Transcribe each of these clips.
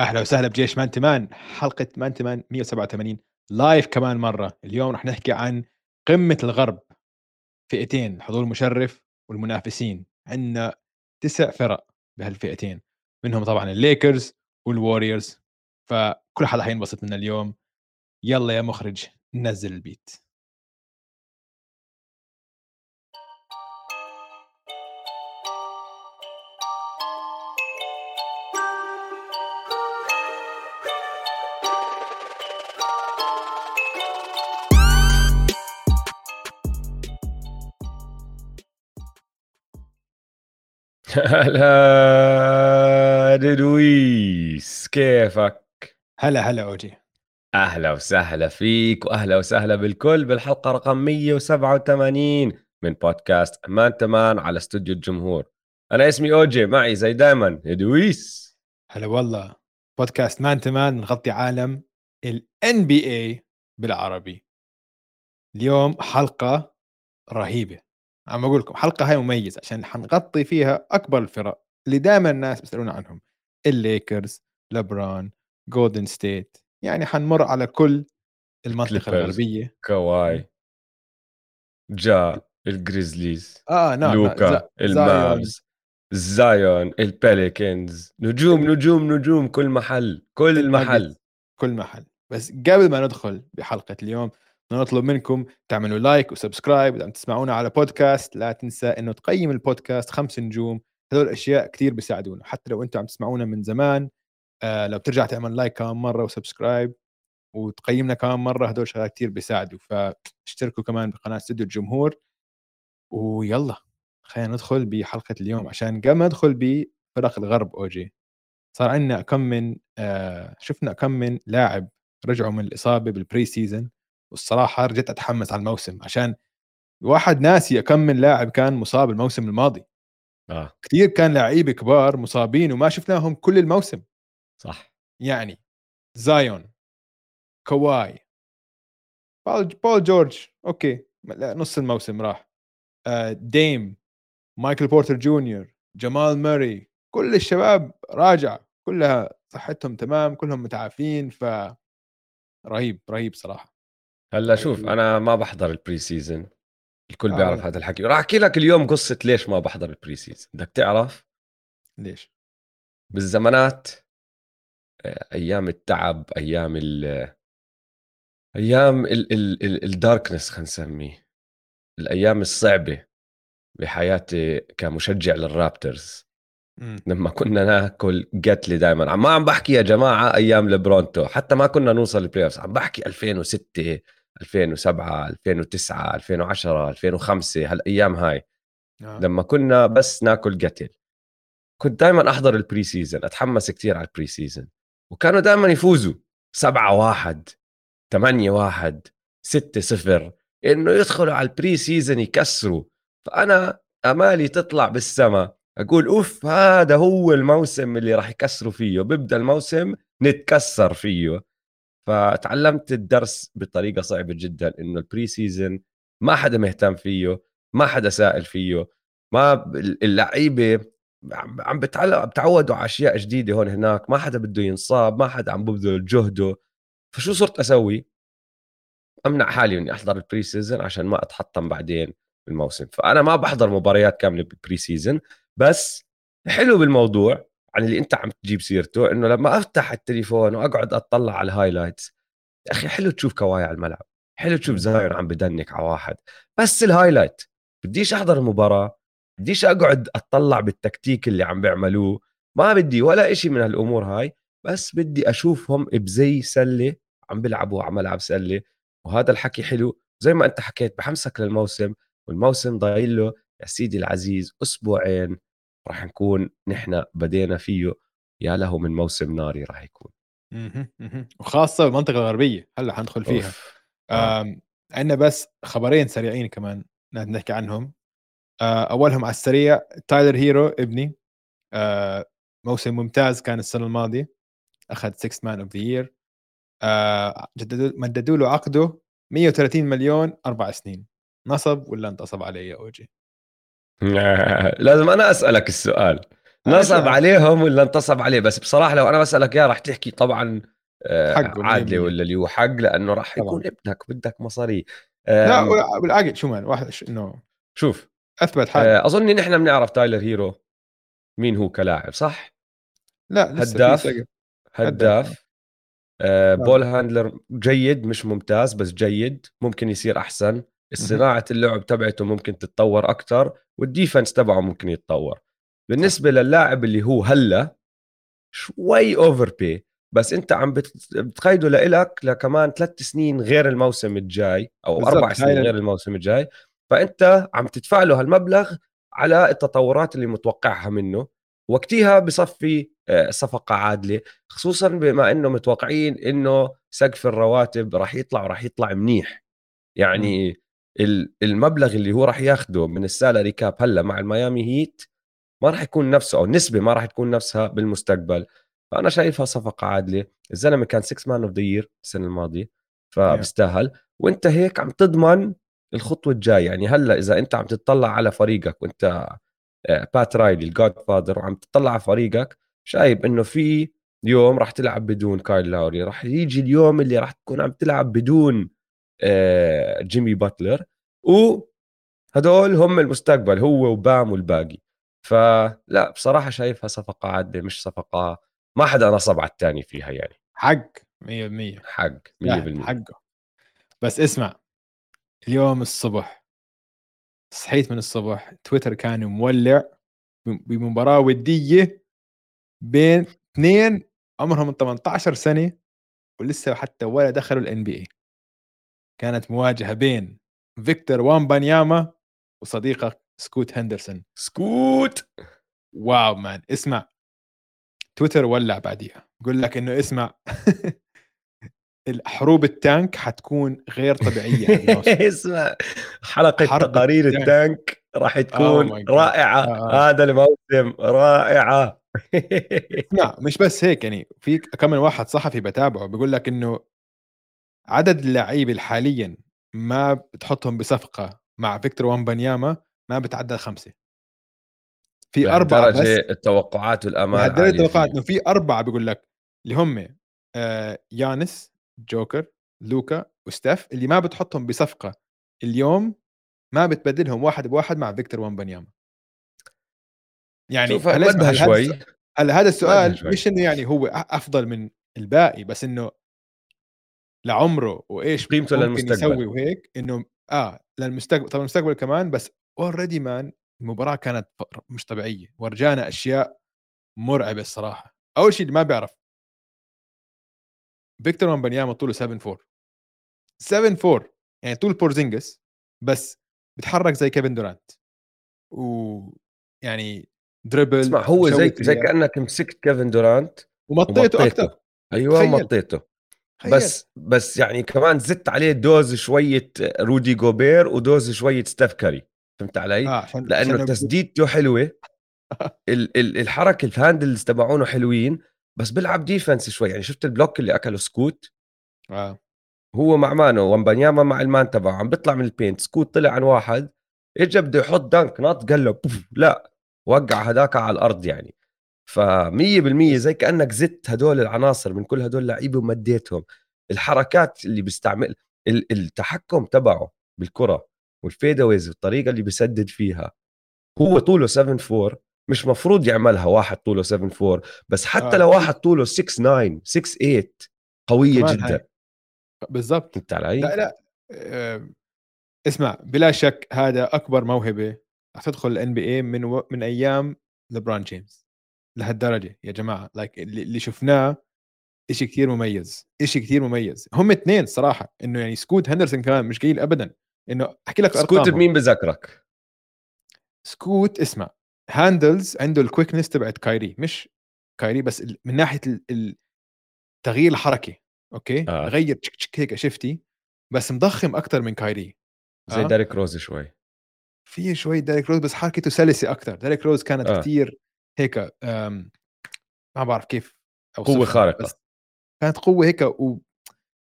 أهلا وسهلا بجيش Man to Man حلقه Man to Man 187 live كمان مرة. اليوم رح نحكي عن قمة الغرب. فئتين حضور مشرف والمنافسين. عندنا تسع فرق بهالفئتين. منهم طبعا ال Lakers وال Warriors فكل حدا حينبسط من اليوم. يلا يا مخرج نزل ال beat. هلا دويس كيفك؟ هلا هلا أوجي. أهلا وسهلا فيك وأهلا وسهلا بالكل بالحلقة رقم 187 من بودكاست أمان تمان على استوديو الجمهور. أنا اسمي أوجي معي زي دائما دويس هلا والله. بودكاست مان تمان نغطي عالم ال NBA بالعربي. اليوم حلقة رهيبة. عم بقول لكم حلقة هاي مميزة عشان حنغطي فيها أكبر الفرق اللي دائما الناس بيسألونا عنهم الليكرز لبران Golden State يعني حنمر على كل المنطقة Clippers. الغربية كواي جا ال Grizzlies آه نعم لوكا. ال Mavs زايون ال Pelicans نجوم نجوم نجوم كل محل كل الناجتس، محل كل محل بس قبل ما ندخل بحلقة اليوم نطلب منكم تعملوا like و subscribe إذا عم تسمعونا على بودكاست. لا تنسى إنه تقيم البودكاست خمس نجوم. هذول الاشياء كثير بيساعدونا. حتى لو أنتم عم تسمعونا من زمان آه لو بترجع تعمل like كمان مرة و subscribe وتقيمنا كمان مرة هدول شغلات كثير بيساعدوا. فاشتركوا كمان بقناة استوديو الجمهور. ويلا خلينا ندخل بحلقة اليوم عشان قبل ما ندخل بفرق الغرب أوجي. صار عندنا كم من آه شفنا كم من لاعب رجعوا من الإصابة بال pre-season والصراحة رجعت أتحمس على الموسم عشان الواحد ناسي كم من لاعب كان مصاب الموسم الماضي. آه. كثير كان لعيبة كبار مصابين وما شفناهم كل الموسم. صح. يعني زايون كواي بول, جورج okay نص الموسم راح. آه ديم مايكل بورتر جونيور جمال موراي كل الشباب راجع. كلها صحتهم تمام كلهم متعافين ف رهيب رهيب صراحة. هلأ شوف أنا ما بحضر ال pre-season الكل آه، بيعرف ولا. هذا الحكي. وراح أحكي لك اليوم قصة ليش ما بحضر ال pre-season بدك تعرف؟ ليش؟ بالزمانات آه، أيام التعب أيام ال أيام ال ال ال ال darkness خلينا نسميه. الأيام الصعبة بحياتي كمشجع لل Raptors. لما كنا ناكل قتلة دائما عم ما عم بحكي يا جماعة أيام تورونتو. حتى ما كنا نوصل ال play عم بحكي 2006 2007 2009 2010 2005 هالأيام هاي. آه. لما كنا بس ناكل قتلة كنت دائما أحضر ال pre-season أتحمس كثير على ال pre-season وكانوا دائما يفوزوا 7 1 8 1 6 0 إنه يدخلوا على ال pre-season يكسروا. فأنا آمالي تطلع بالسما أقول أوف هذا هو الموسم اللي راح يكسروا فيه. بيبدا الموسم نتكسر فيه. فتعلمت الدرس بطريقة صعبة جدا إنه ال pre-season ما حدا مهتم فيه ما حدا سائل فيه ما اللعيبة عم عم بتعل- بتعودوا على أشياء جديدة هون هناك ما حدا بده ينصاب ما حدا عم ببذل جهده. فشو صرت أسوي؟ أمنع حالي إني أحضر ال pre-season عشان ما أتحطم بعدين بالموسم. فأنا ما بحضر مباريات كاملة بال pre-season بس حلو بالموضوع. عن اللي انت عم تجيب سيرته انه لما افتح التليفون واقعد اطلع على ال highlights يا أخي حلو تشوف كواي على الملعب حلو تشوف زايون عم ب dunk على واحد بس ال highlight بديش احضر المباراه بديش اقعد اطلع بالتكتيك اللي عم بيعملوه ما بدي ولا إشي من هالأمور هاي بس بدي أشوفهم بزي سلة عم بيلعبوا على ملعب سلة وهذا الحكي حلو. زي ما أنت حكيت بحمسك للموسم والموسم ضايل له يا سيدي العزيز أسبوعين راح نكون نحن بدينا فيه يا له من موسم ناري راح يكون. وخاصة بالمنطقة الغربية هلأ حندخل فيها أوف. آه. عندنا بس خبرين سريعين كمان نحكي عنهم آه، أولهم على السريع تايلر هيرو ابني آه، موسم ممتاز كان السنة الماضية أخذ 6 Man of the Year مددوا له عقده 130 مليون أربع سنين نصب ولا انتصب عليه يا أوجي؟ لازم أنا أسألك السؤال نصب عليهم ولا انتصب عليه بس بصراحة لو أنا بسألك يا راح تحكي طبعا آه، عادله 100%. ولا اللي هو حق لأنه راح. يكون ابنك بدك مصاري لا بالعقل شو مان واحد إنه شوف أثبت حاله آه، أظن نحن بنعرف تايلر هيرو مين هو كلاعب صح لا لسه هداف. سقف. هداف آه،. ball handler جيد مش ممتاز بس جيد ممكن يصير أحسن صناعه اللعب تبعته ممكن تتطور أكثر وال defense تبعه ممكن يتطور. بالنسبة للاعب اللي هو هلأ شوي overpaid بس أنت عم بت- بتقيده لإلك لكمان ثلاث سنين غير الموسم الجاي أو أربع سنين غير الموسم الجاي. فأنت عم تدفع له هالمبلغ على التطورات اللي متوقعها منه وقتها بصفي آه، صفقة عادلة خصوصا بما إنه متوقعين إنه سقف الرواتب راح يطلع وراح يطلع منيح. يعني المبلغ اللي هو راح ياخده من ال salary cap هلأ مع الميامي هيت ما راح يكون نفسه أو النسبة ما راح تكون نفسها بالمستقبل. فأنا شايفها صفقة عادلة. الزلمة كان 6 man of the year السنة الماضية فبيستاهل. وأنت هيك عم تضمن الخطوة الجاية. يعني هلأ إذا أنت عم تطلع على فريقك وأنت بات رايلي ال godfather وعم تطلع على فريقك شايف إنه في يوم راح تلعب بدون كايل لاوري راح يجي اليوم اللي راح تكون عم تلعب بدون جيمي باتلر. وهدول هم المستقبل هو وبام والباقي. فلا بصراحة شايفها صفقة عادلة مش صفقة ما حدا نصب على الثاني فيها يعني. حق 100% حق 100% لا، حقه. بس اسمع اليوم الصبح صحيت من الصبح تويتر كان مولع بمباراة ودية بين اثنين عمرهم من 18 سنة ولسه حتى ولا دخلوا ال NBA كانت مواجهة بين فيكتور وامبانياما وصديقه سكوت هندرسون سكوت wow man اسمع تويتر ولع بعديها بقول لك إنه اسمع الحروب ال tank حتكون غير طبيعية. اسمع حلقة حرب تقارير ال tank. ال tank راح Oh تكون my God. رائعة آه،. هذا الموسم رائعة اسمع مش بس هيك يعني في كمان واحد صحفي بتابعه بيقول لك إنه عدد اللعيبه حاليا ما بتحطهم بصفقة مع فيكتور وامبانياما ما بتعدى خمسه في أربعة بس التوقعات والأمال لهالدرجه فيه. إنه في أربعة بيقول لك اللي هم آه يانس جوكر لوكا وستاف اللي ما بتحطهم بصفقة اليوم ما بتبدلهم واحد بواحد مع فيكتور وامبانياما يعني هلا شوي السؤال- هلا هذا السؤال. مش إنه يعني هو افضل من الباقي بس إنه لعمره وإيش قيمته للمستقبل. يسوي وهيك إنه آه للمستقبل طبعا المستقبل كمان بس already man المباراة كانت مش طبيعية. ورجانا أشياء مرعبة الصراحة. أول شيء اللي ما بيعرف فيكتور وامبانياما طوله 7 4 7 4 يعني طول بورزينجس بس بتحرك زي كيفن دورانت. ويعني dribble اسمع هو زي زي. كأنك مسكت كيفن دورانت ومطيته أكثر أيوه. مطيته بس بس يعني كمان زدت عليه dose شوية رودي جوبير و dose شوية ستيف كاري. فهمت علي؟ آه عشان لأنه عشان تسديدته حلوة. ال- ال- الحركة ال handles تبعونه حلوين بس بيلعب defense شوي. يعني شفت ال block اللي أكله سكوت؟ آه. هو مع man و وامبانياما مع ال man تبعه. عم بيطلع من ال paint سكوت طلع عن واحد. اجى بده يحط dunk نط قال له لا. وقع هداك على الأرض يعني. فمية بالمية زي كأنك زدت هدول العناصر من كل هدول اللعيبة ومديتهم الحركات اللي بيستعمل ال- التحكم تبعه بالكرة والفيدويز والطريقة اللي بيسدد فيها هو طوله 7 4 مش مفروض يعملها واحد طوله 7 4 بس حتى آه. لو واحد طوله 6 9 6 8 قوية جدا. بالضبط فهمت علي؟ لا لا آه، اسمع بلا شك هذا أكبر موهبة رح تدخل ال NBA من و... من أيام لبران جيمس لهالدرجة يا جماعة like اللي اللي شفناه شيء كثير مميز شيء كثير مميز هم اثنين صراحة إنه يعني سكوت هندرسون كمان مش قليل ابدا إنه أحكي لك سكوت بمين بذكرك؟ سكوت اسمع handles عنده ال quickness تبعت كايري مش كايري بس من ناحية ال- ال- تغيير الحركة okay آه. غير تشك تشك هيك شفتي بس مضخم أكثر من كايري زي آه. داريك روز شوي في شوي ديريك روز بس حركته سلسة أكثر ديريك روز كانت. آه. كثير هيك ما بعرف كيف قوة أوصفها، خارقة. بس كانت قوة هيك و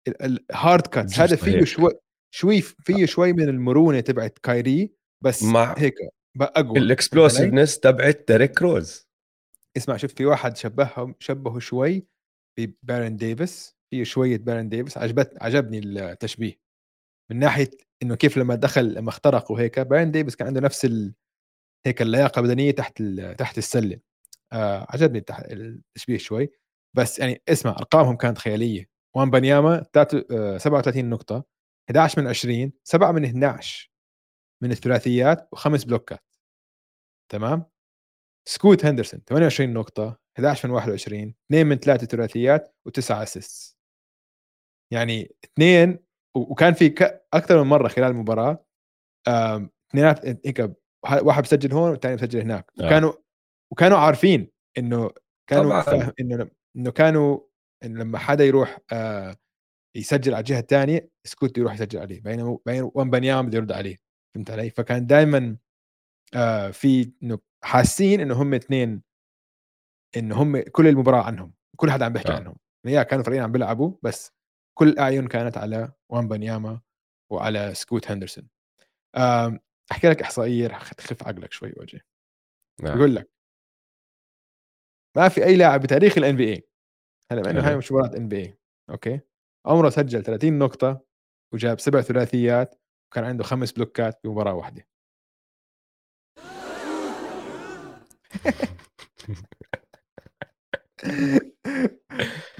ال hard cut هذا فيه. شوي شوي فيه شوي من المرونة تبعت كايري بس مع هيك بقى أقوى. ال explosiveness تبعت داريك روز اسمع شوف في واحد شبههم شبهه شوي ببارون ديفيس في شوية بارون ديفيس عجبت عجبني التشبيه. من ناحية إنه كيف لما دخل لما اخترق وهيك بارون ديفيس كان عنده نفس ال... هيك اللياقه البدنيه تحت. تحت السلة. آه عجبني التشبيه شوي. بس يعني اسمع أرقامهم كانت خيالية. وامبانياما 37 نقطة 11 من 20 7 من 11 من الثلاثيات وخمس بلوكات. تمام؟ سكوت هندرسون 28 نقطة 11 من 21 2 من 3 ثلاثيات و9 assist يعني اثنين وكان في أكثر من مرة خلال المباراة اثنينات هيك واحد بسجل هون والثاني بسجل هناك. آه. وكانوا وكانوا عارفين إنه كانوا إنه إنه كانوا إنه لما حدا يروح آه يسجل على الجهة الثانية سكوت يروح يسجل عليه. بينما بين وامبانياما بده يرد عليه. فهمت علي؟ فكان دائما آه في إنه حاسين إنه هم اثنين إنه هم كل المباراة عنهم. كل حدا عم بيحكي آه. عنهم. يا كانوا فريقين عم بيلعبوا بس كل الاعين كانت على وامبانياما وعلى سكوت هندرسون. أحكي لك إحصائية رح تخف عقلك شوي وجه نعم. بقول لك ما في أي لاعب بتاريخ ال NBA هلا مع إنه هاي مش مباراه NBA okay؟ عمره سجل 30 نقطة وجاب سبع ثلاثيات وكان عنده خمس بلوكات بمباراة واحدة.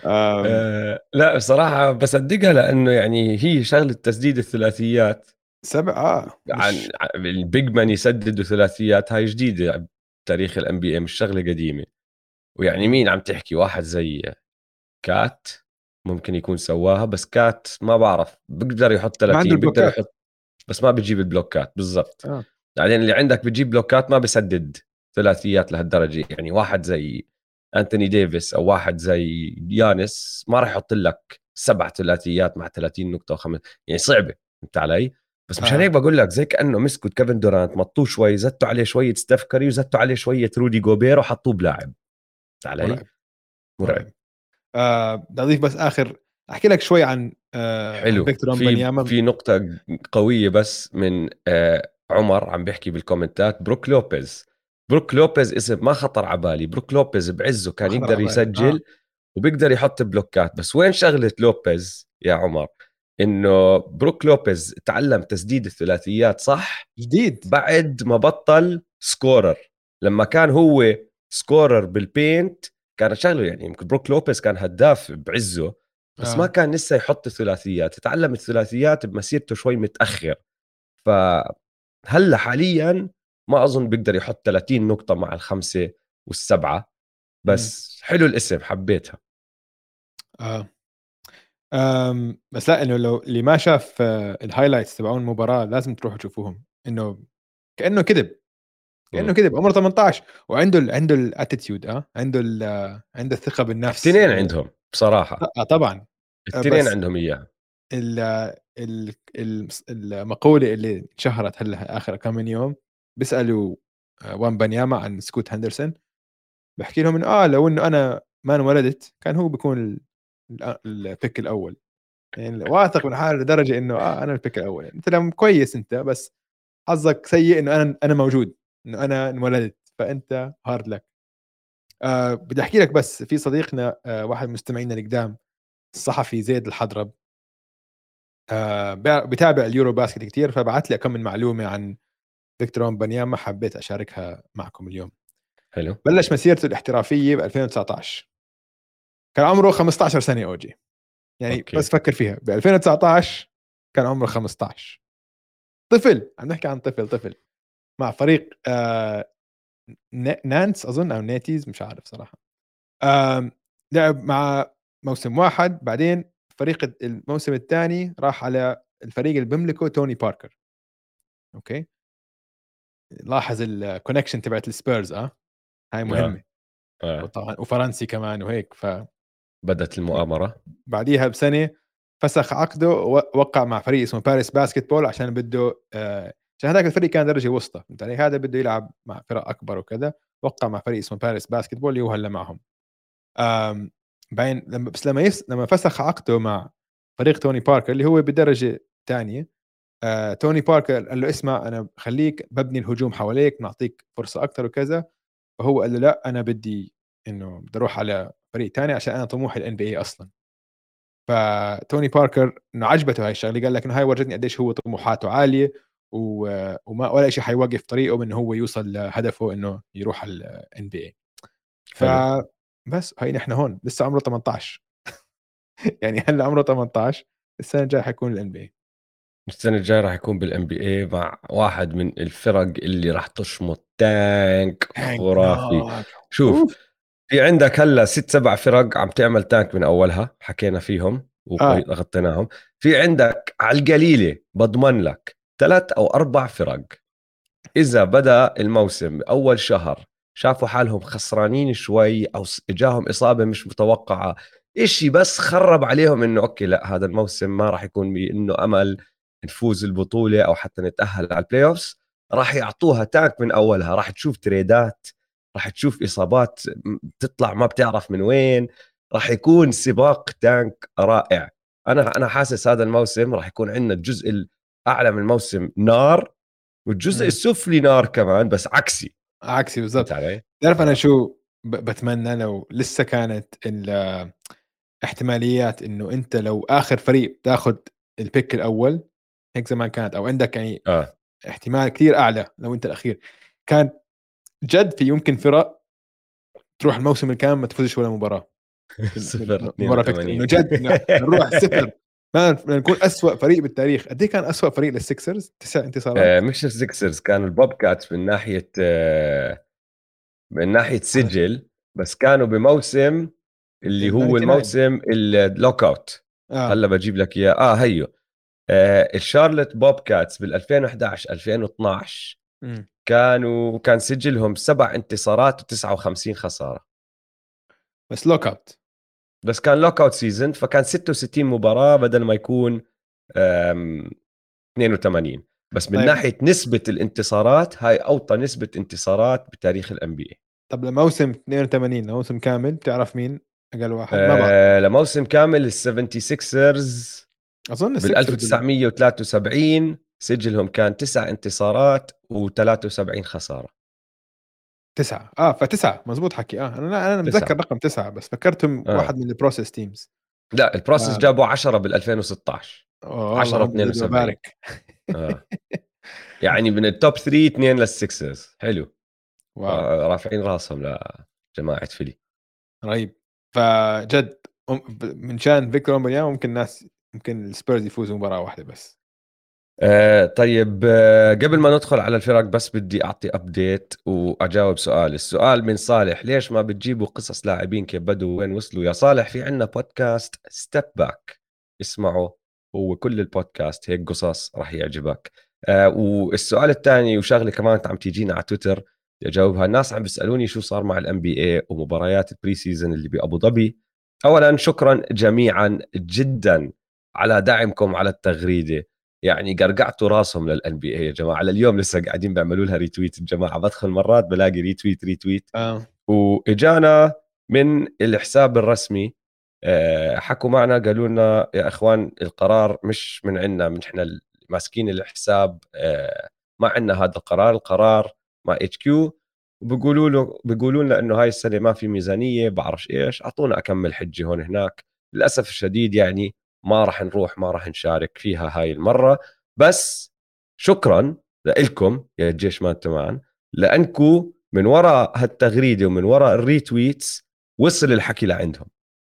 آه لا بصراحة بصدقها لأنه يعني هي شغلة تسديد الثلاثيات. سبعة عن ال big man يسددوا ثلاثيات هاي جديدة بتاريخ ال NBA مش شغلة قديمة. ويعني مين عم تحكي؟ واحد زي KAT ممكن يكون سواها بس KAT ما بعرف بيقدر يحط 30 بيقدر يحط بس ما بيجيب البلوكات بالضبط. آه. بعدين اللي عندك بتجيب بلوكات ما بسدد ثلاثيات لهالدرجة. يعني واحد زي انتوني ديفيس أو واحد زي يانيس ما راح يحط لك سبع ثلاثيات مع 30 نقطة وخمس يعني صعبة فهمت علي؟ بس مشان آه. هيك بقول لك زي كأنه مسكوا كيفن دورانت مطوه شوي زتوا عليه شوية ستيف كاري وزتوا عليه شوية رودي جوبير وحطوه بلاعب. علي؟ مرعب. مرعب. آه بدي أضيف بس آخر أحكي لك شوي عن آه حلو. في, في نقطة قوية بس من آه عمر عم بيحكي بالكومنتات. بروك لوبيز. بروك لوبيز اسم ما خطر على بالي. بروك لوبيز بعزه كان يقدر يسجل آه. وبيقدر يحط بلوكات. بس وين شغلة لوبيز يا عمر؟ إنه بروك لوبيز تعلم تسديد الثلاثيات صح؟ جديد. بعد ما بطل scorer. لما كان هو scorer بال paint كان شغله يعني يمكن بروك لوبيز كان هداف بعزه بس آه. ما كان لسه يحط الثلاثيات. تعلم الثلاثيات بمسيرته شوي متأخر. فهلا حاليا ما أظن بيقدر يحط 30 نقطة مع الخمسة والسبعة. بس م. حلو الاسم حبيتها. آه. بس لا إنه لو اللي ما شاف آه، ال highlights تبعون المباراه لازم تروحوا تشوفوهم. إنه كأنه كذب. كأنه كذب. عمره 18 وعنده عنده ال attitude آه عنده عنده الثقة بالنفس. الاثنين عندهم بصراحة. آه طبعا. الاثنين عندهم اياها المقولة اللي انشهرت هلا آخر كم من يوم بيسألوا آه، ويمبانياما عن سكوت هندرسون. بحكي لهم إنه آه لو إنه أنا ما انولدت كان هو بيكون ال pick الأول. يعني واثق من حاله لدرجة إنه آه أنا ال pick الأول. أنت لو كويس أنت بس حظك سيء إنه أنا أنا موجود إنه أنا انولدت فأنت hard luck. آه بدي أحكي لك بس في صديقنا آه واحد مستمعينا القدام الصحفي زيد الحضرب. آه بتابع ال EuroBasket كثير فبعث لي كم من معلومة عن فيكتور ويمبانياما حبيت أشاركها معكم اليوم. حلو. بلش مسيرته الاحترافية ب 2019 كان عمره 15 سنة OG يعني أوكي. بس فكر فيها ب 2019 كان عمره 15 طفل عم نحكي عن طفل طفل. مع فريق آه نانس أظن أو نيتيز مش عارف صراحة. آه لعب مع موسم واحد بعدين فريق الموسم الثاني راح على الفريق اللي بيملكه توني باركر. أوكي؟ لاحظ ال connection تبعت السبيرز آه؟ هاي مهمة. آه. وطبعا وفرنسي كمان وهيك ف بدت المؤامرة. بعديها بسنة فسخ عقده ووقع مع فريق اسمه Paris Basketball عشان بده آه عشان هذاك الفريق كان درجة وسطى فهمت علي؟ هذا بده يلعب مع فرق أكبر وكذا. وقع مع فريق اسمه Paris Basketball اللي هو هلا معهم. بعدين لما بس لما يس لما فسخ عقده مع فريق توني باركر اللي هو بدرجة ثانية آه، توني باركر قال له اسمع أنا خليك ببني الهجوم حواليك نعطيك فرصة أكثر وكذا. فهو قال له لا أنا بدي إنه بدي أروح على فريق تاني عشان أنا طموحي ال NBA أصلا. فتوني باركر إنه عجبته هاي الشغلة قال لك إنه هاي ورجتني قديش هو طموحاته عالية و... وما ولا شيء حيوقف طريقه من هو يوصل لهدفه إنه يروح على ال NBA فبس هاي نحن هون لسه عمره 18 يعني هلا عمره 18 السنة الجاية حيكون ال NB A السنة الجاية راح يكون بال NBA مع واحد من الفرق اللي راح تشمط. tank خرافي. شوف في عندك هلا ست سبع فرق عم تعمل tank من أولها حكينا فيهم وغطيناهم آه. في عندك على القليلة بضمن لك ثلاث أو أربع فرق. إذا بدأ الموسم اول شهر شافوا حالهم خسرانين شوي أو إجاهم إصابة مش متوقعة إشي بس خرب عليهم إنه أوكي لا هذا الموسم ما راح يكون إنه أمل نفوز البطولة أو حتى نتأهل على ال playoffs راح يعطوها تانك من أولها راح تشوف تريدات راح تشوف إصابات تطلع ما بتعرف من وين راح يكون سباق تانك رائع. أنا أنا حاسس هذا الموسم راح يكون عندنا الجزء الأعلى من الموسم نار والجزء السفلي نار كمان بس عكسي. عكسي بالضبط. تعرف أنا شو بتمنى لو لسه كانت الاحتماليات إنه أنت لو آخر فريق تاخذ ال pick الأول هيك زمان كانت أو عندك يعني آه. احتمال كثير أعلى لو أنت الأخير كان جد في يمكن فرق تروح الموسم الكامل ما تفوزش ولا مباراة. صفر مباراة إنه جد نروح صفر. نكون اسوء فريق بالتاريخ. قد إيه كان اسوء فريق لل Sixers تسع انتصارات. آه مش ال Sixers كان ال Bobcats من ناحية آه من ناحية سجل بس كانوا بموسم اللي هو الموسم ال lockout. آه. هلا بجيب لك إياه. آه هيو. آه ال Charlotte Bobcats بال 2011 2012 م. كانوا كان سجلهم سبع انتصارات و59 خسارة. بس lockout بس كان lockout season فكان 66 مباراة بدل ما يكون 82 بس من طيب. ناحية نسبة الانتصارات هاي أوطى نسبة انتصارات بتاريخ ال NB طب لموسم 82 لموسم كامل بتعرف مين أقل واحد؟ ما بعرف. آه لموسم كامل ال 76ers أظن بال 1973 سجلهم كان تسع انتصارات و73 خسارة. تسعة. آه فتسعة. مزبوط حكي. آه أنا أنا متذكر رقم تسعة بس فكرتهم آه. واحد من ال process teams لا ال process آه. جابوا 10 بال 2016 10 72 آه. يعني من ال top 3 اثنين لل Sixers حلو. wow. آه رافعين راسهم لجماعة فيلي. رهيب. فجد من شان فيكتور ممكن الناس ممكن السبيرز يفوزوا مباراة واحدة بس. آه طيب آه قبل ما ندخل على الفرق بس بدي أعطي update وأجاوب سؤال. السؤال من صالح ليش ما بتجيبوا قصص لاعبين كيف بدوا وين وصلوا؟ يا صالح في عندنا بودكاست Step Back اسمعوا هو كل البودكاست هيك قصص راح يعجبك. آه والسؤال الثاني وشغلة كمان عم تيجينا على تويتر أجاوبها. الناس عم بيسألوني شو صار مع ال NBA ومباريات ال preseason اللي بابو ظبي اولا شكرا جميعا جدا على دعمكم على التغريدة. يعني قرقعتوا راسهم لل NBA يا جماعة. لليوم لسه قاعدين بيعملوا لها retweet الجماعة. بدخل مرات بلاقي retweet retweet آه. وإجانا من الحساب الرسمي آه، حكوا معنا قالوا لنا يا إخوان القرار مش من عندنا من إحنا ماسكين الحساب آه، ما عندنا هذا القرار. القرار مع HQ وبيقولوا له بيقولوا لنا إنه هاي السنة ما في ميزانية بعرفش إيش. أعطونا أكم حجة هون هناك. للأسف الشديد يعني ما راح نروح ما راح نشارك فيها هاي المرة. بس شكرا لكم يا الجيش Man to Man لانكم من وراء هالتغريدة ومن وراء ال retweets وصل الحكي لعندهم.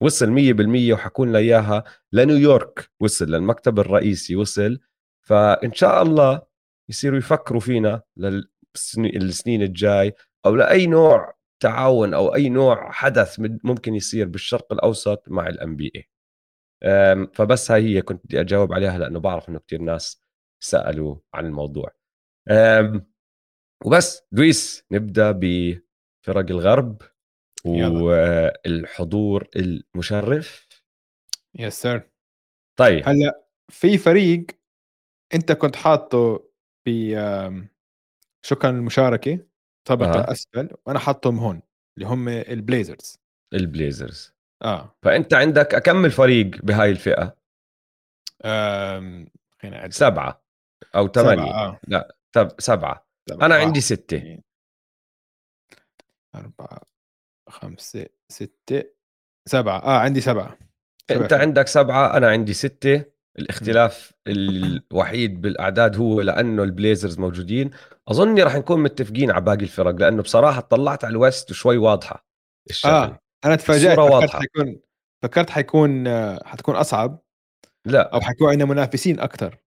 وصل 100% وحكوا لنا إياها لنيويورك وصل للمكتب الرئيسي وصل. فإن شاء الله يصيروا يفكروا فينا للسنين الجاي أو لأي نوع تعاون أو أي نوع حدث ممكن يصير بالشرق الأوسط مع ال NBA فبس هاي هي كنت بدي أجاوب عليها لأنه بعرف إنه كثير ناس سألوا عن الموضوع. وبس دويس نبدأ بفرق الغرب والحضور المشرف. yes sir طيب. هلأ في فريق أنت كنت حاطه ب شكرا للمشاركة طبقه آه. أسفل وأنا حاطهم هون اللي هم ال Blazers. ال Blazers. آه. فأنت عندك أكم فريق بهاي الفئة؟ خلينا سبعة أو ثمانية. آه. لا طب سبعة. أنا عندي ستة. أربعة خمسة ستة سبعة. آه عندي سبعة. أنت عندك سبعة أنا عندي ستة. الاختلاف الوحيد بالأعداد هو لأنه ال Blazers موجودين. أظني راح نكون متفقين على باقي الفرق لأنه بصراحة طلعت على ال West وشوي واضحة الشغلة. آه. أنا تفاجأت فكرت حيكون فكرت حيكون حتكون أصعب لا. أو حيكون عندنا منافسين أكثر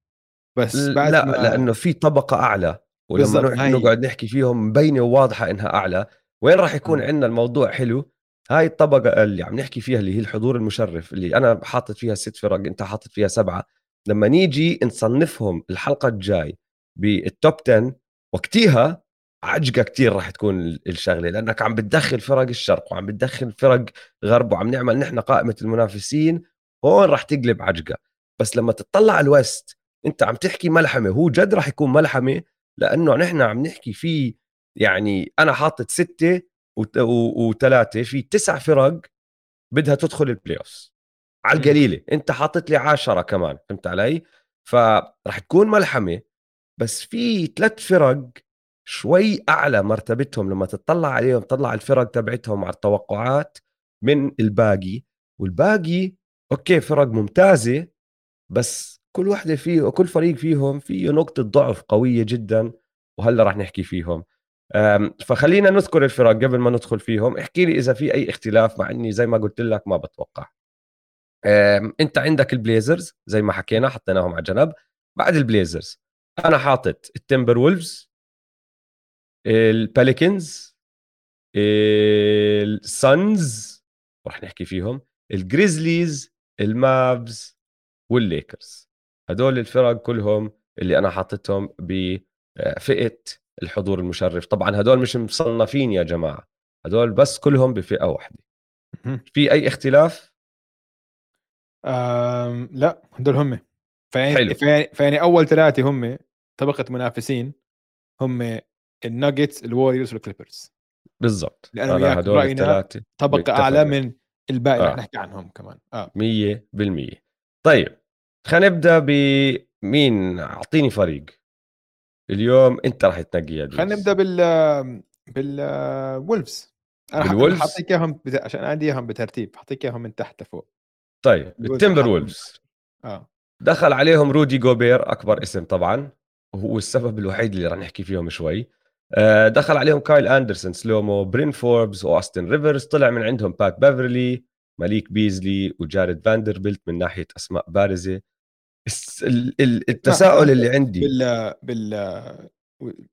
بس بعد لا ما... لأنه في طبقة أعلى ولما نقعد نحكي فيهم مبينه وواضحة إنها أعلى. وين راح يكون عندنا الموضوع حلو؟ هاي الطبقة اللي عم نحكي فيها اللي هي الحضور المشرف اللي أنا حاطط فيها ست فرق أنت حاطط فيها سبعة. لما نيجي نصنفهم الحلقة الجاي بالتوب 10 وقتها عجقة كتير راح تكون الشغلة لأنك عم بتدخل فرق الشرق وعم بتدخل فرق غرب وعم نعمل نحن قائمة المنافسين هون راح تقلب عجقة. بس لما تطلع على ال West أنت عم تحكي ملحمة هو جد راح يكون ملحمة لأنه نحن عم نحكي فيه يعني أنا حاطط ستة وثلاثه في تسع فرق بدها تدخل ال playoff على القليلة أنت حاطط لي عشرة كمان فهمت علي؟ فراح تكون ملحمة بس في ثلاث فرق شوي أعلى مرتبتهم لما تطلع عليهم تطلع الفرق تبعتهم على التوقعات من الباقي. والباقي okay فرق ممتازة بس كل وحده فيه وكل فريق فيهم فيه نقطة ضعف قوية جدا وهلأ راح نحكي فيهم. فخلينا نذكر الفرق قبل ما ندخل فيهم. احكي لي إذا في أي اختلاف مع إني زي ما قلت لك ما بتوقع. أنت عندك ال Blazers زي ما حكينا حطيناهم على جنب بعد ال Blazers أنا حاطط ال Timberwolves ال Pelicans ال Suns راح نحكي فيهم ال Grizzlies ال Mavs وال Lakers هدول الفرق كلهم اللي أنا حاطتهم بفئة الحضور المشرف. طبعا هدول مش مصنفين يا جماعة هدول بس كلهم بفئة واحدة. في أي اختلاف؟ أم لا هدول هم. فيعني, فيعني أول ثلاثة هم طبقة منافسين هم ال Nuggets ال Warriors وال Clippers بالضبط. لأنه هدول الثلاثة طبقة أعلى من الباقي. اللي آه. نحكي عنهم كمان. آه. 100% طيب خلينا نبدأ بمين أعطيني فريق. اليوم أنت راح تنقي يا خلينا نبدأ بال بال Wolves أنا بال Wolves حاطيك إياهم بت... عشان عندي إياهم بترتيب. حاطيك إياهم من تحت لفوق. طيب ال Timberwolves آه. دخل عليهم Rudy Gobert أكبر اسم طبعا. وهو السبب الوحيد اللي راح نحكي فيهم شوي. دخل عليهم Kyle Anderson Slow Mo Bryn Forbes و Austin Rivers طلع من عندهم Pat Beverley Malik Beasley و Jarred Vanderbilt من ناحية أسماء بارزة. التساؤل اللي عندي بال بال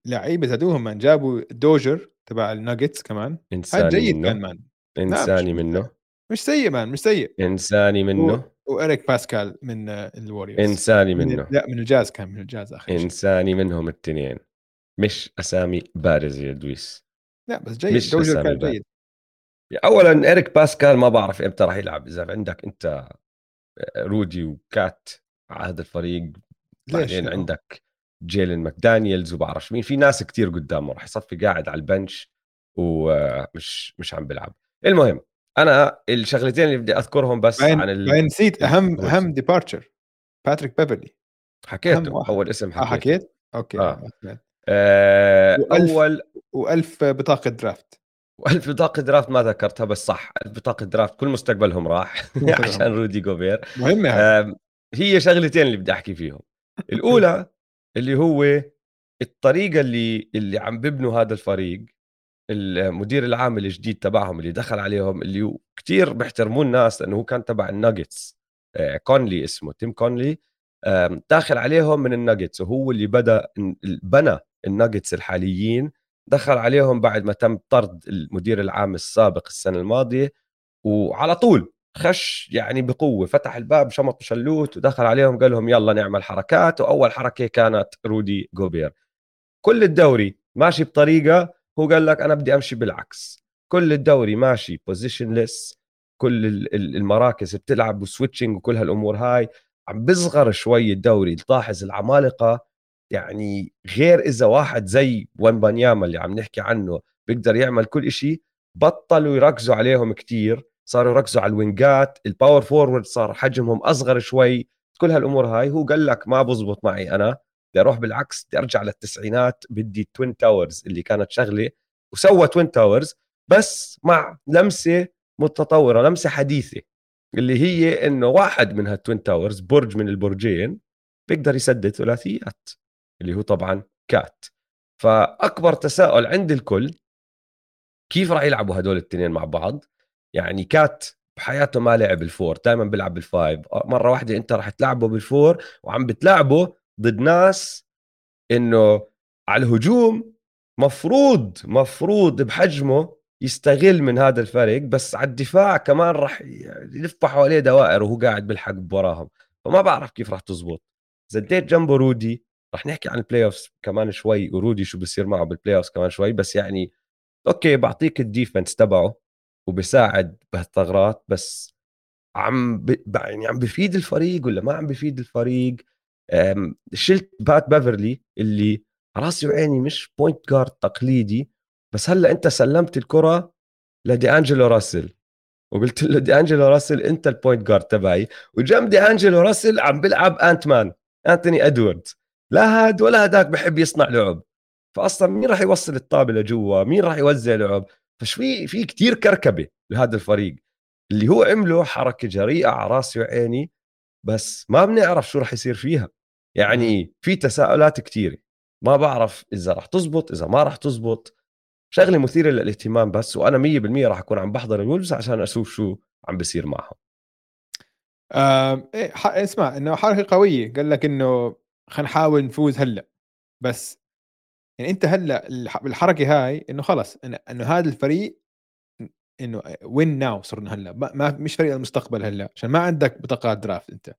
لعيبة هدوهم من جابوا Dozier تبع الناجتس كمان. إنساني جيد منه. كان مان. إنساني مش منه. مش سيء مان مش سيء. إنساني منه. و... واريك باسكال من الوريوز إنساني منه. لا من الجاز كان من الجاز أخي إنساني منهم الاثنين مش أسامي بارزه يا دويس لا بس جيد. مش دوجر كان جيد. اولا اريك باسكال ما بعرف إمتى راح يلعب. إذا عندك أنت رودي وكات على هذا الفريق بعدين عندك جيلين ماكدانيلز وبعرف مين. في ناس كتير قدامه. راح يصفي قاعد على البنش ومش مش عم بيلعب. المهم أنا الشغلتين اللي بدي أذكرهم بس باين عن ال... نسيت أهم أهم departure باتريك بيفرلي حكيته. أول اسم حكيت آه حكيت؟ okay. آه. آه أول و1000 بطاقة draft. وألف بطاقة draft ما ذكرتها بس صح بطاقة draft كل مستقبلهم راح عشان رودي جوبير. مهمه آه هي شغلتين اللي بدي أحكي فيهم. الأولى اللي هو الطريقة اللي اللي عم ببنوا هذا الفريق المدير العام الجديد تبعهم اللي دخل عليهم اللي كتير بيحترموه الناس لأنه هو كان تبع الناجتس. آه، كونلي اسمه تيم كونلي. داخل عليهم من الناجتس وهو اللي بدأ بنى الناجتس الحاليين دخل عليهم بعد ما تم طرد المدير العام السابق السنة الماضية وعلى طول خش يعني بقوة فتح الباب شمط شلوط ودخل عليهم قال لهم يلا نعمل حركات وأول حركة كانت رودي جوبير. كل الدوري ماشي بطريقة هو قال لك أنا بدي أمشي بالعكس. كل الدوري ماشي positionless كل المراكز بتلعب و switching وكل هالأمور هاي. عم بصغر شوي الدوري تلاحظ العمالقة يعني غير إذا واحد زي ويمبانياما اللي عم نحكي عنه بيقدر يعمل كل شيء بطلوا يركزوا عليهم كتير صاروا يركزوا على الوينجات ال power forward صار حجمهم أصغر شوي كل هالأمور هاي. هو قال لك ما بزبط معي أنا بدي أروح بالعكس بدي أرجع للتسعينات بدي twin towers اللي كانت شغلة وسوى twin towers بس مع لمسة متطورة لمسة حديثة اللي هي إنه واحد من هال twin towers برج من البرجين بيقدر يسدد ثلاثيات. اللي هو طبعا كات. فأكبر تساؤل عند الكل كيف راح يلعبوا هدول الاثنين مع بعض؟ يعني كات بحياته ما لعب ال four دائما بيلعب بال five. مرة واحدة أنت راح تلعبه بال four وعم بتلعبه ضد ناس إنه على الهجوم مفروض مفروض بحجمه يستغل من هذا الفرق بس على الدفاع كمان راح يلف حواليه دوائر وهو قاعد بلحق وراهم فما بعرف كيف راح تزبط. زديت جنبه رودي. راح نحكي عن ال playoff كمان شوي ورودي شو بصير معه بال playoff كمان شوي بس يعني okay بعطيك ال defense تبعه وبساعد بهالثغرات بس عم ب... يعني عم بفيد الفريق ولا ما عم بفيد الفريق؟ شلت بات بيفرلي على راسي وعيني مش point guard تقليدي بس هلأ أنت سلمت الكرة لدي انجلو راسل وقلت له دي انجلو راسل أنت ال point guard تبعي وجنب دي انجلو راسل عم بيلعب Ant-Man انتوني ادواردز لا هاد ولا هداك بحب يصنع لعب. فاصلا مين راح يوصل الطابة لجوا؟ مين راح يوزع لعب؟ فشوي في كتير كركبة لهذا الفريق. اللي هو عمله حركة جريئة على راسي وعيني بس ما بنعرف شو راح يصير فيها. يعني في تساؤلات كثيره ما بعرف إذا راح تزبط إذا ما راح تزبط. شغلة مثيرة للاهتمام بس وأنا 100% راح أكون عم بحضر الولفز عشان أشوف شو عم بيصير معهم. آه إيه اسمع إنه حركة قوية. قال لك إنه خلينا نحاول نفوز هلأ. بس يعني أنت هلأ بالحركه هاي إنه خلص إنه هذا الفريق إنه وين ناو صرنا هلأ. ما مش فريق المستقبل هلأ عشان ما عندك بطاقات درافت أنت.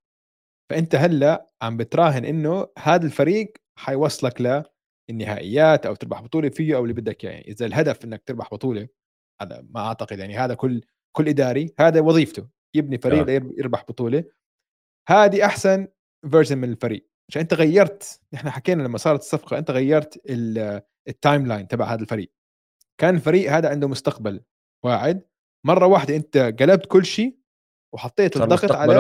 فأنت هلأ عم بتراهن إنه هذا الفريق حيوصلك للنهائيات أو تربح بطولة فيه أو اللي بدك إياه. يعني إذا الهدف إنك تربح بطولة هذا ما أعتقد يعني هذا كل كل إداري هذا وظيفته يبني فريق آه. يربح بطولة. هذه أحسن version من الفريق. عشان انت غيرت إحنا حكينا لما صارت الصفقة انت غيرت ال timeline تبع هذا الفريق. كان الفريق هذا عنده مستقبل واعد. مرة واحدة انت قلبت كل شيء وحطيت الضغط على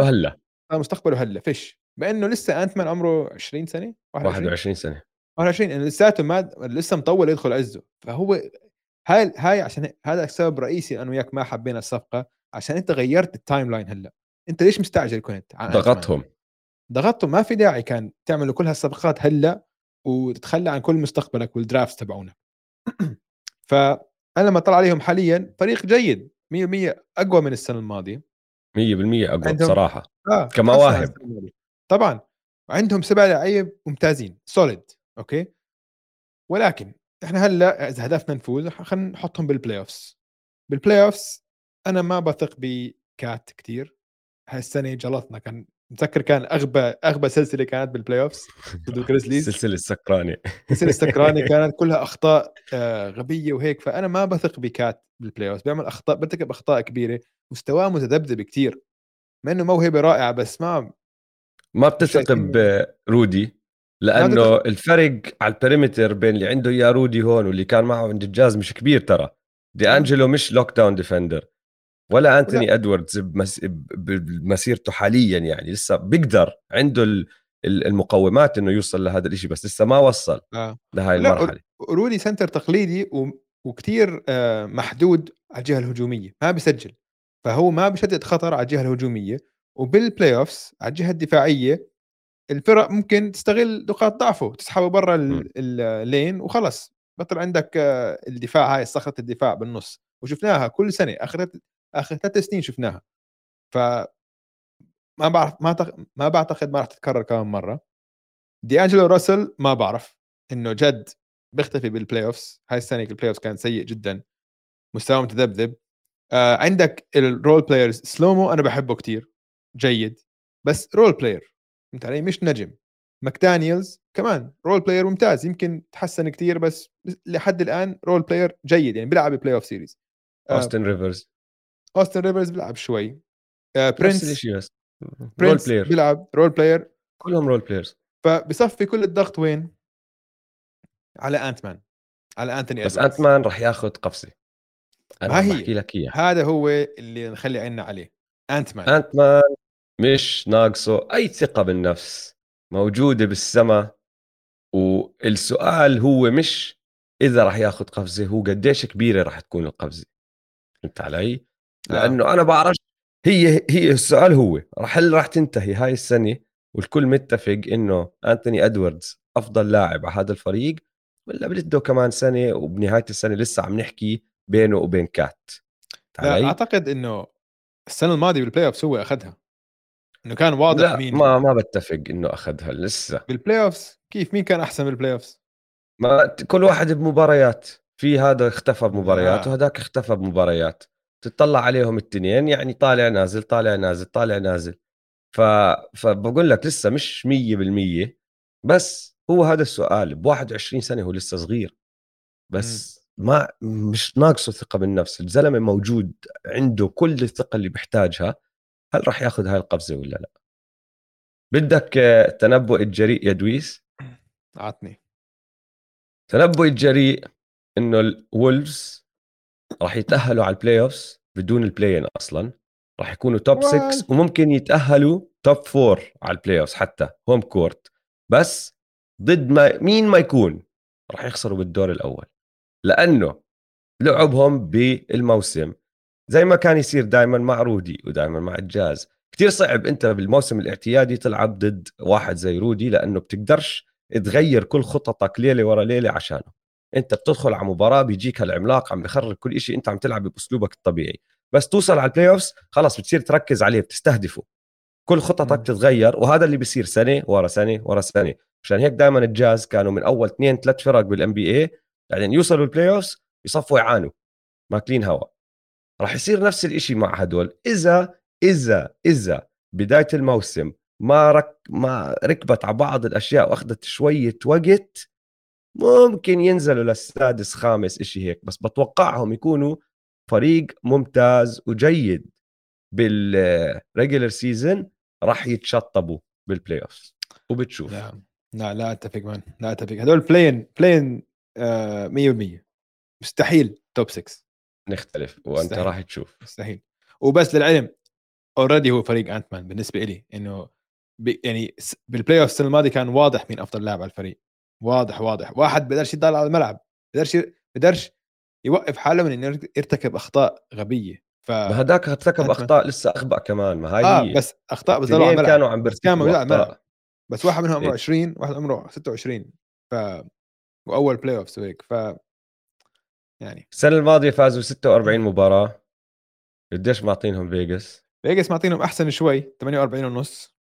هلا مستقبله هلا فيش. بأنه لسه Ant-Man عمره 20 سنة؟ 21 سنة. 21 انه لساته ما لسه مطول يدخل عزه. فهو هاي هاي عشان هذا السبب الرئيسي أنا وياك ما حبينا الصفقة عشان انت غيرت ال timeline هلا انت ليش مستعجل كنت ضغطهم. ضغطتهم ما في داعي كان تعملوا كل هالصفقات هلأ وتتخلى عن كل مستقبلك وال draft تبعونك فأنا لما طلع عليهم حاليا فريق جيد 100% أقوى من السنة الماضية. 100% أقوى بصراحه آه كمواهب طبعا وعندهم سبع لعيبه ممتازين solid okay؟ ولكن إحنا هلأ إذا هدفنا نفوز خلينا نحطهم بال playoffs بال playoffs أنا ما بثق بكات كثير هالسنة جلطنا كان متذكر كان أغبى أغبى سلسلة كانت بالبلاي اوفز ضد ال Grizzlies السلسله السكرانه السلسله السكرانه كانت كلها أخطاء آه، غبية وهيك فأنا ما بثق بكات بال playoffs بيعمل أخطاء برتكب أخطاء كبيرة مستواه متذبذب كثير مع إنه موهبة رائعة بس ما ما بتثق برودي لأنه الفرق على ال perimeter بين اللي عنده إياه رودي هون واللي كان معه عند الجاز مش كبير ترى. دي انجلو مش lockdown defender ولا أنتوني إدواردز بمس... بمسيرته حاليا يعني لسه بيقدر عنده المقومات إنه يوصل لهذا الشيء بس لسه ما وصل آه. لهي المرحلة رودي center تقليدي. وكثير آه محدود على الجهة الهجومية ما بيسجل فهو ما بيشكل خطر على الجهة الهجومية وبال playoffs على الجهة الدفاعية الفرق ممكن تستغل نقاط ضعفه تسحبه برا ال lane وخلص بطل عندك آه، الدفاع هاي صخرة الدفاع بالنص وشفناها كل سنة اخر آخر ثلاث سنين شفناها. ف ما بعرف ما تق... ما بعتقد ما راح تتكرر كمان مرة. دي انجلو راسل ما بعرف إنه جد بيختفي بال playoffs هاي السنة ال playoffs كان سيء جدا. مستواه متذبذب. آه عندك ال role players سلومو أنا بحبه كتير. جيد. بس role player فهمت علي؟ مش نجم. ماكدانيلز كمان role player ممتاز. يمكن تحسن كتير بس لحد الآن role player جيد. يعني بيلعب playoff series اوستن ريفرز اوستن ريفرز بيلعب شوي. آه برنس نفس الشيء بس رول بلاير بيلعب رول بلاير كلهم رول بلايرز فبصفي كل الضغط وين؟ على انت مان على انتوني بس انت مان راح ياخذ قفزة. أنا ما هي. بحكي لك إياها. هذا هو اللي نخلي عيننا عليه. انت مان انت مان مش ناقصه أي ثقة بالنفس. موجودة بالسماء والسؤال هو مش إذا راح ياخذ قفزة هو قديش كبيرة راح تكون القفزة. فهمت علي؟ آه. لأنه أنا بعرف هي هي السؤال هو هل راح تنتهي هاي السنة؟ والكل متفق إنه أنتوني إدواردز أفضل لاعب على هذا الفريق ولا بده كمان سنة؟ وبنهاية السنة لسه عم نحكي بينه وبين كات. لا أعتقد إنه السنة الماضية بال playoff هو أخذها. إنه كان واضح لا مين ما ما بتفق إنه أخذها لسه. بال playoff كيف؟ مين كان أحسن بال playoff ما كل واحد بمباريات. في هذا اختفى بمباريات آه. وهذاك اختفى بمباريات. تطلع عليهم الاثنين يعني طالع نازل طالع نازل طالع نازل. ف... فبقول لك لسه مش 100% بس هو هذا السؤال ب 21 سنة هو لسه صغير. بس ما مش ناقصه ثقة بالنفس الزلمة موجود عنده كل الثقة اللي بيحتاجها هل راح ياخذ هاي القفزة ولا لا؟ بدك تنبؤ الجريء يا دويس؟ عطني تنبؤ الجريء إنه الولفز راح يتأهلوا على ال playoffs بدون ال play-in أصلا. راح يكونوا top 6 وممكن يتأهلوا top 4 على ال playoffs حتى home court بس ضد ما مين ما يكون راح يخسروا بالدور الأول. لأنه لعبهم بالموسم زي ما كان يصير دائما مع رودي ودائما مع الجاز. كتير صعب أنت بالموسم الاعتيادي تلعب ضد واحد زي رودي لأنه بتقدرش تغير كل خططك ليلة ورا ليلة عشانه. أنت بتدخل على مباراة بيجيك هالعملاق عم بخرب كل شيء أنت عم تلعب بأسلوبك الطبيعي. بس توصل على ال playoffs خلص بتصير تركز عليه بتستهدفه. كل خططك تتغير وهذا اللي بيصير سنة ورا سنة ورا سنة. عشان هيك دائما الجاز كانوا من أول اثنين ثلاث فرق بال NBA بعدين يوصلوا ال playoffs يصفوا يعانوا ماكلين هواء راح يصير نفس الشيء مع هدول. إذا إذا إذا بداية الموسم ما رك ما ركبت على بعض الأشياء وأخذت شوية وقت ممكن ينزلوا للسادس خامس إشي هيك بس بتوقعهم يكونوا فريق ممتاز وجيد بال regular season راح يتشطبوا بال playoff وبتشوف. لا لا لا أتفق man لا أتفق. هدول play-in play-in آه 100% مستحيل top 6 نختلف وأنت مستحيل. راح تشوف. مستحيل. وبس للعلم already هو فريق انت مان بالنسبة لي إنه يعني بال playoff السنة الماضية كان واضح مين أفضل لاعب على الفريق. واضح واضح. واحد بقدرش يضل على الملعب بقدرش بقدرش يوقف حاله من إنه يرتكب أخطاء غبية. ف ما هداك ارتكب أخطاء لسه أخبأ كمان ما هاي آه هي. بس أخطاء بس على الملعب. كانوا عم بيرتكبوا الملعب. بس واحد منهم عمره 20 واحد عمره 26 ف وأول playoff وهيك ف يعني. السنة الماضية فازوا 46 مباراة. قديش معطينهم فيجاس؟ فيجاس معطينهم أحسن شوي 48 ونص.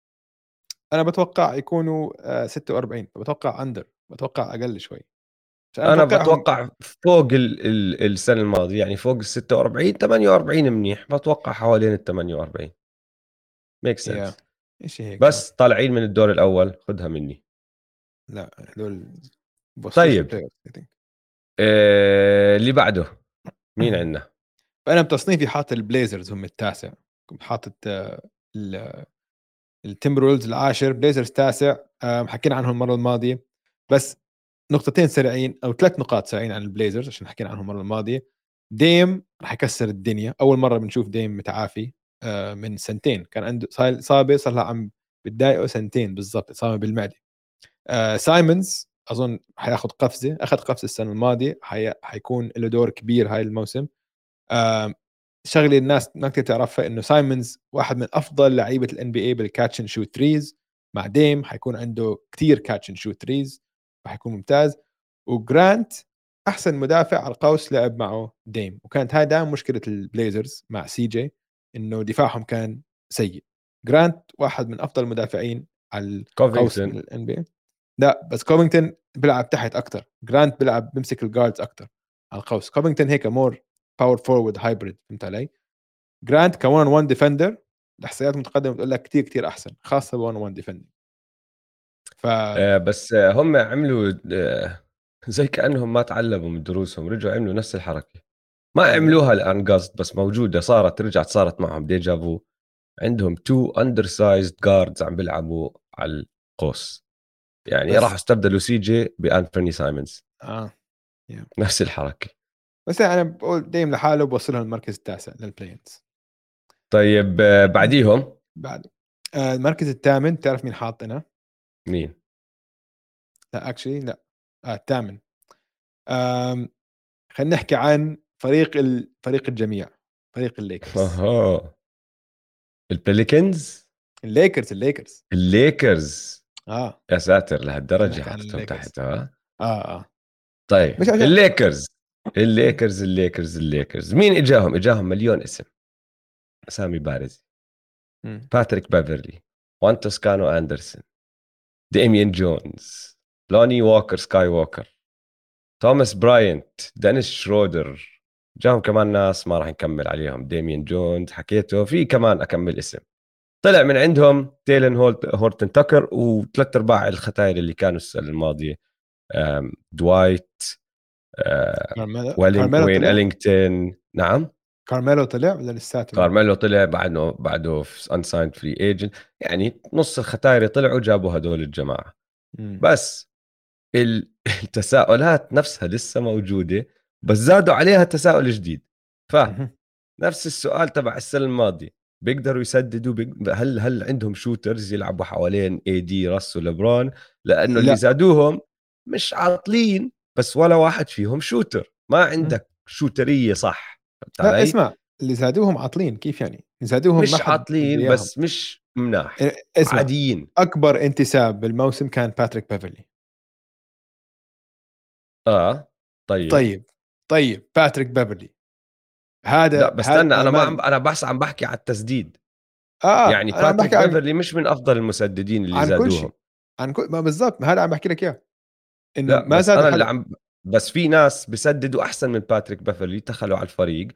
أنا بتوقع يكونوا 46 آه، فبتوقع under بتوقع أقل شوي. أنا بتوقع فوق ال ال السنة الماضية يعني فوق ال 46 48 منيح بتوقع حوالين ال 48 make sense هيك بس طالعين من الدور الأول خذها مني. لا هذول طيب. آه اللي بعده. مين عندنا؟ فانا بتصنيفي حاطط البليزرز هم التاسع. حاطط آه، التمبروولفز العاشر بليزرز تاسع حكينا عنهم المرة الماضية. بس نقطتين سريعين أو ثلاث نقاط سريعين عن البليزرز عشان حكينا عنهم المرة الماضية. ديم راح يكسر الدنيا. أول مرة بنشوف ديم متعافي آه، من سنتين. كان عنده إصابة صار لها عم بتضايقه سنتين بالضبط إصابة بالمعدة. آه، سايمونز أظن حياخذ قفزة أخذ قفزة السنة الماضية حي... حيكون له دور كبير هاي الموسم. شغلة الناس ما كثير تعرفها إنه سايمونز واحد من أفضل لعيبة ال NBA بال catch and shoot threes مع ديم حيكون عنده كثير catch and shoot threes حيكون ممتاز وجرانت أحسن مدافع على القوس لعب معه ديم وكانت هاي دائما مشكلة البليزرز مع سي جي إنه دفاعهم كان سيء. جرانت واحد من أفضل المدافعين على القوس ال NBA لا بس كوفينغتون بيلعب تحت أكثر جرانت بيلعب بيمسك ال guards أكثر على القوس. كوفينغتون هيك more power forward hybrid فهمت علي؟ جرانت ك 1 on 1 defender الاحصائيات المتقدمه بتقول لك كثير كثير أحسن خاصة ب 1 on 1 defender ف آه بس هم عملوا آه زي كأنهم ما تعلموا من دروسهم رجعوا عملوا نفس الحركة. ما عملوها الآن قصد بس موجودة صارت رجعت صارت معهم. déjà vu عندهم two undersized guards عم بيلعبوا على القوس. يعني راح استبدلوا سي جي بانتوني سايمونز آه yeah. نفس الحركة. بس أنا بقول ديم لحاله بوصلها المركز التاسع لل play-ins طيب آه، بعديهم؟ بعد المركز الثامن تعرف مين حاطنا؟ مين؟ لا actually لا. آه الثامن. خلينا نحكي عن فريق ال... فريق الجميع. فريق الليكرز. أها. البليكنز؟ الليكرز الليكرز. الليكرز. آه. يا ساتر لهالدرجة عن حطيتهم. تحت آه آه. طيب مش عشان- الليكرز. الليكرز الليكرز الليكرز. مين إجاهم؟ إجاهم مليون اسم. اسامي بارزه مم. باتريك بافرلي. وان توسكانو أندرسون. ديميان جونز لوني ووكر سكاي ووكر توماس براينت دينيس شرودر جاهم كمان ناس ما راح نكمل عليهم. ديميان جونز حكيته. في كمان أكمل اسم. طلع من عندهم تيلن هورتن تاكر وثلاث أرباع الختاير اللي كانوا السنة الماضيه دوايت وين نعم؟ كارميلو طلع ولا لساته كارميلو طلع بعده بعده unsigned free agent يعني نص الختاير طلعوا جابوا هدول الجماعة. مم. بس ال- التساؤلات نفسها لسه موجودة بس زادوا عليها تساؤل جديد مهم. فنفس السؤال تبع السنة الماضية. بيقدروا يسددوا؟ بيق... هل هل عندهم shooters يلعبوا حوالين اي دي راس ولبران لأنه لا. اللي زادوهم مش عاطلين بس ولا واحد فيهم shooter ما عندك shooter إيه صح. فهمت لا علي؟ اسمع اللي زادوهم عاطلين كيف يعني؟ زادوهم مش عاطلين. بس مش مناح إيه، اسمع عاديين. أكبر اكتساب بالموسم كان باتريك بيفرلي آه طيب. طيب طيب باتريك بيفرلي هذا لا بس استنى أنا ما عم أنا بس عم بحكي على التسديد. آه يعني باتريك بحكي عن, بيفرلي مش من أفضل المسددين اللي عن كل شيء زادوهم. عن كل ما بالضبط هذا عم بحكي لك إياه. إنه ما زاد أنا اللي عم بس في ناس بسددوا أحسن من باتريك بيفرلي دخلوا على الفريق.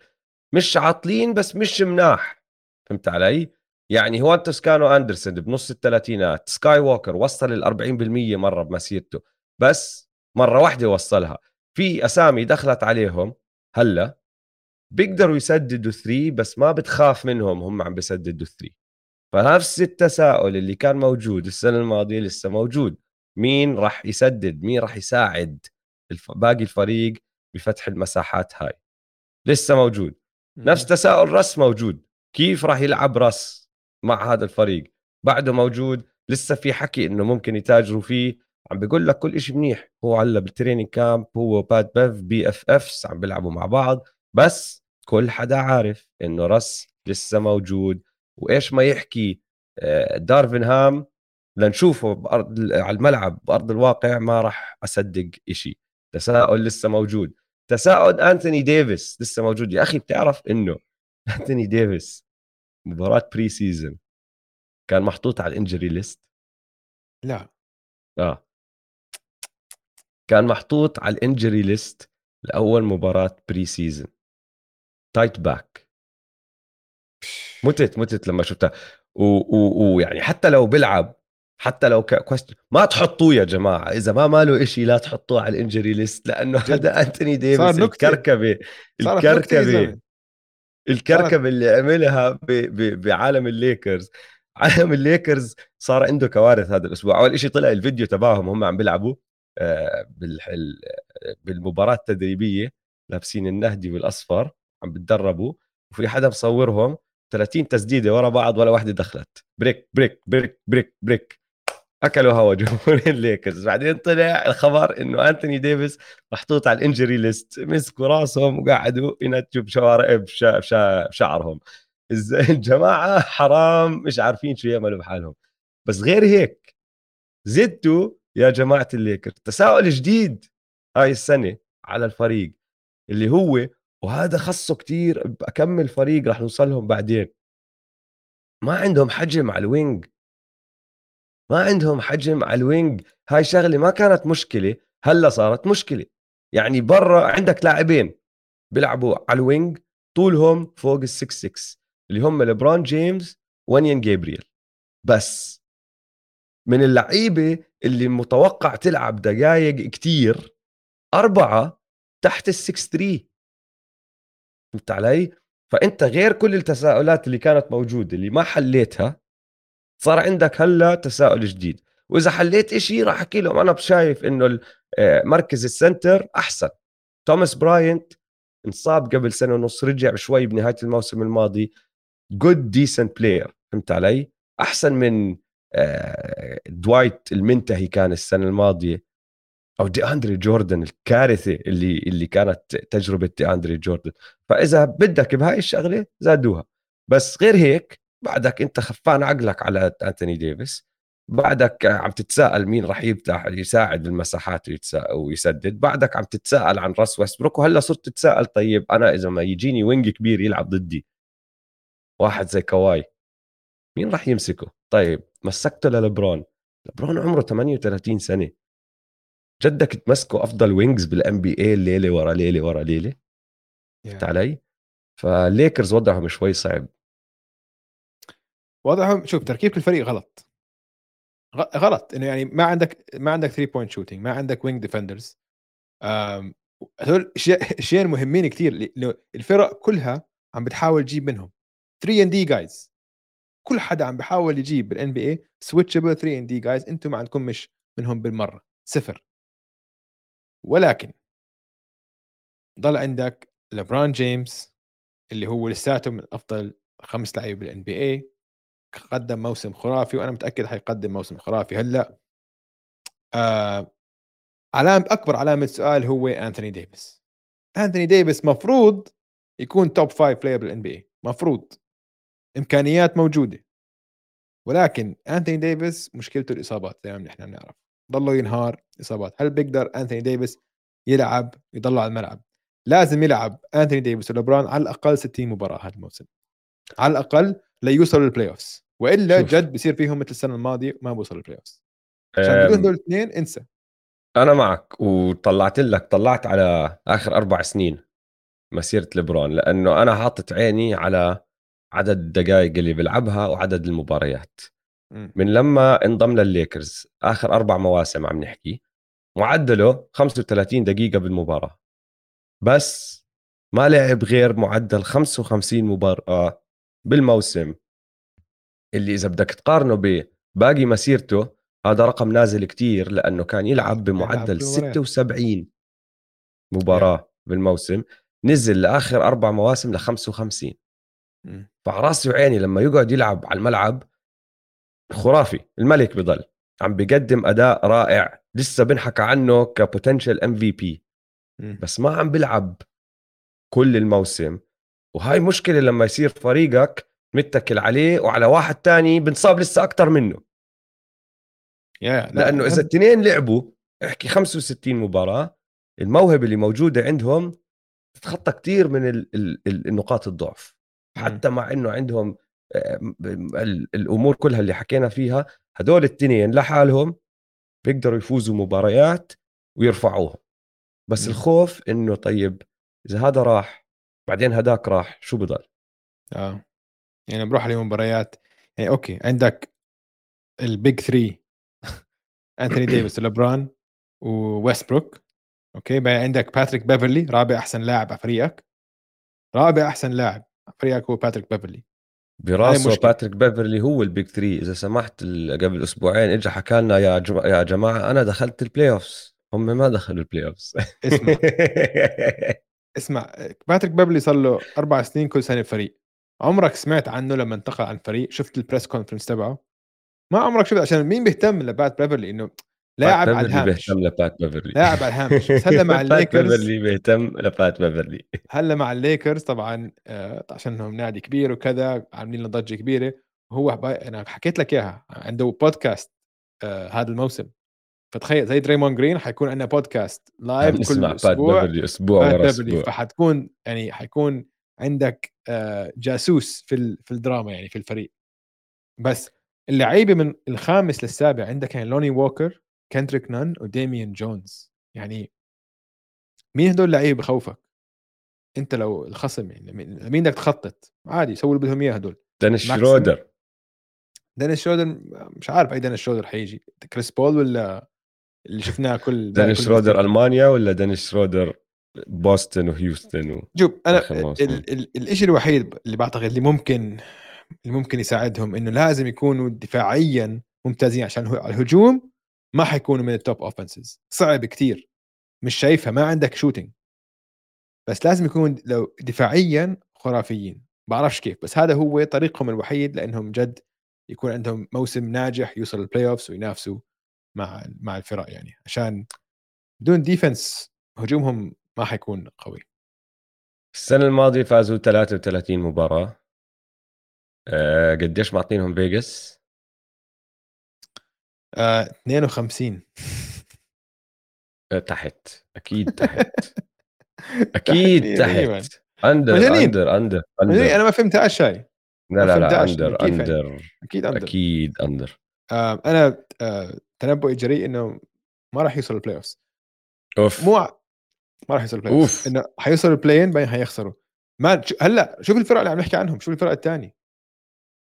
مش عاطلين بس مش مناح. فهمت علي؟ يعني هو توسكانو أندرسون بنص الثلاثينات سكاي ووكر وصل ال 40% مرة بمسيرته بس مرة واحدة وصلها. في أسامي دخلت عليهم هلأ بيقدروا يسددوا 3 بس ما بتخاف منهم هم عم بيسددوا 3 فنفس التساؤل اللي كان موجود السنة الماضية لسه موجود. مين راح يسدد؟ مين راح يساعد. باقي الفريق بفتح المساحات هاي. لسه موجود. نفس تساؤل رس موجود. كيف راح يلعب رس مع هذا الفريق؟ بعده موجود. لسه في حكي إنه ممكن يتاجروا فيه. عم بيقول لك كل شيء منيح. هو هلا بال training camp هو بات بيف BFFs عم بيلعبوا مع بعض. بس كل حدا عارف إنه رس لسه موجود. وإيش ما يحكي آه، دارفن هام لنشوفه بأرض على الملعب بأرض الواقع ما راح أصدق إشي. تساؤل لسه موجود. تساؤل أنتوني ديفيس لسه موجود. يا أخي بتعرف إنه أنتوني ديفيس مباراة preseason كان محطوط على ال injury list لا. آه. كان محطوط على ال injury list لأول مباراة preseason tight back متت متت لما شفتها. ويعني و... و... يعني حتى لو بيلعب حتى لو ك... كوست... ما تحطوه يا جماعة إذا ما ماله إشي لا تحطوه على ال injury list لأنه. هذا أنتوني صار ديفيس نكتة. الكركبة الكركبة. الكركبة اللي عملها ب... ب... بعالم الليكرز عالم الليكرز صار عنده كوارث هذا الأسبوع أول شيء طلع الفيديو تبعهم هم عم بيلعبوا آه،. بالمباراة التدريبية لابسين النهدي والاصفر عم بتدربوا وفي حدا مصورهم 30 تسديدة ورا بعض ولا واحدة دخلت brick brick brick brick brick اكلوا هوا جمهور الليكرز بعدين طلع الخبر إنه أنتوني ديفيس محطوط على ال injury list. مسكوا راسهم وقعدوا ينتفوا بشوارع بشا... بشا... بشعرهم. الجماعه حرام مش عارفين شو يعملوا بحالهم. بس غير هيك زدتوا يا جماعة الليكرز تساؤل جديد هاي السنة على الفريق اللي هو وهذا خصه كتير بكم فريق رح نوصل لهم بعدين. ما عندهم حجم على ال wing. ما عندهم حجم على ال wing. هاي شغلة ما كانت مشكلة هلا صارت مشكلة. يعني برا عندك لاعبين بيلعبوا على ال wing طولهم فوق ال 6 6 اللي هم ليبرون جيمس ووينيان جابرييل. بس من اللعيبة اللي متوقع تلعب دقائق كتير أربعة تحت ال 6 3 فهمت علي؟ فأنت غير كل التساؤلات اللي كانت موجودة اللي ما حليتها صار عندك هلا تساؤل جديد. وإذا حليت إشي راح أحكي لهم. أنا شايف إنه آه، مركز ال center أحسن. توماس براينت انصاب قبل سنة ونص رجع شوي بنهاية الموسم الماضي. good decent player فهمت علي؟ أحسن من آه، دوايت المنتهي كان السنة الماضية. أو دي اندري جوردن الكارثة اللي اللي كانت تجربة دي اندري جوردن. فإذا بدك بهاي الشغلة زادوها. بس غير هيك بعدك انت خفان عقلك على أنتوني ديفيس. بعدك عم تتساءل مين راح يفتح يساعد بالمساحات ويسدد. بعدك عم تتساءل عن راس ويستبروك وهلأ صرت تتساءل طيب أنا إذا ما يجيني wing كبير يلعب ضدي. واحد زي كواي. مين راح يمسكه؟ طيب مسكته للبرون. لبرون عمره 38 سنة. بدك تمسكه أفضل wings بال NBA ليلة ورا ليلة ورا ليلة. فهمت علي؟ فالليكرز وضعهم شوي صعب. وضعهم شوف تركيب الفريق غلط. غلط. إنه يعني ما عندك ما عندك 3 point shooting ما عندك wing defenders هذول اشياء مهمين كثير الفرق كلها عم بتحاول تجيب منهم. 3 and D guys كل حدا عم بحاول يجيب بال NBA switchable 3 and D guys أنتم ما عندكم مش منهم بالمرة. صفر. ولكن ضل عندك لبران جيمس اللي هو لساته من أفضل خمس لعيبة بال NBA قدم موسم خرافي وأنا متأكد حيقدم موسم خرافي. هلأ آه علامة أكبر علامة سؤال هو انثوني ديفيس. انثوني ديفيس مفروض يكون top five player بال NBA مفروض. إمكانيات موجودة. ولكن انثوني ديفيس مشكلته الإصابات زي ما نحن بنعرف. ضله ينهار إصابات. هل بيقدر انثوني ديفيس يلعب يضل على الملعب؟ لازم يلعب انثوني ديفيس ولبران على الأقل 60 مباراة هذا الموسم على الأقل ليوصلوا لل playoffs وإلا شوف. جد بصير فيهم مثل السنة الماضية ما بوصلوا لل playoffs عشان بدون دول الاثنين انسى. أنا معك وطلعت لك طلعت على آخر أربع سنين مسيره لبران لأنه أنا حاطط عيني على عدد الدقائق اللي بيلعبها وعدد المباريات. من لما انضم للليكرز آخر أربع مواسم عم نحكي معدله 35 دقيقة بالمباراة. بس ما لعب غير معدل 55 مباراه بالموسم اللي إذا بدك تقارنه بباقي مسيرته هذا رقم نازل كتير لأنه كان يلعب بمعدل 76 مباراة بالموسم نزل لآخر أربع مواسم ل 55 فعراسي وعيني لما يقعد يلعب على الملعب خرافي الملك بضل عم بيقدم أداء رائع لسه بنحكى عنه كبوتنشال ام في بي بس ما عم بيلعب كل الموسم. وهاي مشكلة لما يصير فريقك متكل عليه وعلى واحد تاني بنصاب لسه أكثر منه. yeah, لأنه إذا الاثنين لعبوا احكي 65 مباراة الموهبة اللي موجودة عندهم تتخطى كثير من ال ال ال النقاط الضعف. حتى مع إنه عندهم الأمور كلها اللي حكينا فيها هدول الاثنين لحالهم بيقدروا يفوزوا مباريات ويرفعوها. بس. الخوف إنه طيب إذا هذا راح بعدين هداك راح شو بضل؟ آه. يعني بروح على مباريات. يعني okay عندك ال big 3 انثوني ديفيس ولبران وويستبروك. okay بعدين عندك باتريك بيفرلي رابع أحسن لاعب على فريقك. رابع أحسن لاعب على فريقك هو باتريك بيفرلي براسه باتريك بيفرلي هو ال big 3 إذا سمحت قبل أسبوعين اجى حكى لنا يا جم... يا جماعة أنا دخلت ال playoffs هم ما دخلوا ال playoffs اسمع باتريك بيفرلي صار له أربع سنين كل سنة بفريق. عمرك سمعت عنه لما انتقل عن فريق؟ شفت ال press conference تبعه؟ ما عمرك شفت عشان مين بيهتم لبات بيفرلي إنه لاعب على الهامش؟ بيهتم لبات بيفرلي لاعب على الهامش. بس هلا مع الليكرز بيفرلي بيهتم لبات بيفرلي هلا مع الليكرز طبعا آه عشانهم نادي كبير وكذا عاملين له ضجة كبيرة. وهو أنا حكيت لك إياها عنده بودكاست آه هذا الموسم. فتخيل زي دريمون جرين حيكون عندنا بودكاست live كل أسبوع بات أسبوع ورا أسبوع. فحتكون يعني حيكون عندك آه جاسوس في في الدراما يعني في الفريق. بس اللعيبة من الخامس للسابع عندك يعني لوني ووكر كندريك نان وديميان جونز. يعني مين هدول اللعيبة بخوفك؟ أنت لو الخصم يعني مين بدك تخطط؟ عادي سووا اللي بدهم إياه هدول. دينيس شرودر. دينيس شرودر مش عارف أي دينيس شرودر حيجي. كريس بول ولا اللي شفناه كل دينيس شرودر ألمانيا ولا دينيس شرودر بوسطن وهيوستن و... شوف أنا الشيء الوحيد اللي بعتقد اللي ممكن اللي ممكن يساعدهم إنه لازم يكونوا دفاعيا ممتازين عشان الهجوم ما حيكونوا من ال top offenses صعب كثير مش شايفها ما عندك shooting بس لازم يكون لو دفاعيا خرافيين. بعرفش كيف بس هذا هو طريقهم الوحيد لإنهم جد يكون عندهم موسم ناجح يوصل ال playoffs وينافسوا. مع مع الفرق يعني عشان بدون defense هجومهم ما حيكون قوي. السنة الماضية فازوا 33 مباراة. أه قديش معطينهم فيجاس؟ آه 52 أه تحت. أكيد تحت. أكيد تحت under مجانين. under under مجانين، أنا ما فهمتهاش شاي لا لا لا under. under أكيد under أكيد under آه أنا آه تنبؤي جريء إنه ما راح يوصل ال playoff. أوف مو ما راح يوصل ال playoff. إنه حيوصل ال play-in بعدين حيخسروا. ما هلأ شوف الفرق اللي عم نحكي عنهم شوف الفرق الثانية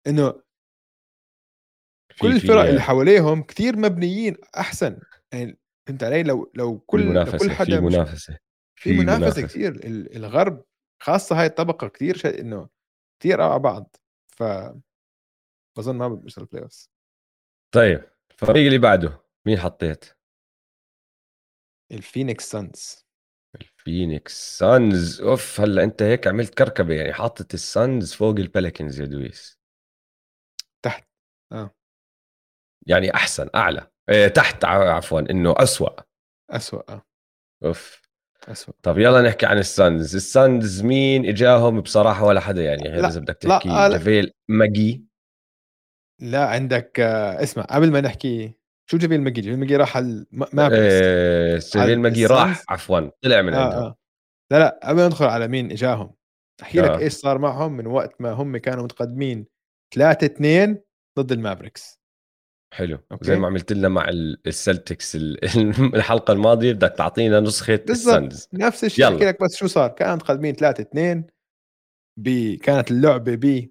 إنه في- كل في- الفرق اللي حواليهم كثير مبنيين أحسن. يعني فهمت علي؟ لو لو في كل لو منافسه كل في حدا مش- منافسة في منافسة كثير ال- الغرب خاصة هاي الطبقة كثير شيء إنه كثير على بعض. ف بظن ما بيوصل ال playoff طيب. الفريق اللي بعده مين حطيت؟ الفينيكس سانز. الفينيكس سانز أوف هلأ أنت هيك عملت كركبة يعني حاطط السانز فوق البلكنز يا دويس. تحت يعني أحسن أعلى. إيه تحت عفوا إنه أسوأ. أسوأ آه، أوف. أسوأ. طب يلا نحكي عن السانز. السانز مين إجاهم؟ بصراحة ولا حدا يعني غير إذا بدك تحكي آه، لا. جافيل ماجي. لا عندك آه، اسمع قبل ما نحكي شو جبيل ماجي جبيل ماجي راح على مافريكس إيه جافيل ماجي راح؟ عفوا طلع من آه عندهم آه. لا لا قبل ما ندخل على مين إجاهم أحكي لك آه. إيش صار معهم من وقت ما هم كانوا متقدمين 3 2 ضد المافريكس حلو okay. زي ما عملت لنا مع ال- السلتكس ال- الحلقة الماضية بدك تعطينا نسخة السانز نفس الشيء. أحكي لك بس شو صار كانوا متقدمين 3 2 ب كانت اللعبة ب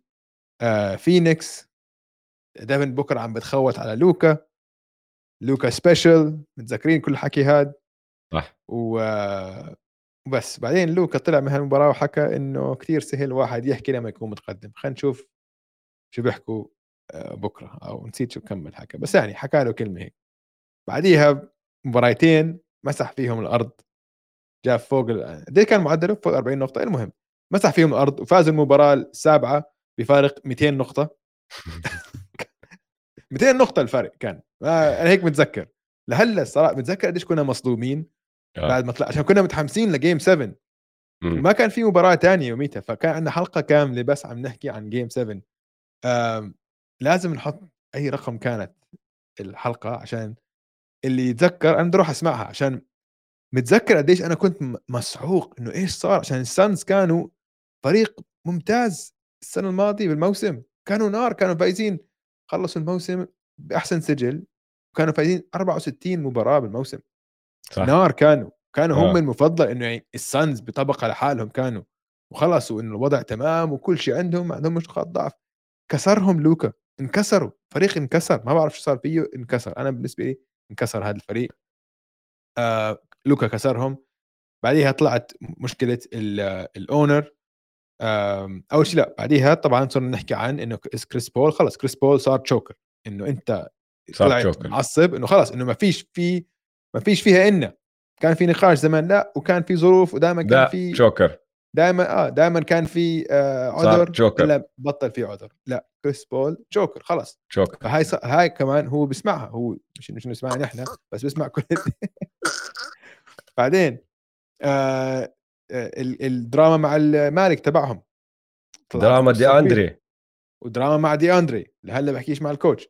آه فينيكس ديفن بوكر عم بتخوت على لوكا. لوكا special متذكرين كل الحكي هاد؟ صح. و وبس. بعدين لوكا طلع من هالمباراة وحكى إنه كثير سهل واحد يحكي لما يكون متقدم. خلينا نشوف شو بيحكوا آه، بكرة. أو نسيت شو كمل حكى بس يعني حكى له كلمة هيك. بعديها مباراتين مسح فيهم الأرض. جاب فوق قد إيه كان معدله فوق 40 نقطة؟ المهم. مسح فيهم الأرض وفاز المباراة السابعة بفارق 200 نقطة. 200 نقطة الفرق كان. آه، أنا هيك متذكر. لهلأ الصراحة متذكر قديش كنا مصدومين آه. بعد ما طلع عشان كنا متحمسين لجيم 7 مم. وما كان في مباراة تانية يوميتها فكان عندنا حلقة كاملة بس عم نحكي عن جيم 7 آم لازم نحط أي رقم كانت الحلقة عشان اللي يتذكر أنا بدي أروح أسمعها عشان متذكر قديش أنا كنت مسحوق إنه إيش صار. عشان السانز كانوا فريق ممتاز السنة الماضية بالموسم. كانوا نار كانوا فايزين. خلصوا الموسم بأحسن سجل وكانوا فايزين 64 مباراة بالموسم. صح. نار كانوا كانوا هم آه. المفضل إنه يعني السانز بطبقة لحالهم كانوا وخلصوا إنه الوضع تمام وكل شيء عندهم ما عندهم نقاط ضعف. كسرهم لوكا انكسروا فريق انكسر ما بعرف شو صار فيه انكسر. أنا بالنسبة لي انكسر هذا الفريق. آه لوكا كسرهم. بعديها طلعت مشكلة ال- الأونر. أول شيء لا بعديها طبعا صرنا نحكي عن إنه كريس بول خلص كريس بول صار تشوكر إنه أنت صار طلعت تشوكر. معصب إنه خلص إنه ما فيش في ما فيش فيها إنا كان في نقاش زمان لا وكان في ظروف ودائما كان لا في جوكر دائما آه دائما كان في آه صار عذر جوكر. إلا بطل في عذر لا كريس بول جوكر خلص. جوكر فهاي ص... هاي كمان هو بيسمعها هو مش مش إنه يسمعها نحن بس بيسمع كل بعدين آه الدراما مع المالك تبعهم. دراما دي. أندري. ودراما مع دي أندري لهلا بحكيش مع ال coach.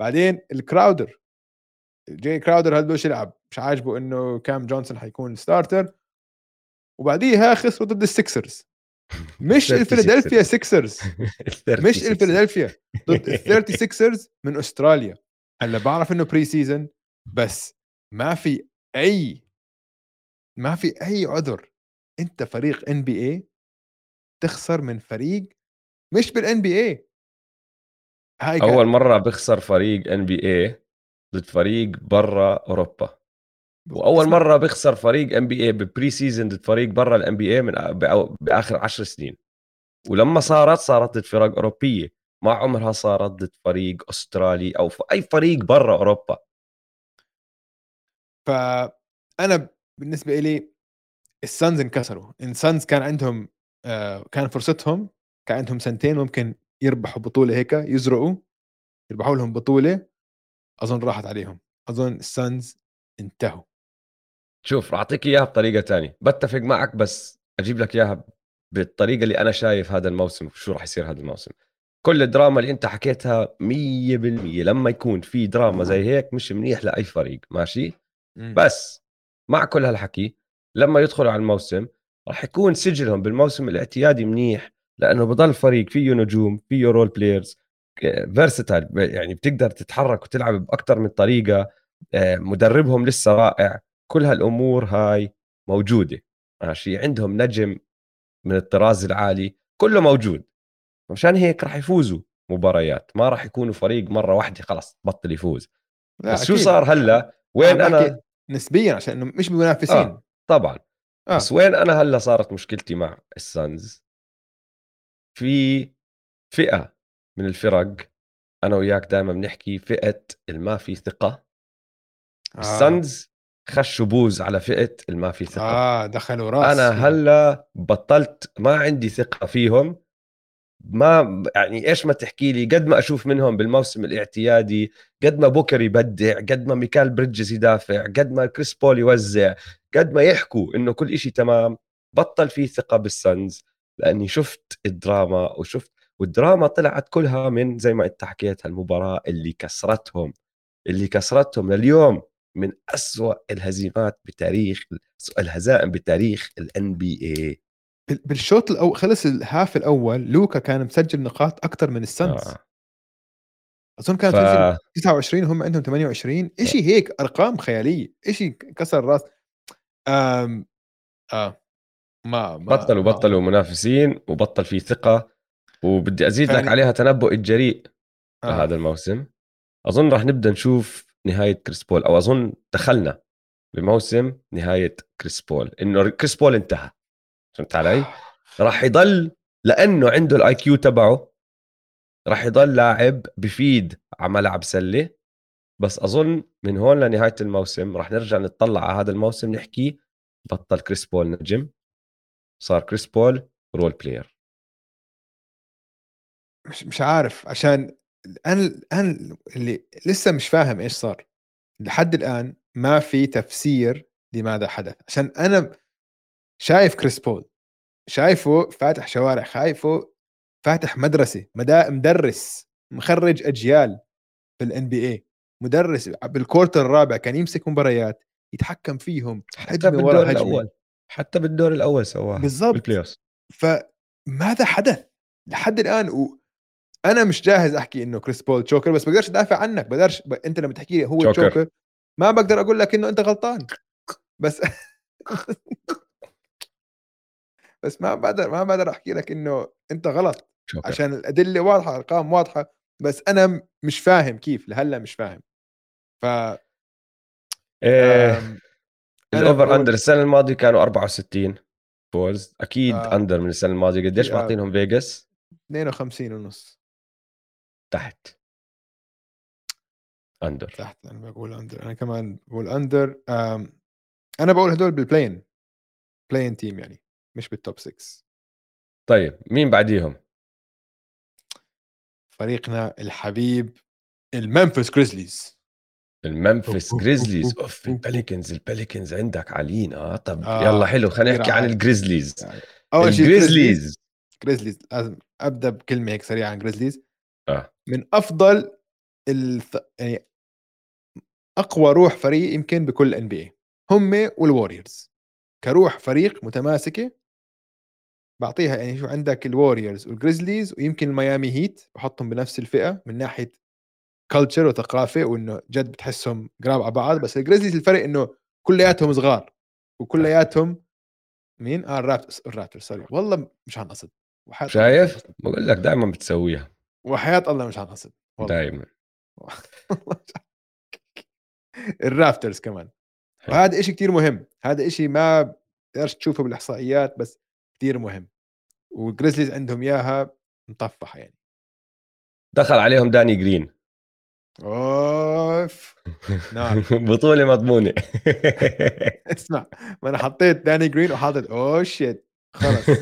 بعدين الكراودر. جاي كراودر هذا بده يلعب مش عاجبه إنه كام جونسون حيكون starter وبعديها خسروا ضد السكسرز مش 36 الفيلادلفيا سيكسرز. مش الفيلادلفيا. ضد ال 36 من أستراليا. هلأ بعرف إنه pre-season بس ما في أي ما في أي عذر أنت فريق NBA تخسر من فريق مش بال NBA هاي كان- أول مرة بخسر فريق NBA ضد فريق برا أوروبا. وأول اسمع، مرة بخسر فريق NBA ب pre-season ضد فريق برا ال NBA من بآخر عشر سنين. ولما صارت صارت ضد فرق أوروبية. ما عمرها صارت ضد فريق أسترالي أو أي فريق برا أوروبا. فأنا بالنسبة لي السانز انكسروا. السانز كان عندهم آه، كان فرصتهم كان عندهم سنتين ممكن يربحوا بطولة هيك يزرقوا يربحوا لهم بطولة أظن راحت عليهم. أظن السانز انتهوا. شوف راح أعطيك إياها بطريقة تانية. بتفق معك بس أجيب لك إياها بالطريقة اللي أنا شايف هذا الموسم شو راح يصير هذا الموسم. كل الدراما اللي أنت حكيتها 100% لما يكون في دراما زي هيك مش منيح لأي فريق ماشي. بس مع كل هالحكي لما يدخلوا على الموسم راح يكون سجلهم بالموسم الاعتيادي منيح لأنه بضل فريق فيه نجوم فيه role players versatile يعني بتقدر تتحرك وتلعب باكثر من طريقة آه، مدربهم لسه رائع. كل هالأمور هاي موجودة ماشي؟ عندهم نجم من الطراز العالي كله موجود. مشان هيك راح يفوزوا مباريات ما راح يكونوا فريق مرة واحدة خلاص بطل يفوز. لا بس شو أكيد. صار هلأ؟ وين أنا؟ نسبيا عشان إنه مش منافسين آه. طبعا آه. بس وين أنا هلأ صارت مشكلتي مع السانز في فئة من الفرق أنا وياك دائما بنحكي فئة الما في ثقة آه. الصنز خشوا بوز على فئة الما في ثقة آه دخلوا رأس أنا. هلأ بطلت ما عندي ثقة فيهم ما يعني إيش ما تحكي لي؟ قد ما أشوف منهم بالموسم الاعتيادي قد ما بوكر يبدع قد ما ميكال بريدجز يدافع قد ما كريس بول يوزع قد ما يحكوا إنه كل إشي تمام بطل في ثقة بالصنز لأني شفت الدراما وشفت والدراما طلعت كلها من زي ما أنت حكيت هالمباراة اللي كسرتهم. اللي كسرتهم لليوم من أسوأ الهزيمات بتاريخ الهزائم بتاريخ ال NBA بالشوط الأول خلص ال half الأول لوكا كان مسجل نقاط أكثر من الصنز آه. أظن كان ف... مسجل 29 هم عندهم 28 شيء هيك أرقام خيالية شيء كسر الراس آم آه. ما, ما بطلوا ما. بطلوا منافسين وبطل في ثقة وبدي أزيد لك يعني- عليها تنبؤ الجريء آه. لهذا الموسم. أظن راح نبدأ نشوف نهاية كريس بول أو أظن دخلنا بموسم نهاية كريس بول إنه كريس بول انتهى. فهمت علي؟ راح يضل لأنه عنده ال IQ تبعه. راح يضل لاعب بفيد على ملعب سلة. بس أظن من هون لنهاية الموسم راح نرجع نطلع على هذا الموسم نحكي بطل كريس بول نجم. صار كريس بول role player مش مش عارف عشان أنا أنا اللي لسه مش فاهم إيش صار. لحد الآن ما في تفسير لماذا حدث. عشان أنا شايف كريس بول شايفه فاتح شوارع شايفه فاتح مدرسة مدا مدرس مخرج أجيال في ال NBA مدرس بال quarter الرابع كان يمسك مباريات يتحكم فيهم حتى بالدور الأول حتى بالدور الأول سواها بالضبط. بال play فماذا حدث لحد الآن وأنا مش جاهز أحكي إنه كريس بول choker بس بقدرش أدافع عنك بقدرش ب... أنت لما تحكي لي هو. choker ما بقدر أقول لك إنه أنت غلطان بس بس ما بقدر ما بقدر أحكي لك إنه أنت غلط choker. عشان الأدلة واضحة الأرقام واضحة بس أنا مش فاهم كيف لهلأ مش فاهم. ف إيه ال over under السنة الماضية كانوا 64 فوز أكيد آه. under من السنة الماضية. قديش آه. معطينهم فيجاس؟ 52 ونص. تحت. under تحت أنا بقول under أنا كمان بقول under أنا بقول هدول بال play-in play-in team يعني. مش بال top 6 طيب مين بعديهم؟ فريقنا الحبيب الممفيس جريزليز الممفيس جريزليز أوف البليكنز البليكنز عندك عاليين آه طب آه، يلا حلو خلينا نحكي عن. الجريزليز أول شيء جريزليز الجريزليز جريزليز لازم أبدأ بكلمة هيك سريعة عن جريزليز آه. من أفضل الث... يعني أقوى روح فريق يمكن بكل NBA هم والوريورز كروح فريق متماسكة بعطيها يعني شو عندك الوريورز والجريزليز ويمكن الميامي هيت بحطهم بنفس الفئة من ناحية culture وثقافة وإنه جد بتحسهم قراب على بعض. بس الجريزليز الفرق إنه كلياتهم صغار وكلياتهم مين؟ آه الرابترز الرابترز sorry والله مش عن قصد شايف. بقول لك دائما بتسويها. وحياة الله مش عن قصد دائما الرابترز كمان. وهذا إشي كتير مهم. هذا إشي ما بتقدرش تشوفه بالإحصائيات بس كتير مهم. والجريزليز عندهم إياها مطفحة يعني. دخل عليهم داني جرين. أوف. نار بطولة مضمونة. اسمع ما أنا حطيت داني جرين وحاطط oh shit خلص.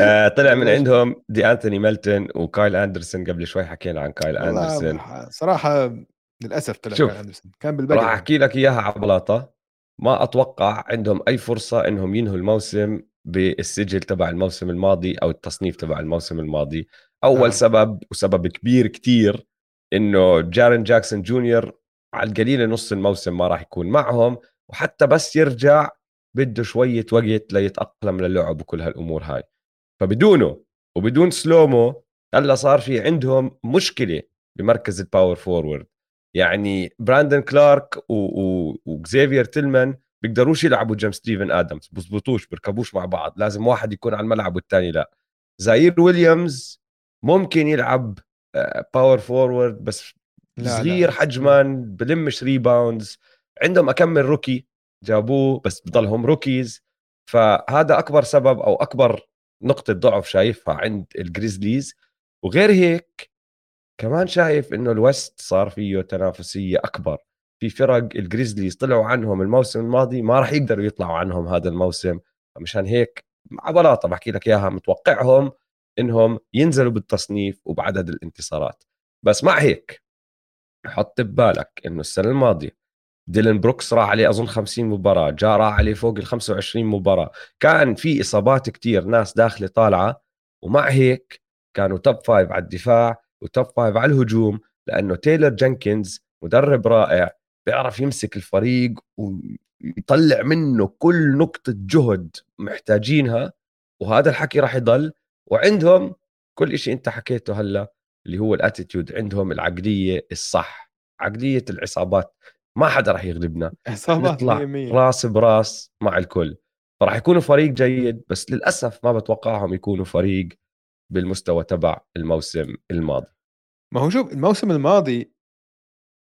آه، طلع من. عندهم دي أنثوني ميلتون وكايل أندرسون. قبل شوي حكينا عن كايل أندرسون. صراحة للأسف طلع شوف، كان أندرسون. كان راح بالبدايه أحكي لك إياها على بلاطة. ما أتوقع عندهم أي فرصة إنهم ينهوا الموسم بالسجل تبع الموسم الماضي أو التصنيف تبع الموسم الماضي. أول آه. سبب وسبب كبير كتير إنه جارين جاكسون جونيور على القليله نص الموسم ما راح يكون معهم وحتى بس يرجع بده شوية وقت ليتأقلم للعب وكل هالأمور هاي. فبدونه وبدون سلومو هلأ صار في عندهم مشكلة بمركز ال power forward يعني براندن كلارك. وكزيفير تيلمان بيقدروش يلعبوا game ستيفن آدمز بزبطوش بيركبوش مع بعض لازم واحد يكون على الملعب والثاني لا زاير ويليامز ممكن يلعب power forward بس لا، لا، صغير لا. حجما بلمش rebounds عندهم أكمل rookie جابوه بس بضلهم rookies فهذا أكبر سبب أو أكبر نقطة ضعف شايفها عند الجريزليز وغير هيك كمان شايف إنه ال West صار فيه تنافسية أكبر. في فرق الجريزليز طلعوا عنهم الموسم الماضي ما راح يقدروا يطلعوا عنهم هذا الموسم. مشان هيك مع بلاطة بحكي لك إياها متوقعهم إنهم ينزلوا بالتصنيف وبعدد الانتصارات. بس مع هيك حط ببالك إنه السنة الماضية ديلن بروكس راح عليه أظن 50 مباراة جاء راح عليه فوق ال 25 مباراة. كان في إصابات كتير ناس داخلة طالعة ومع هيك كانوا top five على الدفاع. و top five على الهجوم لأنه تايلر جينكنز مدرب رائع بيعرف يمسك الفريق ويطلع منه كل نقطة جهد محتاجينها وهذا الحكي راح يضل. وعندهم كل شيء أنت حكيته هلأ اللي هو ال attitude عندهم العقلية الصح عقلية العصابات. ما حدا راح يغلبنا. اصابات نطلع 100% راس براس مع الكل. فراح يكونوا فريق جيد بس للأسف ما بتوقعهم يكونوا فريق بالمستوى تبع الموسم الماضي. ما هو شوف الموسم الماضي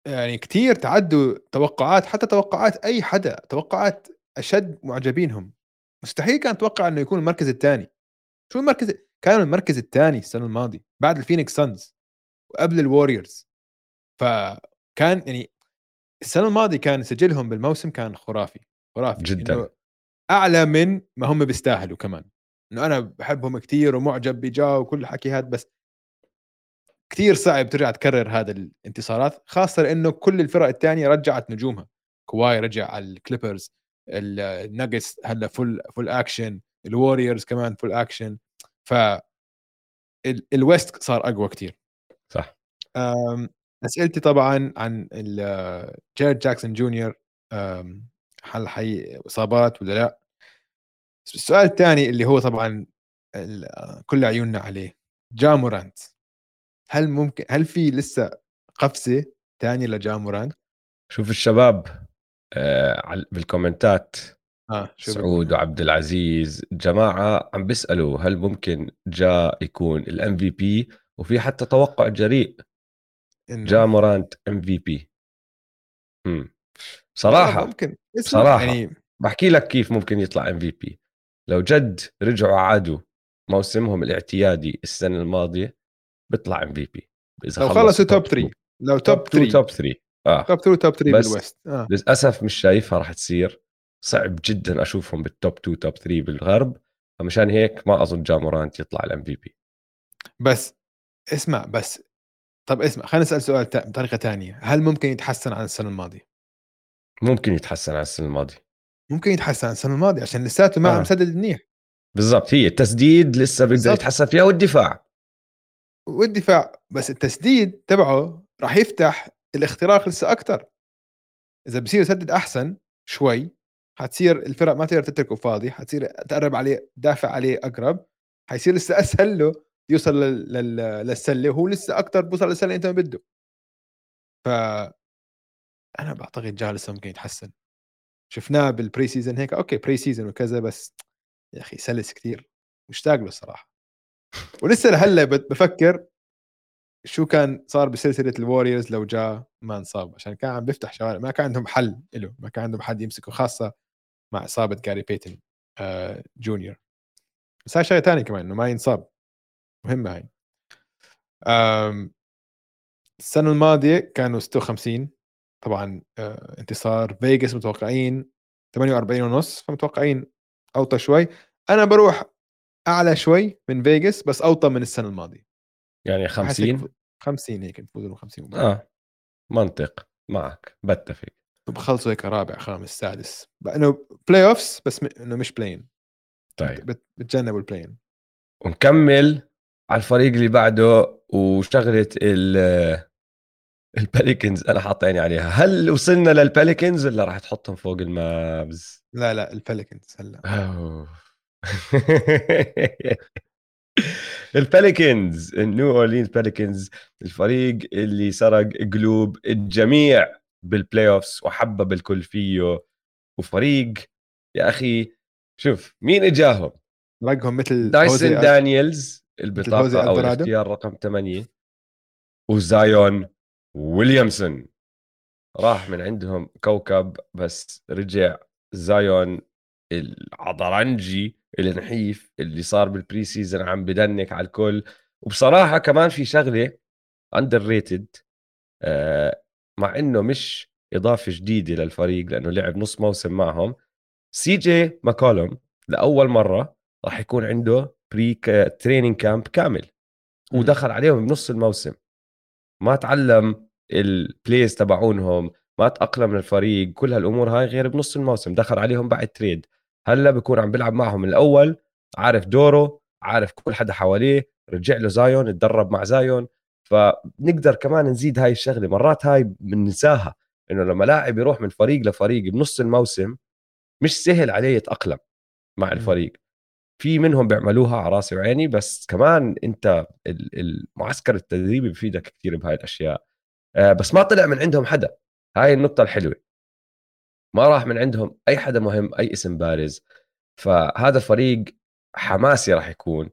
يعني كتير تعدوا توقعات حتى توقعات أي حدا توقعات أشد معجبينهم. مستحيل كان أتوقع إنه يكون المركز الثاني. شو المركز كانوا المركز الثاني السنة الماضية بعد الفينيكس سانز وقبل الوريورز فكان يعني السنة الماضية كان سجلهم بالموسم كان خرافي خرافي. جداً. أعلى من ما هم بيستاهلوا كمان. إنه أنا بحبهم كثير ومعجب بجا وكل الحكي هذا بس كثير صعب ترجع تكرر هذا الانتصارات خاصة لأنه كل الفرق الثانية رجعت نجومها. كواي رجع على الكليبرز الناجتس هلأ full full action الوريورز كمان full action ف ال- ال West صار أقوى كثير صح. أسئلتي طبعا عن جيرد جاكسون جونيور هل حيّ إصابات ولا لا؟ السؤال الثاني اللي هو طبعا كل عيوننا عليه جامورانت هل ممكن هل في لسه قفزة ثانية لجامورانت؟ شوف الشباب آه بالكومنتات. شو سعود؟ وعبد العزيز جماعة عم بيسألوا هل ممكن جا يكون ال MVP وفي حتى توقع جريء. إنه جا مورانت MVP صراحة ممكن. بصراحة. يعني بحكي لك كيف ممكن يطلع MVP لو جد رجعوا عادوا موسمهم الاعتيادي السنة الماضية بيطلع MVP. إذا لو خلصوا top two. 3 لو top top 2 3 top 3 آه. top 2 top 3 بس- بال West. آه. للأسف مش شايفها راح تصير. صعب جدا أشوفهم بال top 2 top 3 بالغرب. فمشان هيك ما أظن جامورانت يطلع ال MVP. بس اسمع بس. طب اسمع خلينا نسال سؤال بطريقه ثانية هل ممكن يتحسن عن السنة الماضية؟ ممكن يتحسن على السنة الماضية. ممكن يتحسن السنة الماضية عشان لساته ما آه. عم مسدد منيح بالضبط هي التسديد لسه بيقدر. يتحسن فيها والدفاع. والدفاع بس التسديد تبعه راح يفتح الاختراق لسه أكثر إذا بصير يسدد أحسن شوي حتصير الفرق ما تقدر تتركه فاضي حتصير تقرب عليه دافع عليه أقرب حيصير لسه أسهل له يوصل لل... لل... للسلة وهو لسه أكثر بوصل للسلة أنت ما بده. ف أنا بعتقد جا لسه ممكن يتحسن. شفناه بال preseason هيك okay preseason وكذا بس يا أخي سلس كثير مشتاق له الصراحة. ولسه لهلأ بفكر شو كان صار بسلسلة الوريورز لو جا ما انصاب عشان كان عم بيفتح شوارع ما كان عندهم حل له ما كان عندهم حد يمسكه خاصة مع إصابة جاري بيتن آه جونيور بس هاي شغلة ثانية كمان إنه ما ينصاب. مهمه هاي. السنة الماضية كانوا 56 طبعا آه انتصار فيجاس متوقعين 48 ونص فمتوقعين أوطى شوي. أنا بروح أعلى شوي من فيجاس بس أوطى من السنة الماضية. يعني بحس هيك 50 50 هيك تفوزوا 50 مباراة. آه منطق. معك. بتفق. بخلصوا هيك رابع خامس سادس. إنه playoffs بس م... إنه مش play-in طيب. بت... بتجنبوا ال play-in ونكمل على الفريق اللي بعده وشغلة ال البيليكنز أنا حاط عيني عليها. هل وصلنا للبيليكنز ولا راح تحطهم فوق المافز؟ لا لا البيليكنز هلا. البيليكنز النيو أورلينز بيليكنز الفريق اللي سرق قلوب الجميع بال playoffs وحبب الكل فيه. وفريق يا أخي شوف مين إجاهم؟ رقم مثل دايسون دانييلز البطاقة أو الاختيار رقم 8 وزايون ويليامسون راح من عندهم كوكب بس رجع زايون العضرنجي النحيف اللي صار بالبري سيزون عم بدنك على الكل. وبصراحة كمان في شغلة اندر ريتد آه مع إنه مش إضافة جديدة للفريق لأنه لعب نص موسم معهم سي جي ماكولوم لأول مرة راح يكون عنده pre training camp كامل. ودخل عليهم بنص الموسم. ما تعلم ال plays تبعونهم ما تأقلم الفريق كل هالأمور هاي غير بنص الموسم دخل عليهم بعد trade هلأ بكون عم بيلعب معهم الأول عارف دوره عارف كل حدا حواليه رجع له زايون اتدرب مع زايون فبنقدر كمان نزيد هاي الشغلة مرات هاي بننساها إنه لما لاعب يروح من فريق لفريق بنص الموسم مش سهل عليه يتأقلم مع الفريق. في منهم بيعملوها على راسي وعيني بس كمان أنت المعسكر التدريبي بفيدك كثير بهاي الأشياء. بس ما طلع من عندهم حدا هاي النقطة الحلوة ما راح من عندهم أي حدا مهم أي اسم بارز فهذا الفريق حماسي راح يكون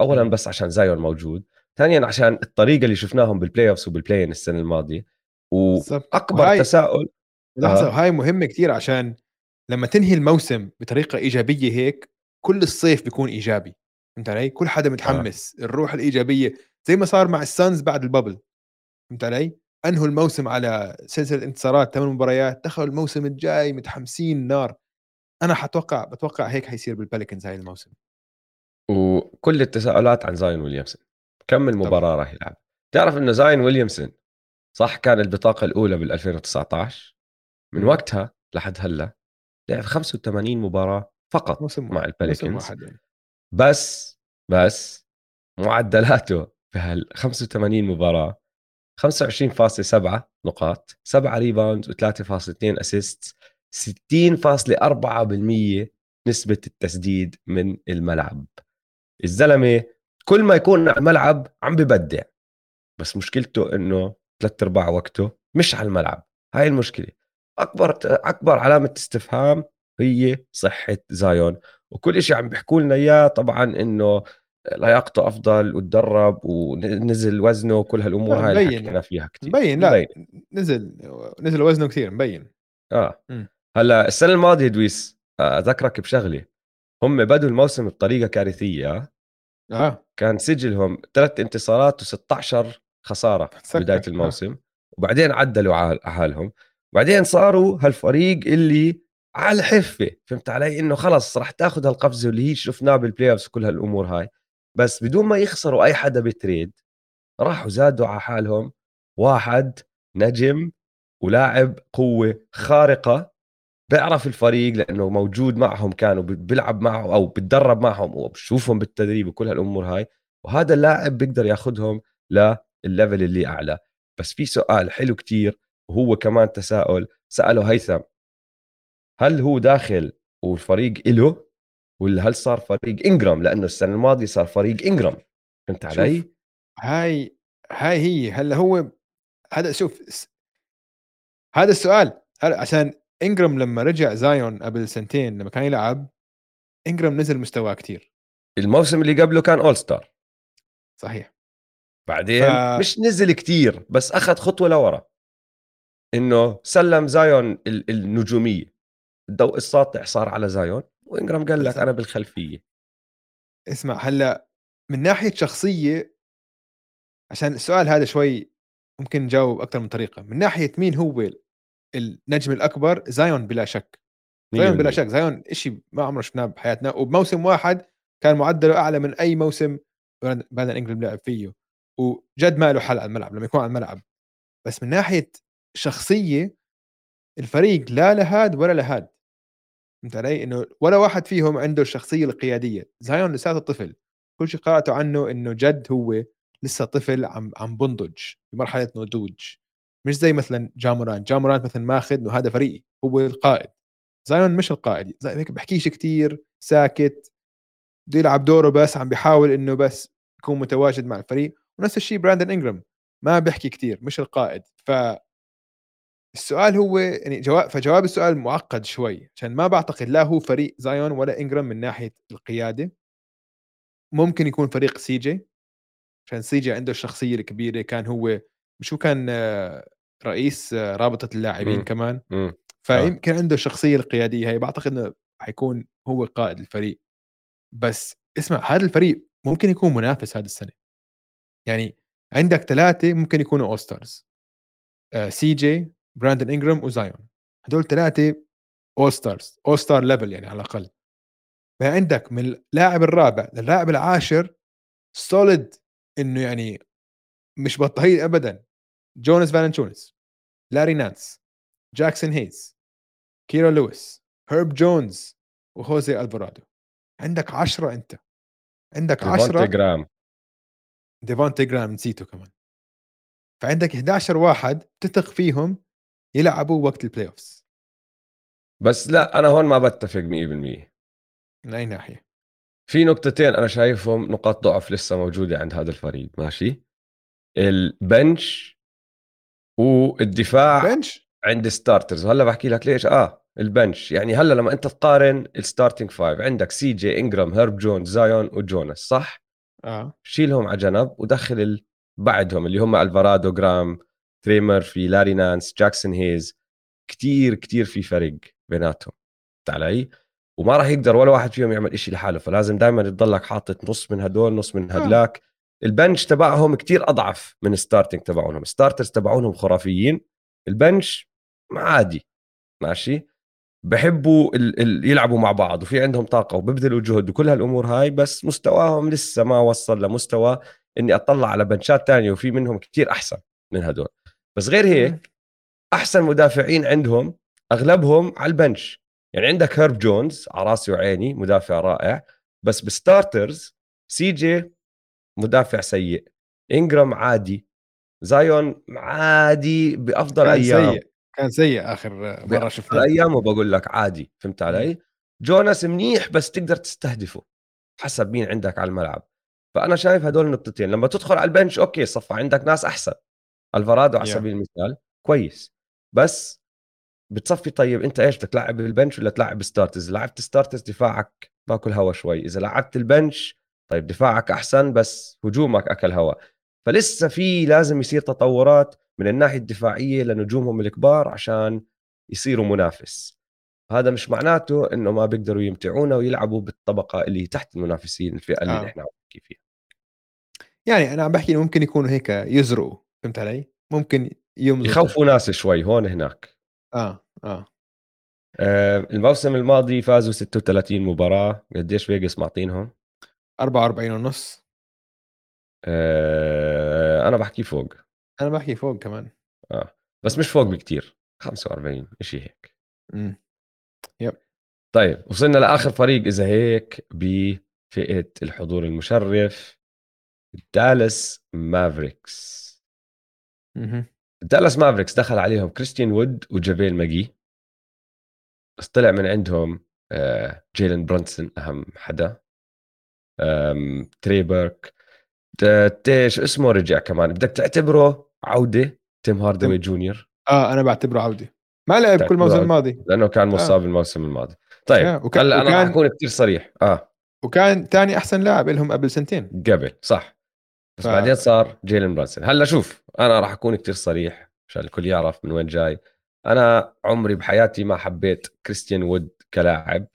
اولا بس عشان زايون موجود ثانيا عشان الطريقة اللي شفناهم بال playoffs وبال play-in السنة الماضية وأكبر وهاي... تساؤل لحظة آه. هاي مهمة كثير عشان لما تنهي الموسم بطريقة إيجابية هيك كل الصيف بيكون إيجابي فهمت علي؟ كل حدا متحمس آه. الروح الإيجابية زي ما صار مع السانز بعد البابل فهمت علي؟ انهوا الموسم على سلسلة انتصارات ثمان مباريات دخلوا الموسم الجاي متحمسين نار. أنا حتوقع بتوقع هيك حيصير بالباليكنز هاي الموسم. وكل التساؤلات عن زاين ويليامسون كم من مباراة راح يلعب؟ تعرف إنه زايون ويليامسون صح كان البطاقة الأولى بال 2019 من. وقتها لحد هلأ لعب 85 مباراة فقط موسم مع ال Pelicans يعني. بس بس معدلاته في هال 85 مباراة 25.7 نقاط 7 rebound و3.2 assist 60.4% نسبة التسديد من الملعب. الزلمة كل ما يكون على الملعب عم ببدع بس مشكلته إنه ثلاث أرباع وقته مش على الملعب. هاي المشكلة. أكبر أكبر علامة استفهام هي صحة زايون. وكل شيء عم بيحكوا لنا إياه طبعا إنه لياقته أفضل وتدرب ونزل وزنه وكل هالأمور هاي اللي حكينا فيها كثير مبين لا مبين. نزل نزل وزنه كثير مبين. آه. م. هلأ السنة الماضية دويس اذكرك بشغلة. هم بدوا الموسم بطريقة كارثية. آه. كان سجلهم ثلاث انتصارات و16 خسارة بداية آه. الموسم. آه. وبعدين عدلوا على حالهم. بعدين صاروا هالفريق اللي على الحفة. فهمت علي؟ إنه خلص راح تاخذ هالقفزة اللي هي شفناه بال playoffs وكل هالأمور هاي. بس بدون ما يخسروا أي حدا ب trade راحوا زادوا على حالهم واحد نجم ولاعب قوة خارقة بيعرف الفريق لأنه موجود معهم كانوا بيلعب معه أو بتدرب معهم وبشوفهم بالتدريب وكل هالأمور هاي وهذا اللاعب بيقدر ياخذهم للل level اللي أعلى. بس في سؤال حلو كتير وهو كمان تساؤل سأله هيثم هل هو داخل والفريق إله؟ ولا هل صار فريق انجرام لأنه السنة الماضية صار فريق انجرام فهمت علي؟ هاي هاي هي. هلأ هو هذا شوف هذا السؤال. هلأ عشان انجرام لما رجع زايون قبل سنتين لما كان يلعب انجرام نزل مستواه كتير. الموسم اللي قبله كان اول ستار صحيح. بعدين ف... مش نزل كتير بس أخذ خطوة لورا. إنه سلم زايون النجومية. الضوء الساطع صار على زايون. وإنجرام قال لك أنا بالخلفية. اسمع هلأ من ناحية شخصية عشان السؤال هذا شوي ممكن نجاوب أكثر من طريقة. من ناحية مين هو النجم الأكبر؟ زايون بلا شك. زايون بلا شك. زايون شيء ما عمره شفناه بحياتنا. وبموسم واحد كان معدله أعلى من أي موسم بعد انجلم لعب فيه. وجد ما له حل على الملعب لما يكون على الملعب. بس من ناحية شخصية الفريق لا لهاد ولا لهاد. فهمت علي؟ إنه ولا واحد فيهم عنده الشخصية القيادية، زايون لساته طفل، كل شيء قراته عنه إنه جد هو لسه طفل عم عم بنضج بمرحله نضوج. مش زي مثلا جاموران جاموران مثلا ماخذ إنه هذا فريقي هو القائد. زايون مش القائد. هيك بحكيش كثير ساكت بده يلعب دوره بس عم بيحاول إنه بس يكون متواجد مع الفريق. ونفس الشيء براندن انجرام ما بيحكي كثير مش القائد. ف السؤال هو يعني جواب فجواب السؤال معقد شوي عشان ما بعتقد لا هو فريق زايون ولا انجرام من ناحية القيادة ممكن يكون فريق سي جي عشان سي جي عنده الشخصية الكبيرة كان هو شو كان آه، رئيس آه، رابطة اللاعبين م. كمان م. آه. فيمكن عنده الشخصية القيادية هي بعتقد إنه حيكون هو قائد الفريق بس اسمع هذا الفريق ممكن يكون منافس هذه السنة يعني عندك ثلاثة ممكن يكونوا all stars سي جي براندن انجرام وزايون. هدول ثلاثة all stars all star level يعني على الأقل. فعندك من اللاعب الرابع للاعب العاشر solid إنه يعني مش بطهيل ابدا. جوناس فالنتشونس لاري نانس جاكسون هيز كيرا لويس هيرب جونز وهوزيه ألفارادو. عندك عشرة أنت. عندك عشرة جرام. ديفونتي جرام نسيته كمان. فعندك 11 واحد تثق فيهم يلعبوا وقت ال playoffs بس لا أنا هون ما بتفق 100% من أي ناحية؟ في نقطتين أنا شايفهم نقاط ضعف لسه موجودة عند هذا الفريق ماشي؟ ال bench والدفاع bench عند starters وهلا بحكي لك ليش؟ آه ال bench. يعني هلأ لما أنت تقارن ال starting five عندك سي جي انجرام هيرب جونز زايون وجوناس صح؟ آه. شيلهم على جنب ودخل ال... بعدهم اللي هم الفارادو جرام تري ميرفي لاري نانس جاكسون هيز كتير كتير في فرق بيناتهم. علي وما راح يقدر ولا واحد فيهم يعمل إشي لحاله فلازم دائما تضلك حاطط نص من هدول نص من آه. هدلاك. ال bench تبعهم كتير أضعف من ال starting تبعهم ال starters تبعونهم خرافيين. ال bench عادي. ماشي. بحبوا ال ال يلعبوا مع بعض وفي عندهم طاقة وببذلوا جهد وكل هالأمور هاي بس مستواهم لسه ما وصل لمستوى إني أطلع على bench ات تانية وفي منهم كتير أحسن من هدول. بس غير هيك أحسن مدافعين عندهم أغلبهم على ال bench. يعني عندك هيرب جونز على راسي وعيني مدافع رائع بس ب starters سي جي مدافع سيء. إنجرام عادي زايون عادي بأفضل كان أيام. سيء كان سيء آخر مرة شفناه. ايامه بقول لك عادي فهمت علي؟ جوناس منيح بس تقدر تستهدفه حسب مين عندك على الملعب. فأنا شايف هدول النقطتين لما تدخل على ال bench okay صفى عندك ناس أحسن. ألفارادو على سبيل المثال كويس. بس بتصفي طيب أنت إيش بدك تلعب بال bench ولا تلعب starters لعبت starters دفاعك بأكل هوا شوي إذا لعبت ال bench طيب دفاعك أحسن بس هجومك أكل هوا. فلسه في لازم يصير تطورات من الناحية الدفاعية لنجومهم الكبار عشان يصيروا منافس. هذا مش معناته إنه ما بيقدروا يمتعونا ويلعبوا بالطبقة اللي تحت المنافسين الفئة اللي آه. إحنا عم نحكي فيها. يعني أنا عم بحكي ممكن يكونوا هيك يزرقوا. فهمت علي؟ ممكن يمزقوا يخوفوا ناس شوي هون هناك. آه آه. آه الموسم الماضي فازوا 36 مباراة. قديش فيجاس معطينهم؟ 44 ونص. آه أنا بحكي فوق. أنا بحكي فوق كمان. آه بس مش فوق بكتير. 45 شيء هيك. إمم. yep. طيب وصلنا لآخر فريق إذا هيك بفئة الحضور المشرف دالاس مافريكس. دالاس مافريكس دخل عليهم كريستيان وود وجافيل ماكجي بس طلع من عندهم آه، جيلن برونسون أهم حدا. تري بيرك شو اسمه رجع كمان. بدك تعتبره عودة؟ تيم هاردوي جونيور آه أنا بعتبره عودة. ما لعب كل الموسم الماضي. لأنه كان مصاب آه. الموسم الماضي. طيب آه. وكان هلأ أنا وكان... أكون كثير صريح. آه. وكان ثاني أحسن لاعب لهم قبل سنتين. قبل صح. بس ف... بعدين صار جيلن برانسون هلأ شوف أنا راح أكون كثير صريح عشان الكل يعرف من وين جاي. أنا عمري بحياتي ما حبيت كريستيان وود كلاعب.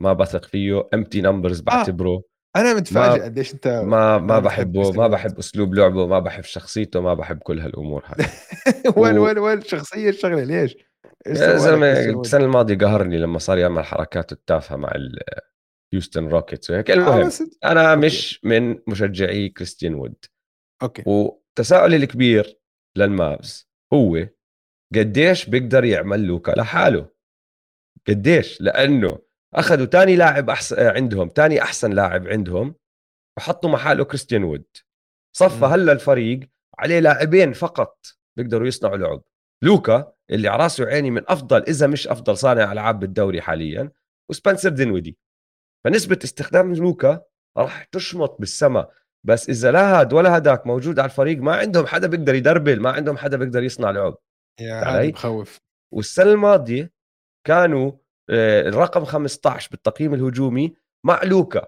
ما بثق فيه. empty numbers بعتبره. آه. أنا متفاجئ قديش أنت ما ما بحبه. ما بحب أسلوب لعبه. ما بحب شخصيته. ما بحب كل هالأمور هاي. وين وين وين الشخصية؟ الشغلة ليش؟ يا زلمة السنة الماضية قهرني لما صار يعمل حركاته التافهة مع هيوستن روكيتس وهيك المهم آه أنا أوكي. مش من مشجعي كريستيان وود. أوكي. وتساؤلي الكبير للمافز هو قديش بيقدر يعمل لوكا لحاله؟ قديش؟ لأنه أخذوا تاني لاعب احسن عندهم تاني أحسن لاعب عندهم وحطوا محله كريستيان وود. صفى هلا الفريق عليه لاعبين فقط بيقدروا يصنعوا لعب. لوكا اللي على راسه عيني من أفضل إذا مش أفضل صانع ألعاب بالدوري حاليا وسبنسر دينودي. فنسبة استخدام لوكا راح تشمط بالسماء بس إذا لا هاد ولا هداك موجود على الفريق ما عندهم حدا بيقدر يدربل ما عندهم حدا بيقدر يصنع لعب. يا علي؟ بخوف. والسنة الماضية كانوا آه، الرقم 15 بالتقييم الهجومي مع لوكا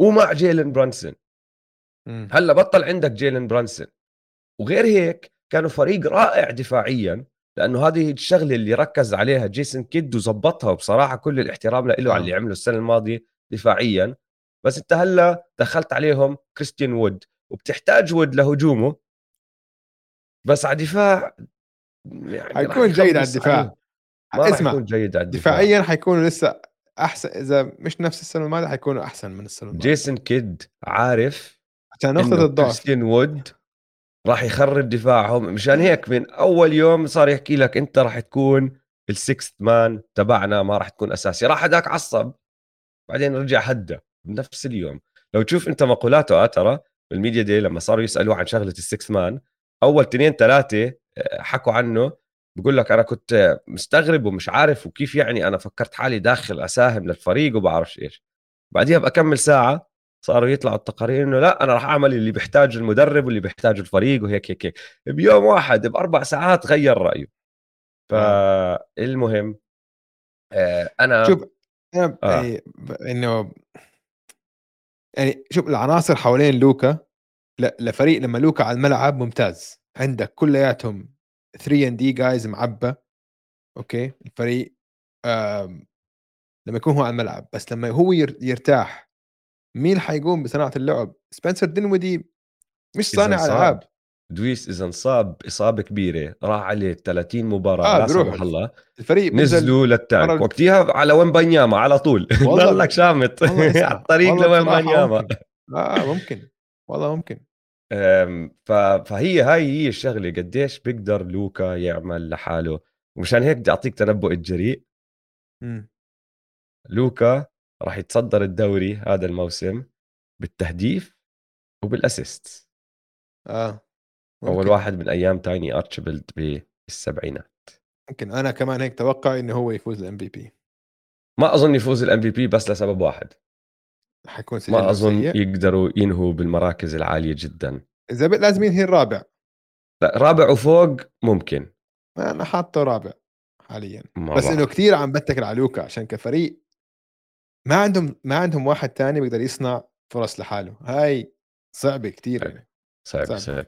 ومع جيلن برانسون. هلأ بطل عندك جيلن برانسون. وغير هيك كانوا فريق رائع دفاعيا. لأنه هذه الشغلة اللي ركز عليها جيسون كيد وظبطها وبصراحه كل الاحترام له على آه. اللي عمله السنة الماضية دفاعيا. بس أنت هلأ دخلت عليهم كريستيان وود وبتحتاج وود لهجومه. بس على دفاع يعني حيكون جيد على الدفاع. ما اسمع حيكون جيد على الدفاع. دفاعيا حيكونوا لسه أحسن إذا مش نفس السنة الماضية حيكونوا أحسن من السنة الماضية. جيسون كيد عارف عشان نقطة الضعف. كريستيان وود راح يخرب دفاعهم مشان هيك من أول يوم صار يحكي لك أنت راح تكون ال sixth man تبعنا ما راح تكون أساسي. راح هداك عصب. بعدين رجع هدى بنفس اليوم. لو تشوف أنت مقولاته آه ترى بالميديا دي لما صاروا يسألوه عن شغلة السكس مان أول اثنين ثلاثة آه، حكوا عنه. بقول لك أنا كنت مستغرب ومش عارف وكيف يعني أنا فكرت حالي داخل أساهم للفريق وبعرفش إيش. بعديها بكمل ساعة صاروا يطلعوا التقارير إنه لا أنا راح أعمل اللي بيحتاجه المدرب واللي بيحتاجه الفريق وهيك هيك هيك. بيوم واحد بأربع ساعات غير رأيه. فالمهم آه أنا شوف أنا آه. يعني إنه يعني شوف العناصر حوالين لوكا لفريق لما لوكا على الملعب ممتاز. عندك كلياتهم 3 and D guys معبى أوكي؟ الفريق لما يكون هو على الملعب بس لما هو يرتاح مين حيقوم بصناعة اللعب؟ سبنسر دينودي مش صانع ألعاب. دويس إذا انصاب إصابة كبيرة راح عليه 30 مباراة آه لا سمح الله. الفريق نزلوا للتانك. وقتها على وين بنياما على طول. ضلك شامط على الطريق لوين بنياما آه ممكن. والله ممكن. فهي هاي هي الشغلة. قديش بيقدر لوكا يعمل لحاله. ومشان هيك بدي أعطيك تنبؤ الجريء. لوكا راح يتصدر الدوري هذا الموسم بالتهديف وبالأسيست. آه ممكن. اول واحد من أيام تايني ارتشبلد بالسبعينات. ممكن. أنا كمان هيك توقع إنه هو يفوز الام بي بي ما أظن يفوز ال MVP بس لسبب واحد. حيكون ما أظن سيئ. يقدروا ينهوا بالمراكز العالية جدا. إذا لازم ينهي الرابع. لا رابع وفوق ممكن. أنا حاطه رابع حاليا. بس إنه كثير عم بتكل على لوكا عشان كفريق ما عندهم ما عندهم واحد تاني بيقدر يصنع فرص لحاله. هاي صعبة كثير يعني. صعب صعب, صعب.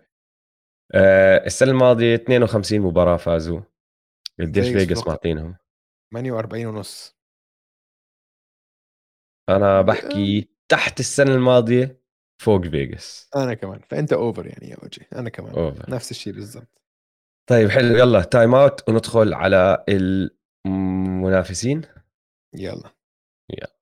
آه السنة الماضية 52 مباراة فازوا. قديش فيجاس معطينهم؟ 48 ونص. أنا بحكي تحت السنة الماضية فوق فيجاس. أنا كمان. فأنت over يعني يا وجهي. أنا كمان. over. نفس الشيء بالضبط. طيب حلو. يلا time out وندخل على المنافسين. يلا. يلا.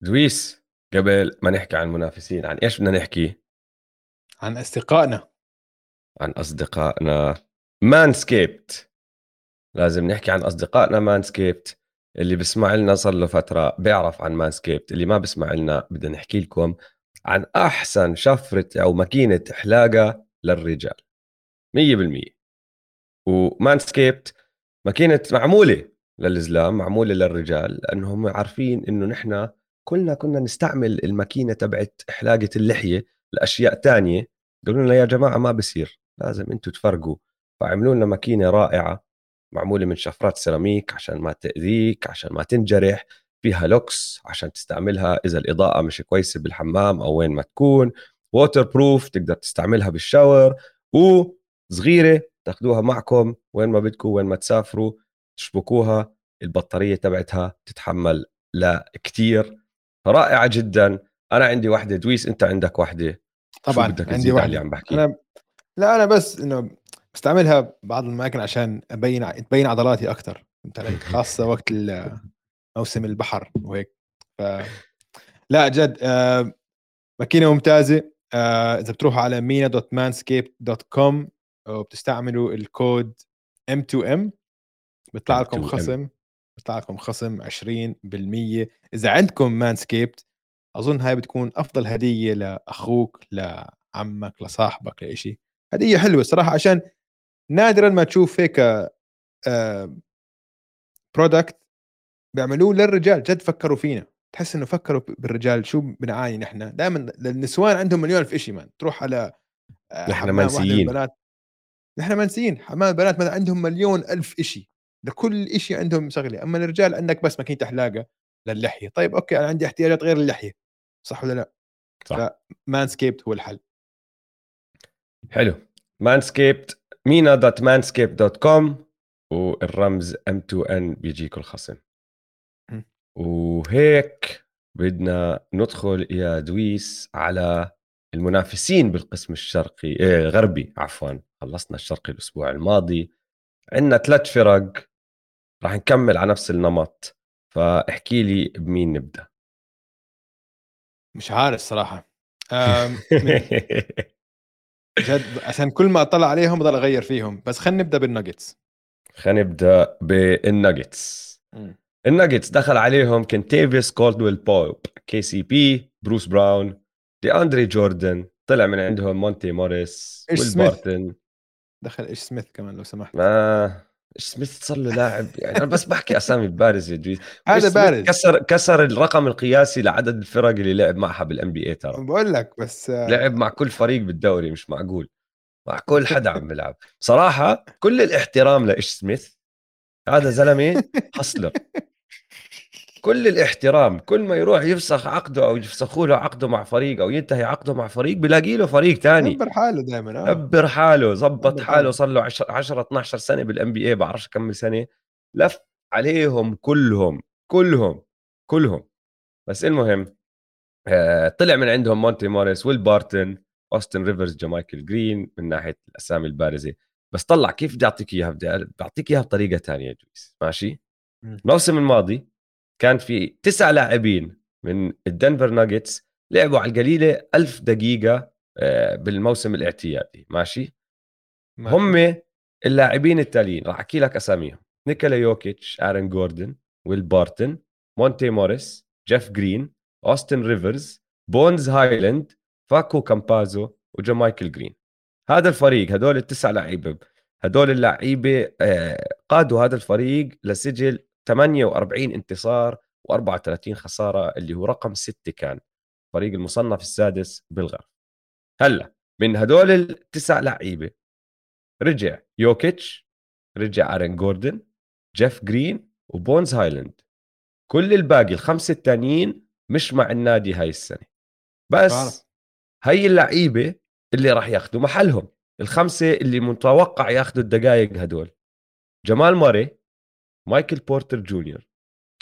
دويس قبل ما نحكي عن المنافسين عن إيش بدنا نحكي؟ عن أصدقائنا. عن أصدقائنا. مانسكيبت لازم نحكي عن أصدقائنا مانسكيبت اللي بسمع لنا صار له فترة بيعرف عن مانسكيبت اللي ما بسمع لنا بدنا نحكي لكم عن أحسن شفرة أو ماكينة حلاقة للرجال. 100% ومانسكيبت ماكينة معمولة للزلام معمولة للرجال لأنهم عارفين إنه نحن كلنا كنا نستعمل الماكينة تبعت حلاقة اللحية لأشياء تانية. قالوا لنا يا جماعة ما بصير لازم أنتم تفرقوا. فعملوا لنا ماكينة رائعة معمولة من شفرات سيراميك عشان ما تأذيك عشان ما تنجرح فيها lights عشان تستعملها إذا الإضاءة مش كويسة بالحمام أو وين ما تكون. waterproof تقدر تستعملها بال shower. وصغيرة تاخذوها معكم وين ما بدكم وين ما تسافروا تشبكوها البطارية تبعتها تتحمل لا كتير. رائعة جدا. أنا عندي واحدة دويس أنت عندك واحدة طبعا بدك عندي واحدة اللي عم بحكي؟ أنا لا أنا بس إنه بستعملها بعض الأماكن عشان أبين تبين عضلاتي أكثر فهمت علي خاصة وقت موسم البحر وهيك. ف لا جد آه، ماكينة ممتازة. آه، إذا بتروحوا على MENA dot Manscaped dot com وبتستعملوا الكود M2M بيطلع لكم M2M. خصم. بيطلع لكم خصم 20% إذا عندكم مانسكيبت أظن هاي بتكون أفضل هدية لأخوك لعمك لصاحبك لإشي. هدية حلوة صراحة عشان نادرا ما تشوف هيك product بيعملوه للرجال. جد فكروا فينا. تحس إنه فكروا بالرجال شو بنعاني نحن. دائما النسوان عندهم مليون ألف شيء مان تروح على آه، نحن منسيين. نحن منسيين. حمام البنات عندهم مليون ألف شيء لكل شيء عندهم شغلة. أما الرجال عندك بس ماكينه حلاقه للحية. طيب أوكي أنا عندي احتياجات غير اللحية صح ولا لا؟ صح. مانسكيبت هو الحل. حلو. مانسكيبت MENA dot Manscaped dot com والرمز M2M بيجيكوا الخصم. وهيك بدنا ندخل يا دويس على المنافسين بالقسم الشرقي إيه الغربي عفوا خلصنا الشرقي الأسبوع الماضي. عندنا ثلاث فرق راح نكمل على نفس النمط فاحكي لي بمين نبدأ. مش عارف صراحة. جد عشان كل ما أطلع عليهم بضل أغير فيهم. بس خلينا نبدأ بالناجتس. خلينا نبدأ بالناجتس. الناجتس دخل عليهم كنتيفيوس كولدويل بوب KCP بروس براون دي أندري جوردن طلع من عندهم مونتي موريس ويل؟ بارتن. دخل إيش سميث كمان لو سمحت. ما إيش سميث صار له لاعب؟ يعني أنا بس بحكي أسامي بارزة هذا إيش سميث بارز. كسر كسر الرقم القياسي لعدد الفرق اللي لعب معها بال NBA ترى بقول لك بس لعب مع كل فريق بالدوري مش معقول. مع كل حدا عم بيلعب. صراحة كل الاحترام لإيش سميث. هذا زلمة حصلر كل الاحترام كل ما يروح يفسخ عقده أو يفسخوا له عقده مع فريق أو ينتهي عقده مع فريق بلاقي له فريق تاني. كبر حاله دائما آه. كبر حاله زبط كبر حاله. صار له 10 10 12 سنة بال NBA بعرفش كم سنة. لف عليهم كلهم كلهم كلهم. بس المهم آه، طلع من عندهم مونتي موريس ويل بارتن أوستن ريفرز جامايكل جرين من ناحية الأسامي البارزة. بس طلع كيف بدي أعطيك إياها بدي بعطيك إياها بطريقة ثانية جويس ماشي. الموسم الماضي كان في تسع لاعبين من الدنفر ناجتس لعبوا على القليلة ألف دقيقة آه، بالموسم الاعتيادي ماشي؟ ما- هم اللاعبين التاليين راح أحكي لك أساميهم. نيكولا يوكيتش أرن جوردن ويل بارتن مونتي موريس جيف جرين أوستن ريفرز بونز هايلاند فاكو كامبازو وجامايكل جرين. هذا الفريق هدول التسع لعيبة هدول اللعيبة آه، قادوا هذا الفريق لسجل 48 انتصار و34 خسارة اللي هو رقم ستة كان فريق المصنف السادس بالغرب. هلأ من هدول التسع لعيبة رجع يوكيتش رجع ارن جوردن جيف جرين وبونز هايلاند. كل الباقي الخمسة الثانيين مش مع النادي هاي السنة. بس. هي اللعيبة اللي راح ياخذوا محلهم الخمسة اللي متوقع ياخذوا الدقائق هدول. جمال ماري مايكل بورتر جونيور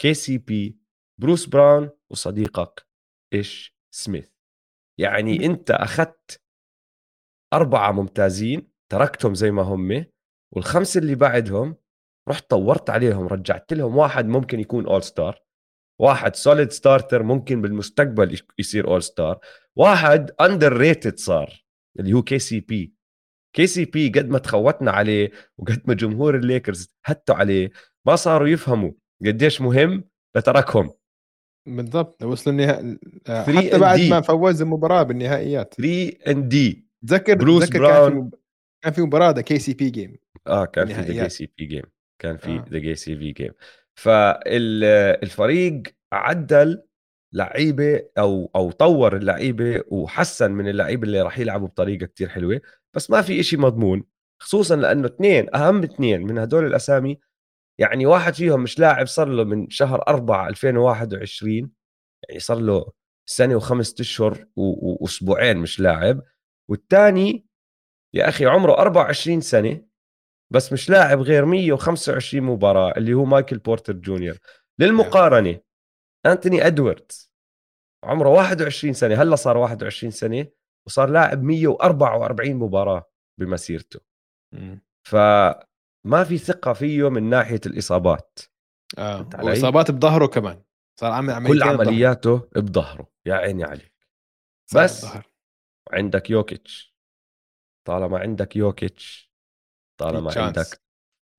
KCP بروس براون وصديقك إيش؟ سميث. يعني أنت أخذت أربعة ممتازين تركتهم زي ما هم والخمسه اللي بعدهم رحت طورت عليهم رجعت لهم. واحد ممكن يكون all star واحد solid starter ممكن بالمستقبل يصير all star واحد underrated صار اللي هو كي سي بي. كي سي بي قد ما تخوتنا عليه وقد ما جمهور الليكرز هتوا عليه ما صاروا يفهموا قديش مهم لتركهم بالضبط وصلوا النهائي 3 حتى بعد. ما فوز المباراة بالنهائيات 3 ان دي تذكر بروس تذكر براون. كان في مباراة كي سي بي جيم آه كان في ذا. جي سي بي جيم كان في. ذا جي سي في جيم فالفريق عدل لعيبة أو أو طور اللعيبة وحسن من اللعيبة اللي راح يلعبوا بطريقة كتير حلوة بس ما في إشي مضمون خصوصا لأنه اثنين أهم اثنين من هدول الأسامي يعني واحد فيهم مش لاعب صار له من شهر 4 2021 يعني صار له سنة وخمسة أشهر وأسبوعين مش لاعب والثاني يا أخي عمره 24 سنة بس مش لاعب غير 125 مباراة اللي هو مايكل بورتر جونيور. للمقارنة أنتوني إدواردز عمره 21 سنة هلأ صار 21 سنة وصار لاعب 144 مباراة بمسيرته ف ما في ثقة فيه من ناحية الإصابات آه؟ وإصابات بظهره كمان صار عامل كل عمليتين بظهره. عملياته بظهره يا عيني عليك بس بظهر. عندك يوكيتش طالما عندك يوكيتش طالما في. عندك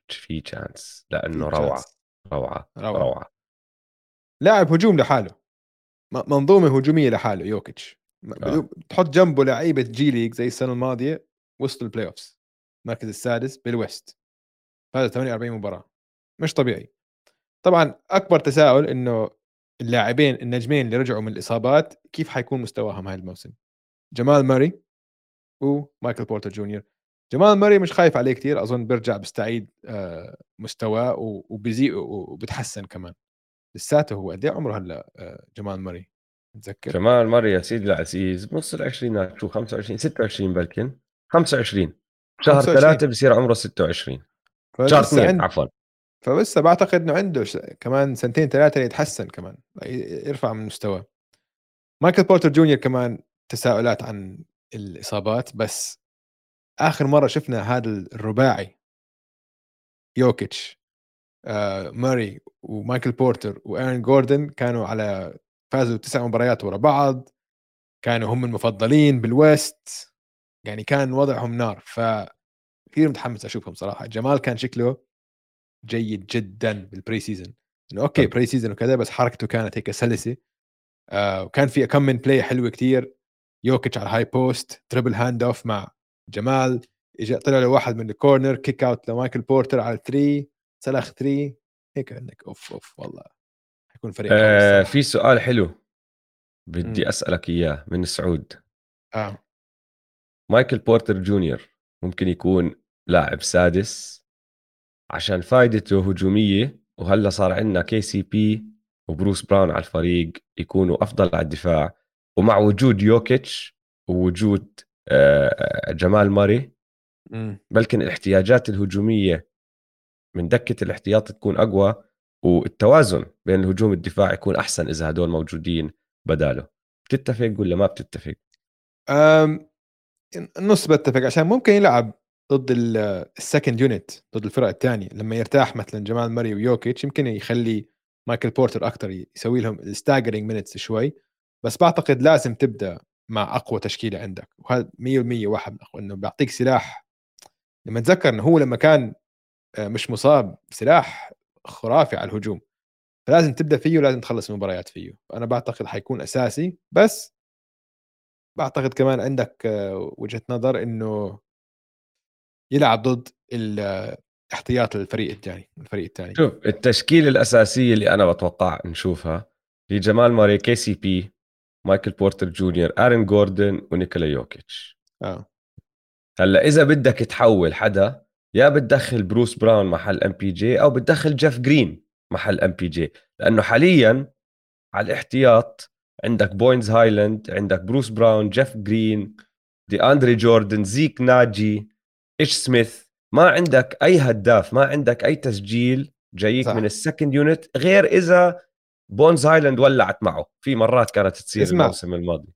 في chance لأنه في روعة chance. روعة روعة. روعة لاعب هجوم لحاله م- منظومة هجومية لحاله يوكيتش م- آه. تحط جنبه لعيبة جي ليج زي السنة الماضية وسط ال playoffs المركز السادس بال West. فاز 48 مباراة. مش طبيعي. طبعا أكبر تساؤل إنه اللاعبين النجمين اللي رجعوا من الإصابات كيف حيكون مستواهم هاي الموسم؟ جمال ماري ومايكل بورتر جونيور. جمال ماري مش خايف عليه كثير أظن بيرجع بيستعيد آه، مستواه وبيزيد وبتحسن كمان. لساته هو. قد إيه عمره هلأ آه، جمال ماري متذكر. جمال مري يا سيدي العزيز بنص العشرينات شو؟ 25 26 بلكن. 25 شهر 25. ثلاثة بصير عمره 26 شهر فلسه اثنين عند- عفوا. فلسه بعتقد إنه عنده. كمان سنتين ثلاثة يتحسن كمان يرفع من مستواه. مايكل بورتر جونيور كمان تساؤلات عن الإصابات بس آخر مرة شفنا هذا الرباعي. يوكيتش آه ماري ومايكل بورتر وايرن جوردن كانوا على فازوا تسع مباريات ورا بعض كانوا هم المفضلين بال West يعني كان وضعهم نار ف كثير متحمس أشوفهم صراحة. جمال كان شكله جيد جدا بال preseason إنه okay. preseason وكذا بس حركته كانت هيك سلسة. آه وكان في كم من play حلوة كثير يوكيتش على ال high post dribble handoff مع جمال. اجى طلع له واحد من ال corner kick out لمايكل بورتر على 3 سلخ 3 هيك انك أوف أوف والله. حيكون فريق آه. في سؤال حلو بدي مم. أسألك إياه من سعود آه مايكل بورتر جونيور ممكن يكون لاعب سادس عشان فائدته هجومية وهلأ صار عندنا KCP وبروس براون على الفريق يكونوا أفضل على الدفاع ومع وجود يوكيتش ووجود آه، جمال ماري مم. بلكن الاحتياجات الهجومية من دكة الاحتياط تكون أقوى والتوازن بين الهجوم والدفاع يكون أحسن إذا هدول موجودين بداله. بتتفق ولا ما بتتفق؟ النص بتفق عشان ممكن يلعب ضد ال second unit ضد الفرق الثانية لما يرتاح مثلا جمال موري ويوكيتش يمكن يخلي مايكل بورتر أكثر يسوي لهم ال staggering minutes شوي. بس بعتقد لازم تبدأ مع أقوى تشكيلة عندك. وهذا 100% واحد من أقوى إنه بيعطيك سلاح. لما اتذكر إنه هو لما كان آه، مش مصاب سلاح خرافي على الهجوم. فلازم تبدأ فيه ولازم تخلص المباريات فيه. أنا بعتقد حيكون أساسي بس بعتقد كمان عندك آه، وجهة نظر إنه يلعب ضد ال- احتياط الفريق الثاني الفريق الثاني. شوف التشكيلة الأساسية اللي أنا بتوقع نشوفها هي جمال موري KCP مايكل بورتر جونيور آرون جوردن ونيكولا يوكيتش. آه. هلأ إذا بدك تحول حدا يا بتدخل بروس براون محل MPJ أو بتدخل جيف جرين محل MPJ لأنه حاليا على الاحتياط عندك بونز هايلاند عندك بروس براون جيف جرين دي أندري جوردان زيك ناجي إيش سميث. ما عندك أي هداف ما عندك أي تسجيل جايك صح. من ال second unit غير إذا بونز هايلاند ولعت معه. في مرات كانت تصير اسمع. الموسم الماضي.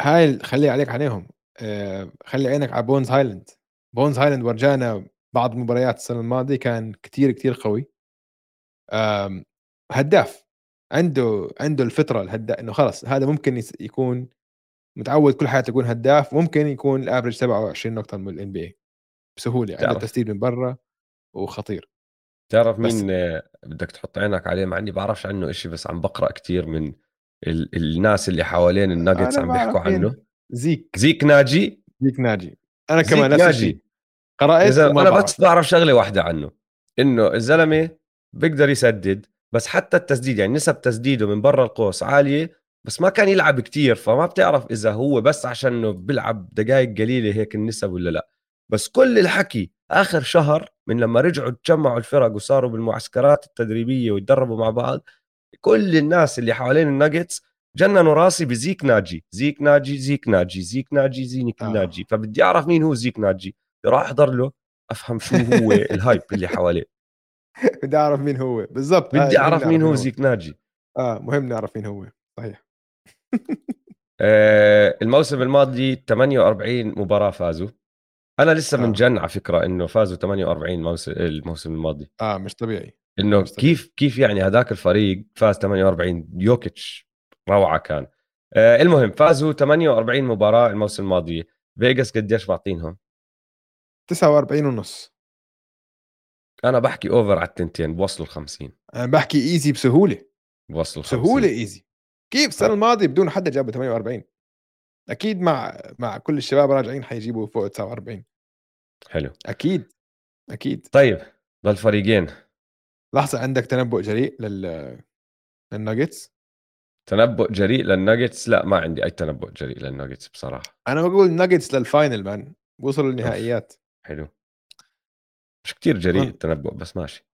هاي خلي عليك عليهم. آه خلي عينك على بونز هايلاند. بونز هايلاند ورجانا بعض مباريات السنة الماضية كان كتير كتير قوي. هداف. عنده عنده الفطرة الهداف إنه خلص هذا ممكن يكون متعود كل حياته يكون هداف ممكن يكون ال average تبعه 20 نقطة من ال NBA بسهولة عنده. تسديد من برا وخطير. تعرف مين آه، بدك تحط عينك عليه؟ مع إني بعرفش عنه إشي بس عم بقرأ كتير من ال- الناس اللي حوالين الناجتس عم بيحكوا. عنه. زيك. زيك ناجي؟ زيك ناجي. أنا كمان نفس ناجي. الشيء وما أنا بعرف. بس بعرف شغلة واحدة عنه إنه الزلمة بيقدر يسدد بس حتى التسديد يعني نسب تسديده من برا القوس عالية بس ما كان يلعب كتير فما بتعرف إذا هو بس عشان إنه بيلعب دقائق قليلة هيك النسب ولا لا بس كل الحكي آخر شهر من لما رجعوا تجمعوا الفرق وصاروا بالمعسكرات التدريبية ويتدربوا مع بعض كل الناس اللي حوالين الناجتس جننوا راسي بزيك ناجي زيك ناجي زيك ناجي زيك ناجي زيك آه. ناجي فبدي أعرف مين هو زيك ناجي راح أحضر له أفهم شو هو ال hype اللي حواليه. بدي أعرف مين هو. بالضبط. هاي بدي أعرف مين هو زيك ناجي. آه مهم نعرف مين هو. صحيح. آه الموسم الماضي 48 مباراة فازوا. أنا لسه آه. من جن على فكرة إنه فازوا 48 موسم الموسم الماضي. آه مش طبيعي. إنه مش طبيعي. كيف كيف يعني هذاك الفريق فاز 48 يوكيتش روعة كان. آه المهم فازوا 48 مباراة الموسم الماضي. فيجاس قديش معطينهم 49 ونص. أنا بحكي over على التنتين بوصلوا ال 50 أنا بحكي easy بسهولة. بوصلوا ال 50 بسهوله easy كيف السنة آه. الماضية بدون حدا جابوا 48 أكيد مع مع كل الشباب راجعين حيجيبوا فوق 49 حلو. أكيد أكيد. طيب للفريقين. لحظة عندك تنبؤ جريء لل للناجتس؟ تنبؤ جريء للناجتس؟ لا ما عندي أي تنبؤ جريء للناجتس بصراحة. أنا بقول ناجتس لل final man. وصلوا النهائيات. حلو. مش كتير جريء من- التنبؤ بس ماشي.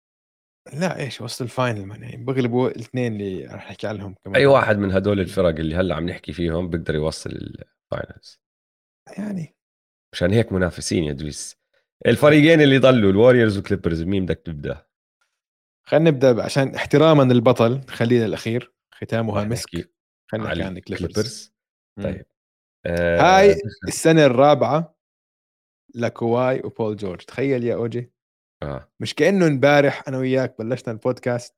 لا إيش وصلوا ال final man يعني بغلبوا الاثنين اللي رح نحكي عنهم كمان. أي واحد من هدول الفرق اللي هلأ عم نحكي فيهم بيقدر يوصل ال finals يعني. مشان هيك منافسين يا دويس الفريقين اللي ضلوا الوريورز وكليبرز مين بدك تبدأ؟ خلينا نبدأ عشان احتراما للبطل خلينا الأخير ختامها مسك. خلينا نحكي عن الكليبرز. طيب. آه هاي السنة الرابعة لكواي وبول جورج. تخيل يا أوجي. آه. مش كأنه امبارح أنا وياك بلشنا البودكاست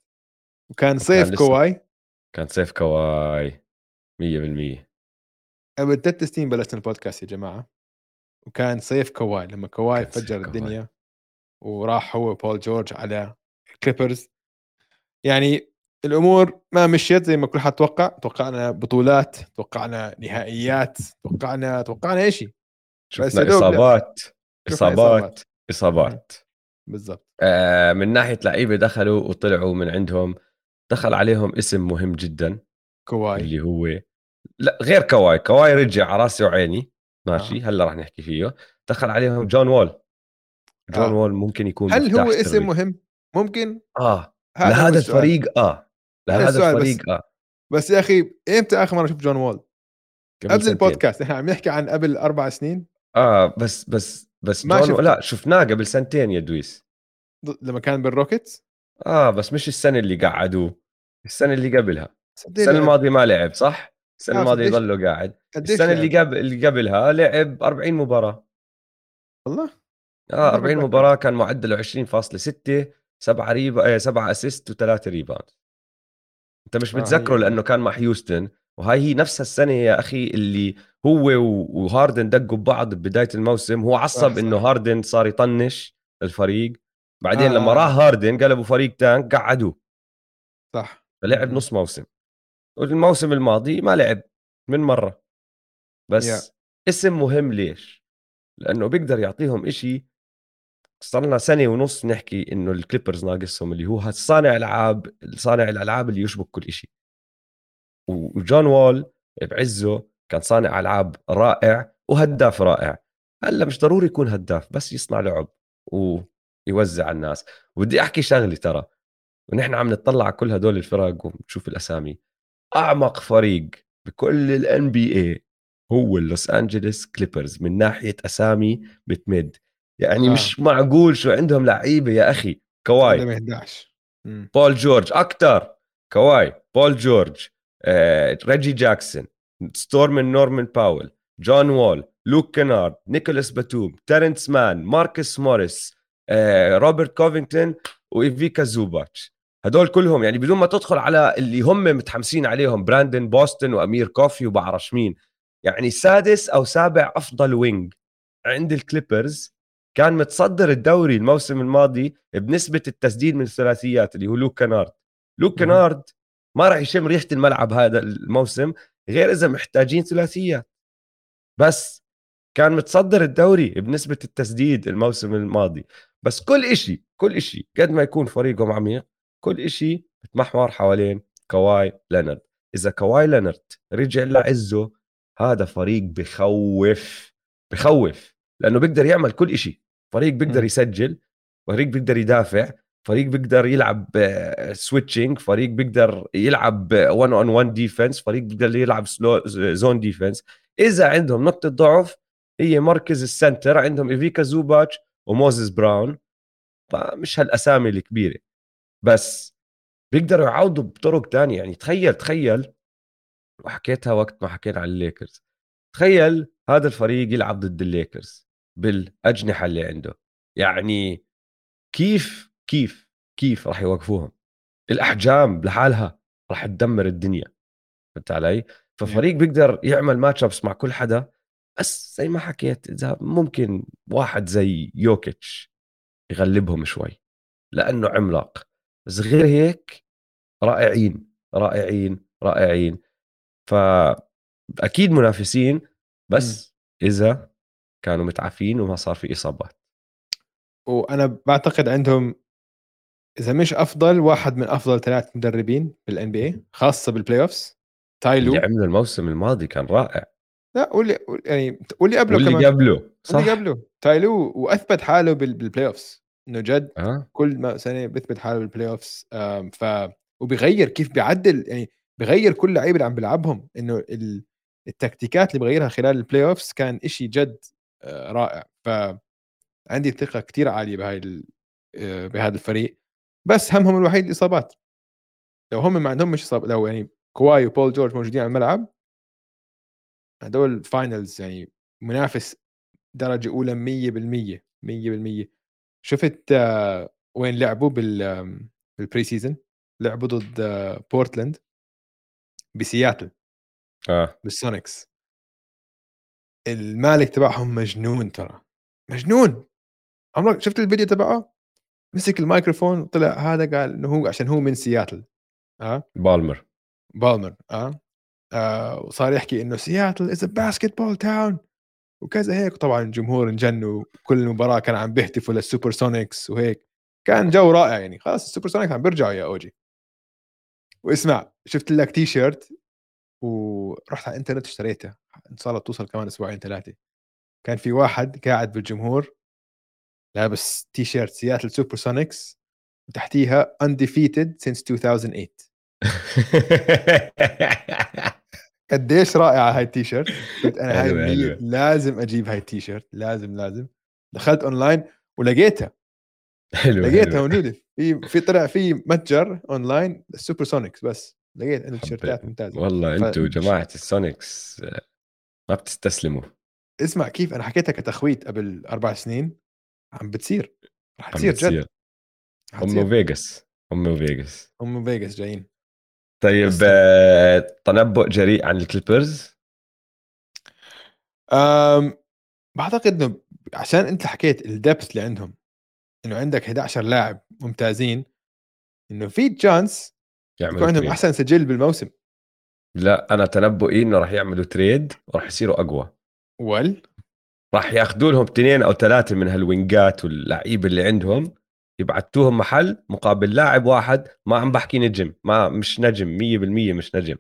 وكان صيف لسه. كواي. كان صيف كواي 100% قبل ثلاث سنين بلشنا البودكاست يا جماعة وكان صيف كواي. لما كواي صيف فجر كواي. الدنيا وراح هو بول جورج على الكليبرز يعني الأمور ما مشيت زي ما كل حد توقع. توقعنا بطولات توقعنا نهائيات توقعنا توقعنا شيء شفنا. إصابات إصابات. إصابات بالضبط. آه من ناحية لعيبة دخلوا وطلعوا من عندهم دخل عليهم اسم مهم جدا كواي. اللي هو لا غير كواي. كواي رجع على راسي وعيني. ماشي آه. هلا رح نحكي فيه. دخل عليهم جون وول. جون آه. وول ممكن يكون هل هو. اسم مهم؟ ممكن؟ آه. لهذا. الفريق آه. هذا لهذا بس. الفريق آه. بس يا أخي إمتى آخر مرة شفت جون وول؟ قبل. البودكاست. إحنا عم نحكي عن قبل أربع سنين. آه بس بس بس ما جون. لا شفناه قبل سنتين يا دويس لما كان بالروكيتس آه بس مش السنة اللي قعدوه السنة اللي قبلها السنة. الماضية ما لعب صح السنة آه، الماضية ضله قاعد السنة؟ اللي قبل اللي قبلها لعب 40 مباراة والله آه أنا 40 بتذكر. مباراة كان معدله 20.6 7 ريبا 7 assist و3 rebound أنت مش آه، متذكره هي- لأنه كان مع هيوستن وهاي هي نفس السنة يا أخي اللي هو وهاردن دقوا ببعض ببداية الموسم هو عصب. إنه هاردن صار يطنش الفريق بعدين آه، لما آه. راح هاردن قلبوا فريق tank قعدوه صح فلعب. نص موسم والموسم الماضي ما لعب من مرة بس يا. اسم مهم ليش؟ لأنه بيقدر يعطيهم إشي صار لنا سنة ونص نحكي إنه الكليبرز ناقصهم اللي هو صانع العاب صانع الألعاب اللي يشبك كل إشي وجون وول بعزه كان صانع ألعاب رائع وهداف رائع. هلأ مش ضروري يكون هداف بس يصنع لعب ويوزع على الناس. ودي أحكي شغله ترى ونحن عم نطلع على كل هدول الفرق ونشوف الأسامي. أعمق فريق بكل ال NBA هو اللوس انجلوس كليبرز من ناحية أسامي بتمد. يعني آه. مش معقول شو عندهم لعيبة يا أخي. كواي. عندهم 11 مم. بول جورج أكثر كواي. بول جورج ريجي جاكسون ستورمن نورمان باول جون وول لوك كينارد نيكولاس باتوم تيرنس مان ماركس موريس آه، روبرت كوفينغتون وإيفيكا زوباتش. هدول كلهم يعني بدون ما تدخل على اللي هم متحمسين عليهم براندن بوستن وأمير كوفي وبعرش مين. يعني سادس أو سابع أفضل wing عند الكليبرز. كان متصدر الدوري الموسم الماضي بنسبة التسديد من الثلاثيات اللي هو لوك كنارد. لوك. كنارد ما راح يشم ريحة الملعب هذا الموسم غير إذا محتاجين ثلاثيات. بس كان متصدر الدوري بنسبة التسديد الموسم الماضي. بس كل إشي كل إشي قد ما يكون فريقهم عميق كل إشي بتمحور حوالين كواي لينارد. إذا كواي لينارد رجع لعزه هذا فريق بخوف بخوف لأنه بيقدر يعمل كل إشي. فريق بيقدر. يسجل فريق بيقدر يدافع فريق بيقدر يلعب switching فريق بيقدر يلعب 1 on 1 defense فريق بيقدر يلعب slow zone defense إذا عندهم نقطة ضعف هي مركز ال center عندهم إيفيكا زوباتش وموزيس براون. فمش هالأسامي الكبيرة. بس بيقدروا يعوضوا بطرق تانية. يعني تخيل تخيل وحكيتها وقت ما حكينا عن الليكرز. تخيل هذا الفريق يلعب ضد الليكرز بالأجنحة اللي عنده. يعني كيف كيف كيف راح يوقفوهم؟ الأحجام لحالها راح تدمر الدنيا. فهمت علي؟ ففريق بيقدر يعمل ماتش ابس مع كل حدا بس زي ما حكيت إذا ممكن واحد زي يوكيتش يغلبهم شوي لأنه عملاق. بس غير هيك رائعين رائعين رائعين. فاكيد منافسين بس إذا كانوا متعافين وما صار في إصابات. وأنا بعتقد عندهم إذا مش أفضل واحد من أفضل ثلاث مدربين بال NBA خاصة بال play offs تايلو اللي عمله الموسم الماضي كان رائع. لا واللي يعني واللي قبله واللي كمان. قبله صح. اللي قبله تايلو وأثبت حاله بال playoffs إنه جد أه؟ كل ما سنة بيثبت حاله بال playoffs ف وبيغير كيف بيعدل يعني بيغير كل لعيبه اللي عم بيلعبهم. إنه التكتيكات اللي بغيرها خلال ال playoffs كان إشي جد آه، رائع. ف عندي ثقة كثير عالية بهاي آه، بهذا الفريق. بس همهم الوحيد الإصابات. لو هم ما عندهم مش إصابة لو يعني كواي وبول جورج موجودين على الملعب هدول finals يعني منافس درجة أولى 100% 100% شفت آه، وين لعبوا بال بال preseason لعبوا ضد بورتلاند بسياتل. آه. بالسونيكس. المالك تبعهم مجنون ترى. مجنون! عمرك شفت الفيديو تبعه؟ مسك الميكروفون طلع هذا قال إنه هو عشان هو من سياتل آه. بالمر. بالمر آه, آه وصار يحكي إنه سياتل is basketball town وكذا هيك. طبعا الجمهور انجن وكل المباراة كان عم بيهتفوا للسوبر سونيكس وهيك. كان جو رائع يعني. خلاص السوبر سونيكس عم بيرجعوا يا اوجي واسمع شفت لك تي شيرت ورحت على الإنترنت اشتريته. إن شاء الله توصل كمان أسبوعين ثلاثة. كان في واحد قاعد بالجمهور لابس تي شيرت سياتل سوبر سونيكس وتحتيها undefeated since 2008 قديش رائعة هاي التي شيرت قلت أنا هاي لازم أجيب هاي التي شيرت لازم لازم. دخلت اونلاين ولقيتها. حلو لقيتها موجودة. في في طلع في متجر اونلاين السوبر سونيكس بس. لقيت عنده تيشيرتات ممتازة. والله ف... أنتم جماعة السونيكس ما بتستسلموا. اسمع كيف أنا حكيتها كتخويت قبل أربع سنين. عم بتصير رح تصير جد. هم فيغاس هم فيغاس هم فيغاس جايين. طيب آه، تنبؤ جريء عن الكليبرز؟ أم بعتقد إنه عشان أنت حكيت الدبث اللي عندهم إنه عندك 11 لاعب ممتازين إنه في تشانس يكون عندهم تريد. أحسن سجل بالموسم. لا أنا تنبؤي إنه راح يعملوا تريد وراح يصيروا أقوى. ول راح ياخذوا لهم اثنين أو ثلاثة من هالوينجات واللعيبة اللي عندهم يبعتوهم محل مقابل لاعب واحد ما عم بحكي نجم ما مش نجم 100% مش نجم.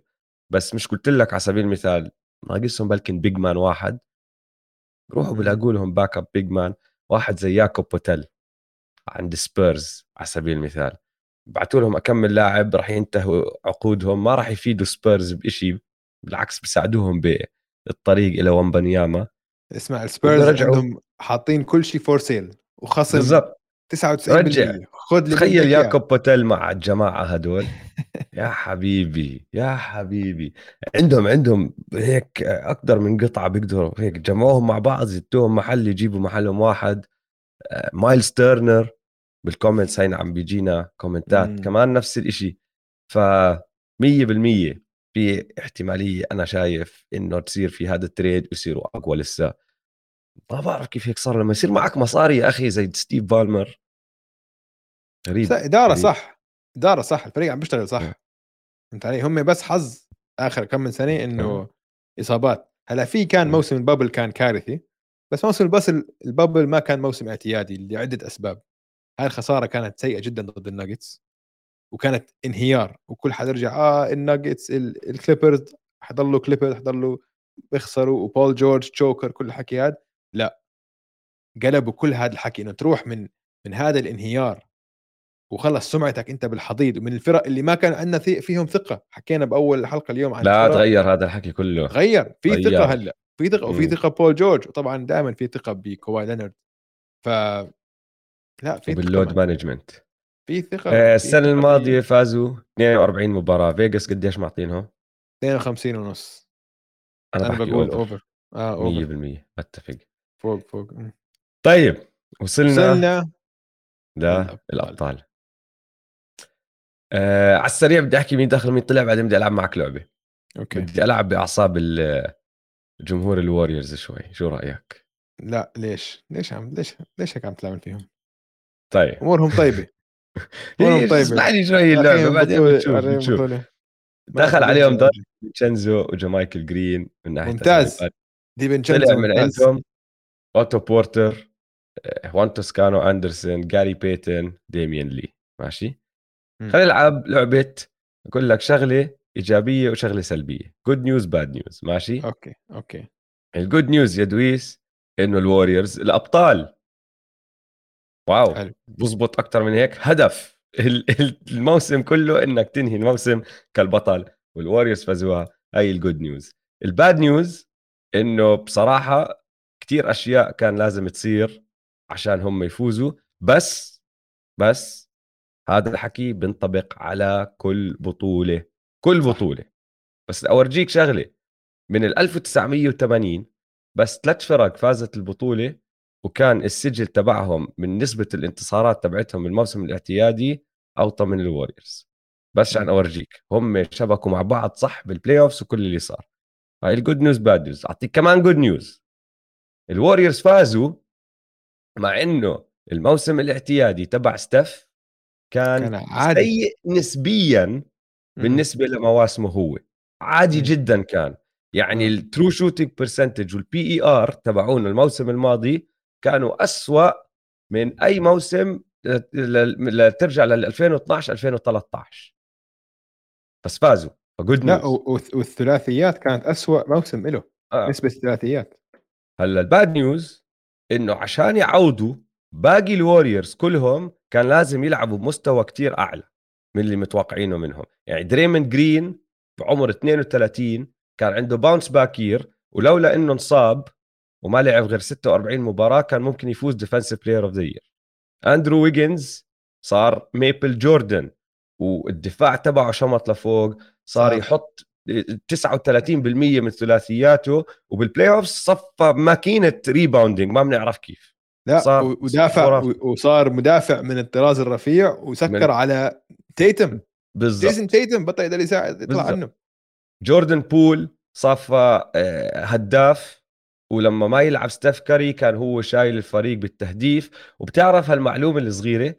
بس مش قلت لك على سبيل المثال ناقصهم بلكن big man واحد. روحوا بلاقوا لهم backup big man واحد زي ياكوب بوتيل عند سبيرز على سبيل المثال. بعثوا لهم اكم لاعب راح ينتهوا عقودهم ما راح يفيدوا سبيرز بشيء بالعكس بيساعدوهم بالطريق إلى ويمبانياما اسمع السبيرز عندهم حاطين كل شيء for sale وخصم بالضبط. 99% رجع. خذ تخيل ياكوب بوتيل مع الجماعة هدول. يا حبيبي يا حبيبي. عندهم عندهم هيك أكثر من قطعة بيقدروا هيك جمعوهم مع بعض زدتوهم محل يجيبوا محلهم واحد. مايلز تيرنر بال comments هين عم بيجينا كومنتات مم. كمان نفس الشيء ف 100% في احتماليه أنا شايف إنه تصير في هذا ال trade ويصيروا أقوى لسه. ما بعرف كيف هيك صار لما يصير معك مصاري يا أخي زي ستيف بالمر. غريب إدارة غريب. صح إدارة صح الفريق عم بيشتغل صح. فهمت علي؟ هم بس حظ آخر كم من سنة إنه إصابات. هلأ في كان موسم ال bubble كان كارثي بس موسم الباس ال bubble ما كان موسم اعتيادي لعدة أسباب. هاي الخسارة كانت سيئة جدا ضد الناجتس. وكانت انهيار وكل حد يرجع آه الناجتس الكليبرز حضلوا كليبرز حضلوا بيخسروا وبول جورج choker كل الحكي هذا لا. قلبوا كل هذا الحكي إنه تروح من من هذا الانهيار وخلص سمعتك أنت بالحضيض ومن الفرق اللي ما كان عندنا فيهم ثقة. حكينا بأول حلقة اليوم عن لا تغير هذا الحكي كله. غير في. ثقة هلأ. في ثقة وفي ثقة بول جورج وطبعا دائما في ثقة بكواي لينارد ف لا في باللود مانجمنت. في ثقة آه السنة الماضية فازوا 42 مباراة. فيغاس قديش معطينهم؟ 52 ونص. أنا, أنا بقول over آه over 100% أتفق. فوق فوق. طيب وصلنا وصلنا للأبطال. آه على السريع بدي أحكي مين دخل مين طلع بعدين بدي ألعب معك لعبة. okay. بدي ألعب بأعصاب جمهور الوريورز شوي. شو رأيك؟ لا ليش؟ ليش عم ليش ليش هيك عم تعمل فيهم؟ طيب. أمورهم طيبة. اسمعني شوي اللعبة بعدين بتشوف, بتشوف. دخل عليهم ديفينشينزو وجامايكل جرين من ناحية ممتاز. ديفينشينزو طلع من عندهم أوتو بورتر خوان توسكانو أندرسون جاري بيتن ديميان لي. ماشي؟ خلينا نلعب لعبة أقول لك شغلة إيجابية وشغلة سلبية. good news bad news ماشي؟ okay okay. ال good news يا دويس إنه الوريورز الأبطال واو. بزبط أكثر من هيك. هدف الموسم كله إنك تنهي الموسم كالبطل والوريورز فازوها. هاي ال good news ال bad news إنه بصراحة كتير أشياء كان لازم تصير عشان هم يفوزوا. بس بس هذا الحكي بينطبق على كل بطولة كل بطولة. بس أورجيك شغلة. من ال 1980 بس ثلاث فرق فازت البطولة وكان السجل تبعهم من نسبة الانتصارات تبعتهم الموسم الاعتيادي أوطى من الوريورز بس عشان أورجيك هم شبكوا مع بعض صح بال playoffs وكل اللي صار. هاي ال good news bad news أعطيك كمان good news الوريورز فازوا مع إنه الموسم الاعتيادي تبع ستيف كاري, كان عادي. سيء نسبيا بالنسبة لمواسمه هو. عادي. جدا كان. يعني ال true shooting percentage وال PER تبعون الموسم الماضي كانوا أسوأ من أي موسم ترجع لل 2012 2013 بس فازوا. ف good لا والثلاثيات كانت أسوأ موسم له آه. نسبة الثلاثيات. هلأ ال bad news إنه عشان يعوضوا باقي الوريورز كلهم كان لازم يلعبوا بمستوى كتير أعلى من اللي متوقعينه منهم. يعني دريموند جرين بعمر 32 كان عنده bounce back year ولولا إنه انصاب وما لعب غير 46 مباراة كان ممكن يفوز defensive player of the year اندرو ويجنز صار maple Jordan والدفاع تبعه شمط لفوق صار يحط 39% من ثلاثياته وبالبلاي اوف صفى ماكينة rebounding ما بنعرف كيف. لا صار ودافع وصار مدافع من الطراز الرفيع وسكر من... على تيتم بالضبط. جيسون تيتم بطل يقدر يساعد يطلع عنه. جوردن بول صفى آه، هداف ولما ما يلعب ستيف كاري كان هو شايل الفريق بالتهديف. وبتعرف هالمعلومة الصغيره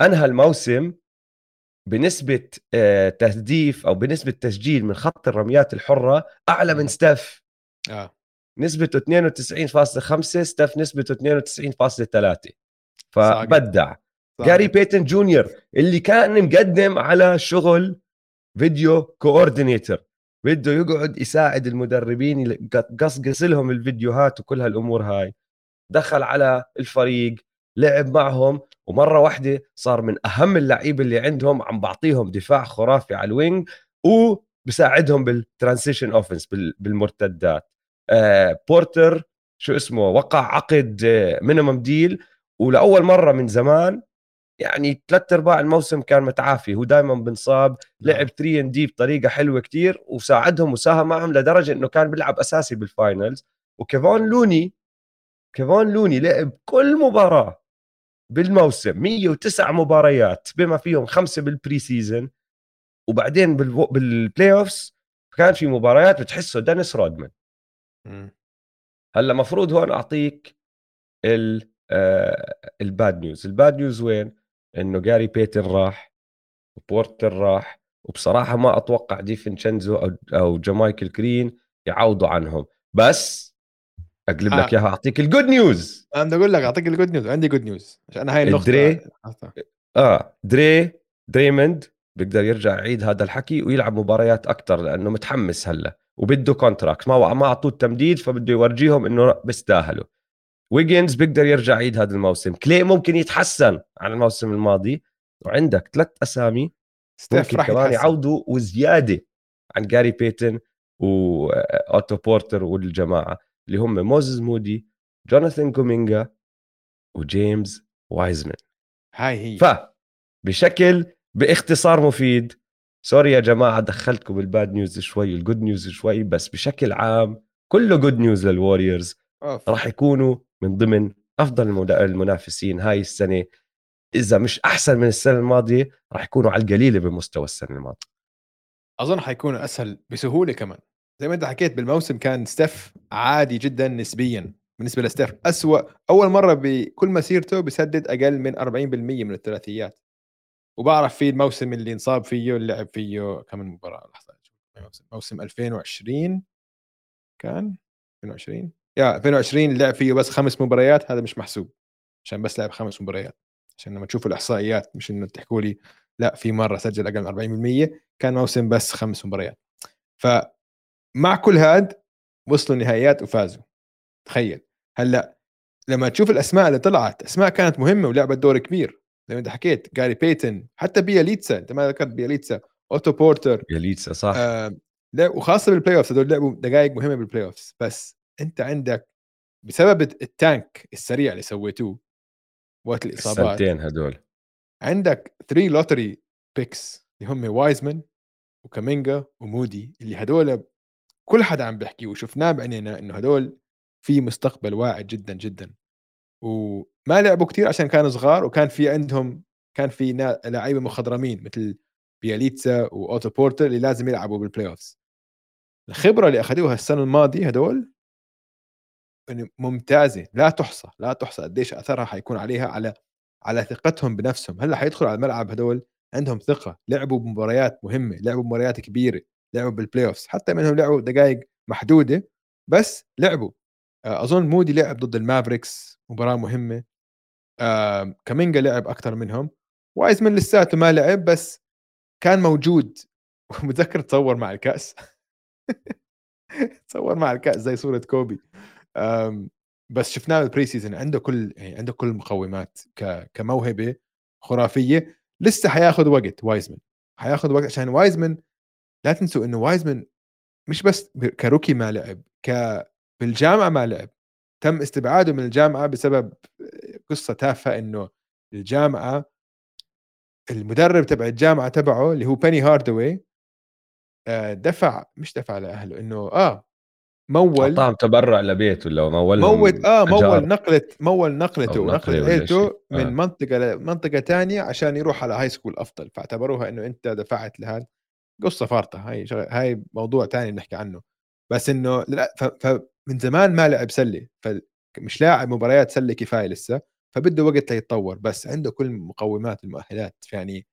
انهى الموسم بنسبة آه، تهديف أو بنسبة تسجيل من خط الرميات الحرة أعلى من ستيف آه. نسبته 92.5 ستيف نسبته 92.3 فبدع. جاري بيتن جونيور اللي كان مقدم على شغل video coordinator بده يقعد يساعد المدربين يقصقص لهم الفيديوهات وكل هالأمور هاي. دخل على الفريق لعب معهم ومرة واحدة صار من أهم اللعيبة اللي عندهم عم بعطيهم دفاع خرافي على ال wing وبساعدهم بال transition offense بالمرتدات. آه بورتر شو اسمه وقع عقد minimum deal ولأول مرة من زمان يعني ثلاث أرباع الموسم كان متعافي هو دائما بنصاب لعب 3 and D بطريقة حلوة كتير وساعدهم وساهم معهم لدرجة إنه كان بيلعب أساسي بال finals وكيفون لوني كيفون لوني لعب كل مباراة بالموسم 109 مباريات بما فيهم خمسة بال preseason وبعدين بال playoffs كان في مباريات بتحسه دينيس رودمان. هلأ مفروض هون أعطيك ال bad news ال bad news وين؟ إنه جاري بيتن راح وبورتر راح وبصراحة ما أتوقع ديفنشنزو أو أو جامايكل جرين يعوضوا عنهم. بس أقلب لك آه. إياها أعطيك الجود نيوز أنا بدي أقول لك أعطيك الجود نيوز عندي جود نيوز عشان هاي النقطه دري؟ آه. دري دريموند بيقدر يرجع يعيد هذا الحكي ويلعب مباريات أكثر لأنه متحمس هلا وبده contract ما ما أعطوه التمديد فبده يورجيهم إنه بيستاهلوا ويجنز بيقدر يرجع يعيد هذا الموسم. كلاي ممكن يتحسن عن الموسم الماضي. وعندك ثلاث أسامي ستيف راح كمان يعوضوا وزيادة عن جاري بيتن واوتو بورتر والجماعة اللي هم موزز مودي جوناثان كومينجا وجيمس وايزمان. هاي هي. ف بشكل باختصار مفيد sorry يا جماعة دخلتكم بال bad news شوي ال good news شوي بس بشكل عام كله good news لل Warriors راح يكونوا من ضمن أفضل المنافسين هاي السنة. إذا مش أحسن من السنة الماضية راح يكونوا على القليلة بمستوى السنة الماضية. أظن حيكونوا أسهل بسهولة كمان. زي ما أنت حكيت بالموسم كان ستيف عادي جدا نسبيا. بالنسبة لستيف أسوأ أول مرة بكل مسيرته بيسدد أقل من 40% من الثلاثيات. وبعرف في الموسم اللي انصاب فيه لعب فيه كم مباراة. لحظة موسم 2020 كان 2020 يا 2020 لعب فيه بس خمس مباريات هذا مش محسوب. عشان بس لعب خمس مباريات. عشان لما تشوفوا الإحصائيات مش إنه تحكوا لي لا في مرة سجل أقل من 40% كان موسم بس خمس مباريات. فمع كل هاد وصلوا النهائيات وفازوا. تخيل. هلأ لما تشوف الأسماء اللي طلعت أسماء كانت مهمة ولعبت دور كبير. زي ما أنت حكيت جاري بيتن حتى بياليتسا أنت ما ذكرت بياليتسا أوتو بورتر بياليتسا صح. آه وخاصة بال playoffs هذول لعبوا دقائق مهمة بال playoffs بس أنت عندك بسبب ال tank السريع اللي سويتوه وقت الإصابات السنتين هدول. عندك 3 lottery picks اللي هم وايزمان وكامينجا ومودي اللي هدول كل حدا عم بيحكي وشفناه بعينينا إنه هدول في مستقبل واعد جدا جدا. وما لعبوا كثير عشان كانوا صغار وكان في عندهم كان في لعيبة مخضرمين مثل بياليتسا واوتو بورتر اللي لازم يلعبوا بال playoffs الخبرة اللي أخذوها السنة الماضية هدول ممتازة لا تحصى لا تحصى قديش أثرها حيكون عليها على على ثقتهم بنفسهم. هلأ حيدخلوا على الملعب هدول عندهم ثقة لعبوا بمباريات مهمة لعبوا مباريات كبيرة لعبوا بال playoffs حتى منهم لعبوا دقائق محدودة بس لعبوا. آه، أظن مودي لعب ضد ال Mavericks مباراة مهمة. آه كامينجا لعب أكثر منهم. وايزمن لساته ما لعب بس كان موجود. ومتذكر تصور مع الكأس. تصور مع الكأس زي صورة كوبي. بس شفناه بال preseason. عنده كل يعني عنده كل المقومات كموهبة خرافية. لسه حياخذ وقت وايزمن. حياخذ وقت عشان وايزمن لا تنسوا إنه وايزمن مش بس ك rookie ما لعب ك بالجامعة ما لعب. تم استبعاده من الجامعة بسبب قصة تافهة إنه الجامعة المدرب تبع الجامعة تبعه اللي هو بيني هاردوي آه، دفع مش دفع لأهله إنه آه مول. اعطاهم تبرع لبيته ولا مول مول آه مول نقلة مول نقلته ونقل عيلته من آه. منطقة لمنطقه ثانية عشان يروح على high school أفضل. فاعتبروها إنه أنت دفعت لهذا قصة فارطة. هاي شغل هاي موضوع ثاني نحكي عنه. بس إنه لا فمن زمان ما لعب سلة. فمش لاعب مباريات سلة كفاية لسه. فبده وقت ليتطور. بس عنده كل مقومات المؤهلات. يعني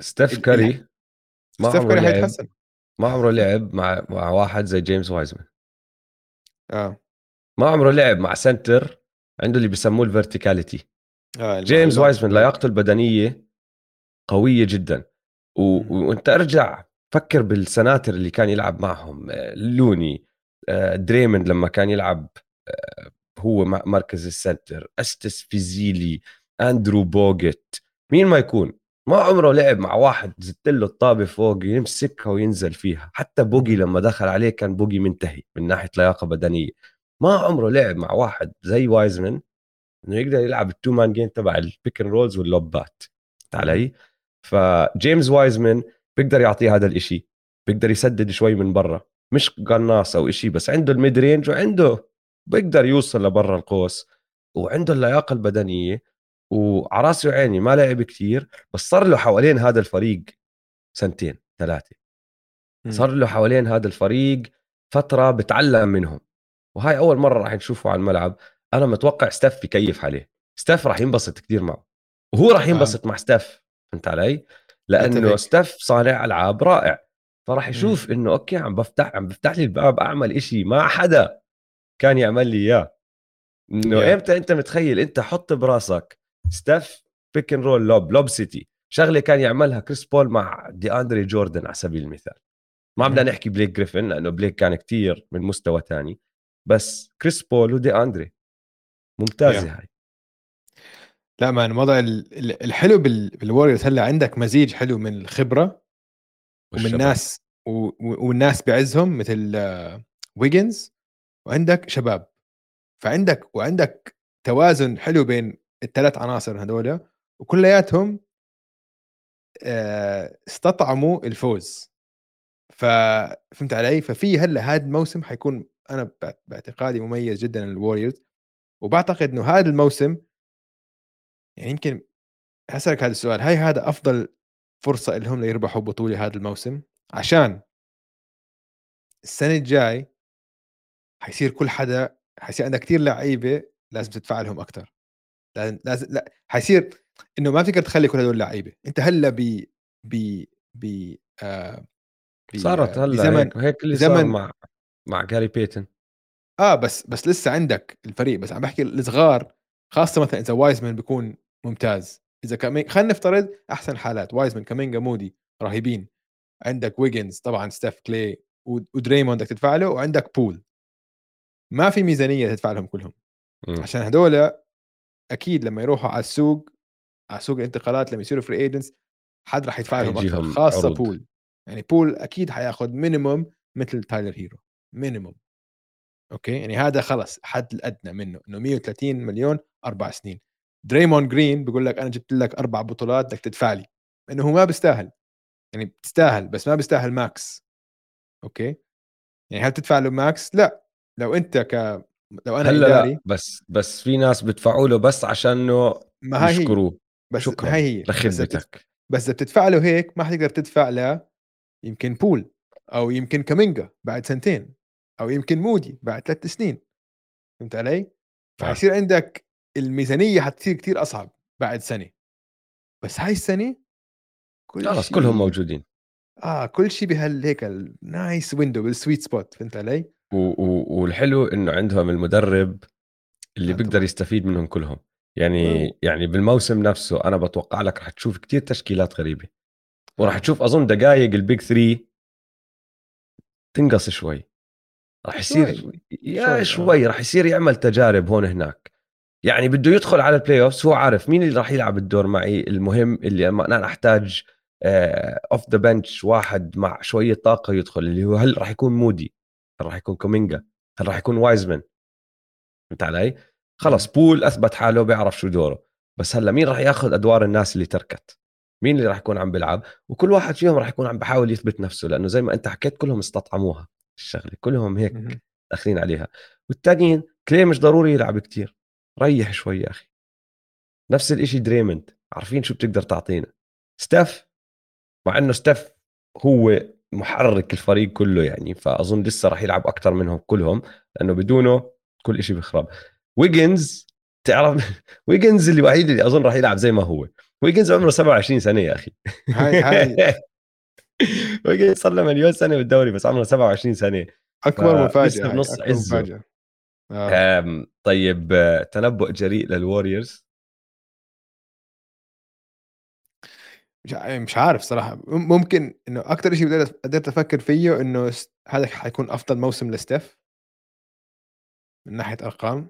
ستيف كاري ما ستيف كاري حيتحسن. ما عمره لعب مع مع واحد زي جيمس وايزمان. آه. ما عمره لعب مع center عنده اللي بسموه ال verticality. آه جيمس وايزمان لياقته البدنية قوية جدا. و... وانت ارجع فكر بالسناتر اللي كان يلعب معهم آه، لوني آه، دريموند لما كان يلعب آه، هو مركز ال center فستس إيزيلي أندرو بوجت مين ما يكون؟ ما عمره لعب مع واحد زدت له الطابة فوق يمسكها وينزل فيها. حتى بوجي لما دخل عليه كان بوجي منتهي من ناحية لياقة بدنية. ما عمره لعب مع واحد زي وايزمان إنه يقدر يلعب ال two man game تبع ال pick rolls واللوبات علي؟ فجيمس وايزمان بيقدر يعطيه هذا الإشي. بيقدر يسدد شوي من برا. مش قناص أو إشي بس عنده ال mid range وعنده بيقدر يوصل لبرا القوس وعنده اللياقة البدنية. وعراسي وعيني ما لعب كثير بس صار له حوالين هذا الفريق سنتين ثلاثة. صار له حوالين هذا الفريق فترة بتعلم منهم. وهاي أول مرة راح نشوفه على الملعب. أنا متوقع ستاف يكيف عليه. ستاف راح ينبسط كثير معه. وهو راح ينبسط مع ستاف فهمت علي؟ لأنه ستاف صانع ألعاب رائع. فراح يشوف إنه okay عم بفتح عم بفتح لي الباب أعمل إشي ما حدا كان يعمل لي إياه. إنه. إمتى أنت متخيل أنت حط براسك ستاف pick and roll lob Lob City شغلة كان يعملها كريس بول مع دي اندري جوردن على سبيل المثال. ما بدنا نحكي بليك جريفن لأنه بليك كان كتير من مستوى تاني. بس كريس بول ودي اندري ممتازة yeah. هاي. لا man الوضع الحلو بال Warriors هلأ عندك مزيج حلو من الخبرة ومن ناس والناس بعزهم مثل ويجنز وعندك شباب. فعندك وعندك توازن حلو بين الثلاث عناصر هذول وكلياتهم استطعموا الفوز. ففهمت علي؟ ففي هلأ هذا الموسم حيكون أنا باعتقادي مميز جدا الوريورز وبعتقد إنه هذا الموسم يعني يمكن هسألك هذا السؤال هاي هذا أفضل فرصة لهم ليربحوا بطولة هذا الموسم؟ عشان السنة الجاي حيصير كل حدا حيصير عندك كثير لعيبة لازم تدفع لهم أكثر لازم لازم لا حيصير إنه ما فيك تخلي كل هدول لعيبة. أنت هلأ ب ب ب آه صارت هلأ بزمن هيك هيك اللي زمن صار مع مع جاري بيتن آه بس بس لسه عندك الفريق. بس عم بحكي الصغار خاصة مثلا إذا وايزمان بيكون ممتاز. إذا كمان خلينا نفترض أحسن حالات. وايزمان كامينجا مودي رهيبين. عندك ويجنز طبعا ستيف كلي ودريموند بدك تدفع له وعندك بول ما في ميزانية تدفع لهم كلهم. م. عشان هدول أكيد لما يروحوا على السوق على سوق الانتقالات لما يصيروا free agents حد راح يدفع لهم أكثر خاصة عروض. بول يعني بول أكيد حياخذ minimum مثل تايلر هيرو minimum okay؟ يعني هذا خلص حد الأدنى منه إنه 130 مليون أربع سنين. دريمون جرين بيقول لك أنا جبت لك أربع بطولات بدك تدفع لي انه هو ما بيستاهل. يعني بتستاهل بس ما بيستاهل max okay? يعني هل تدفع له max لا. لو أنت ك لو أنا هلأ لا بس بس في ناس بدفعوا له بس عشانه ما هي يشكروه. بس شكرا. هي هي. لخدمتك. بس إذا بتدفع له هيك ما حتقدر تدفع له يمكن بول أو يمكن كامينجا بعد سنتين أو يمكن مودي بعد ثلاث سنين. فهمت علي؟ فحيصير عندك الميزانية حتصير كتير أصعب بعد سنة. بس هاي السنة كل خلص شي- كلهم موجودين. آه كل شيء بهال هيك ال nice window بال sweet spot فهمت علي؟ و والحلو إنه عندهم المدرب اللي آه بيقدر. يستفيد منهم كلهم يعني و- يعني بالموسم نفسه أنا بتوقع لك رح تشوف كتير تشكيلات غريبة وراح آه. تشوف أظن دقائق البيج 3 تنقص شوي راح يصير شوي. يا شوي، آه. شوي راح يصير يعمل تجارب هون هناك يعني بده يدخل على ال playoffs هو عارف مين اللي راح يلعب الدور معي المهم اللي أنا أحتاج off the bench واحد مع شوية طاقة يدخل اللي هو هل راح يكون مودي هل راح يكون كومينجا هل راح يكون وايزمان فهمت علي؟ خلص بول أثبت حاله بيعرف شو دوره. بس هلأ مين راح ياخذ أدوار الناس اللي تركت؟ مين اللي راح يكون عم بيلعب؟ وكل واحد فيهم راح يكون عم بحاول يثبت نفسه لأنه زي ما أنت حكيت كلهم استطعموها الشغلة كلهم هيك. داخلين عليها. والتانيين كلي مش ضروري يلعب كتير. ريح شوي يا أخي. نفس الإشي دريموند عارفين شو بتقدر تعطينا. ستيف مع إنه ستيف هو محرك الفريق كله يعني. فأظن لسه راح يلعب أكثر منهم كلهم لأنه بدونه كل إشي بخرب ويجنز تعرف ويجنز اللي الوحيد اللي أظن راح يلعب زي ما هو. ويجنز عمره 27 سنة يا أخي. هاي هاي. ويجنز صار له مليون سنة بالدوري بس عمره 27 سنة. أكبر مفاجأة بنص عزه. مفاجأة. آه. طيب آه، تنبؤ جريء للوريورز مش عارف صراحة. مم- ممكن إنه أكثر شيء قدرت أفكر فيه إنه هذا حيكون أفضل موسم لستيف من ناحية أرقام.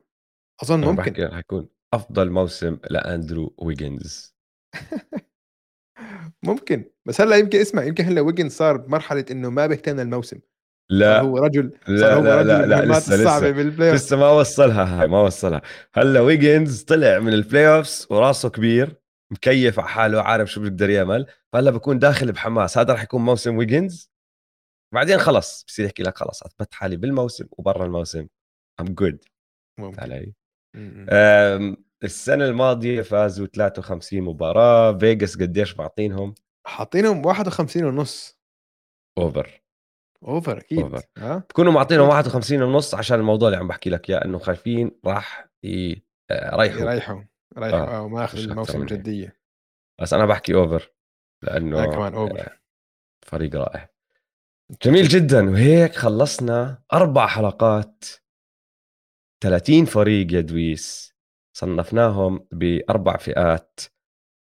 أظن ممكن. بحكي رح يكون أفضل موسم لأندرو ويجنز ممكن. بس هلأ يمكن اسمع يمكن هلأ ويجنز صار بمرحله إنه ما بيهتم الموسم لا. هو رجل لا هو لا رجل لا, لا المهمات لسه لسه. لسه ما وصلها هاي ما وصلها. هلأ ويجنز طلع من ال playoffs وراسه كبير. مكيف على حاله عارف شو بيقدر يعمل. فهلأ بكون داخل بحماس هذا رح يكون موسم ويجنز بعدين خلص بصير يحكي لك خلص أثبت حالي بالموسم وبرا الموسم. I'm good علي؟ السنة الماضية فازوا 53 مباراة. فيجاس قديش معطينهم حاطينهم 51 ونص. اوفر اوفر أكيد. أوفر. ها بكونوا معطينهم أكيد. 51 ونص عشان الموضوع اللي عم بحكي لك إياه إنه خايفين راح آه، يريحوا يريحوا. يريحوا آه، آه. أكتر الموسم هيك. جديه بس أنا بحكي over لأنه أنا كمان آه، over فريق رائع. جميل جدا. وهيك خلصنا أربع حلقات. 30 فريق يا دويس. صنفناهم بأربع فئات.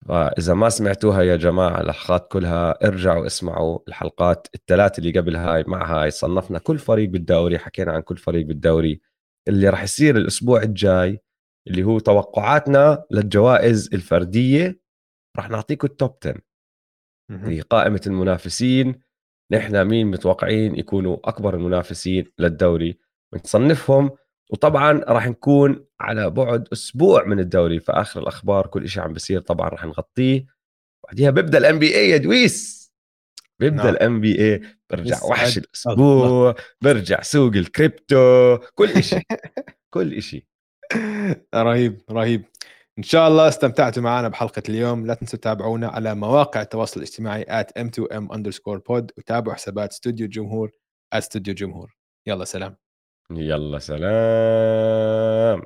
فإذا ما سمعتوها يا جماعة الحلقات كلها ارجعوا اسمعوا الحلقات الثلاث اللي قبل هاي مع هاي. صنفنا كل فريق بالدوري حكينا عن كل فريق بالدوري. اللي راح يصير الأسبوع الجاي اللي هو توقعاتنا للجوائز الفردية راح نعطيكم التوب 10 مهم. في قائمة المنافسين. نحن مين متوقعين يكونوا أكبر المنافسين للدوري؟ بنصنفهم. وطبعا راح نكون على بعد أسبوع من الدوري فآخر الأخبار كل شيء عم بيصير طبعا راح نغطيه. بعديها بيبدأ ال NBA يا دويس. بيبدأ. ال NBA برجع وحش الأسبوع. برجع سوق الكريبتو كل شيء كل شيء رهيب رهيب. إن شاء الله استمتعتوا معنا بحلقة اليوم. لا تنسوا تتابعونا على مواقع التواصل الاجتماعي at m2m underscore pod وتابعوا حسابات استوديو الجمهور استوديو الجمهور يلا سلام. يلا سلام.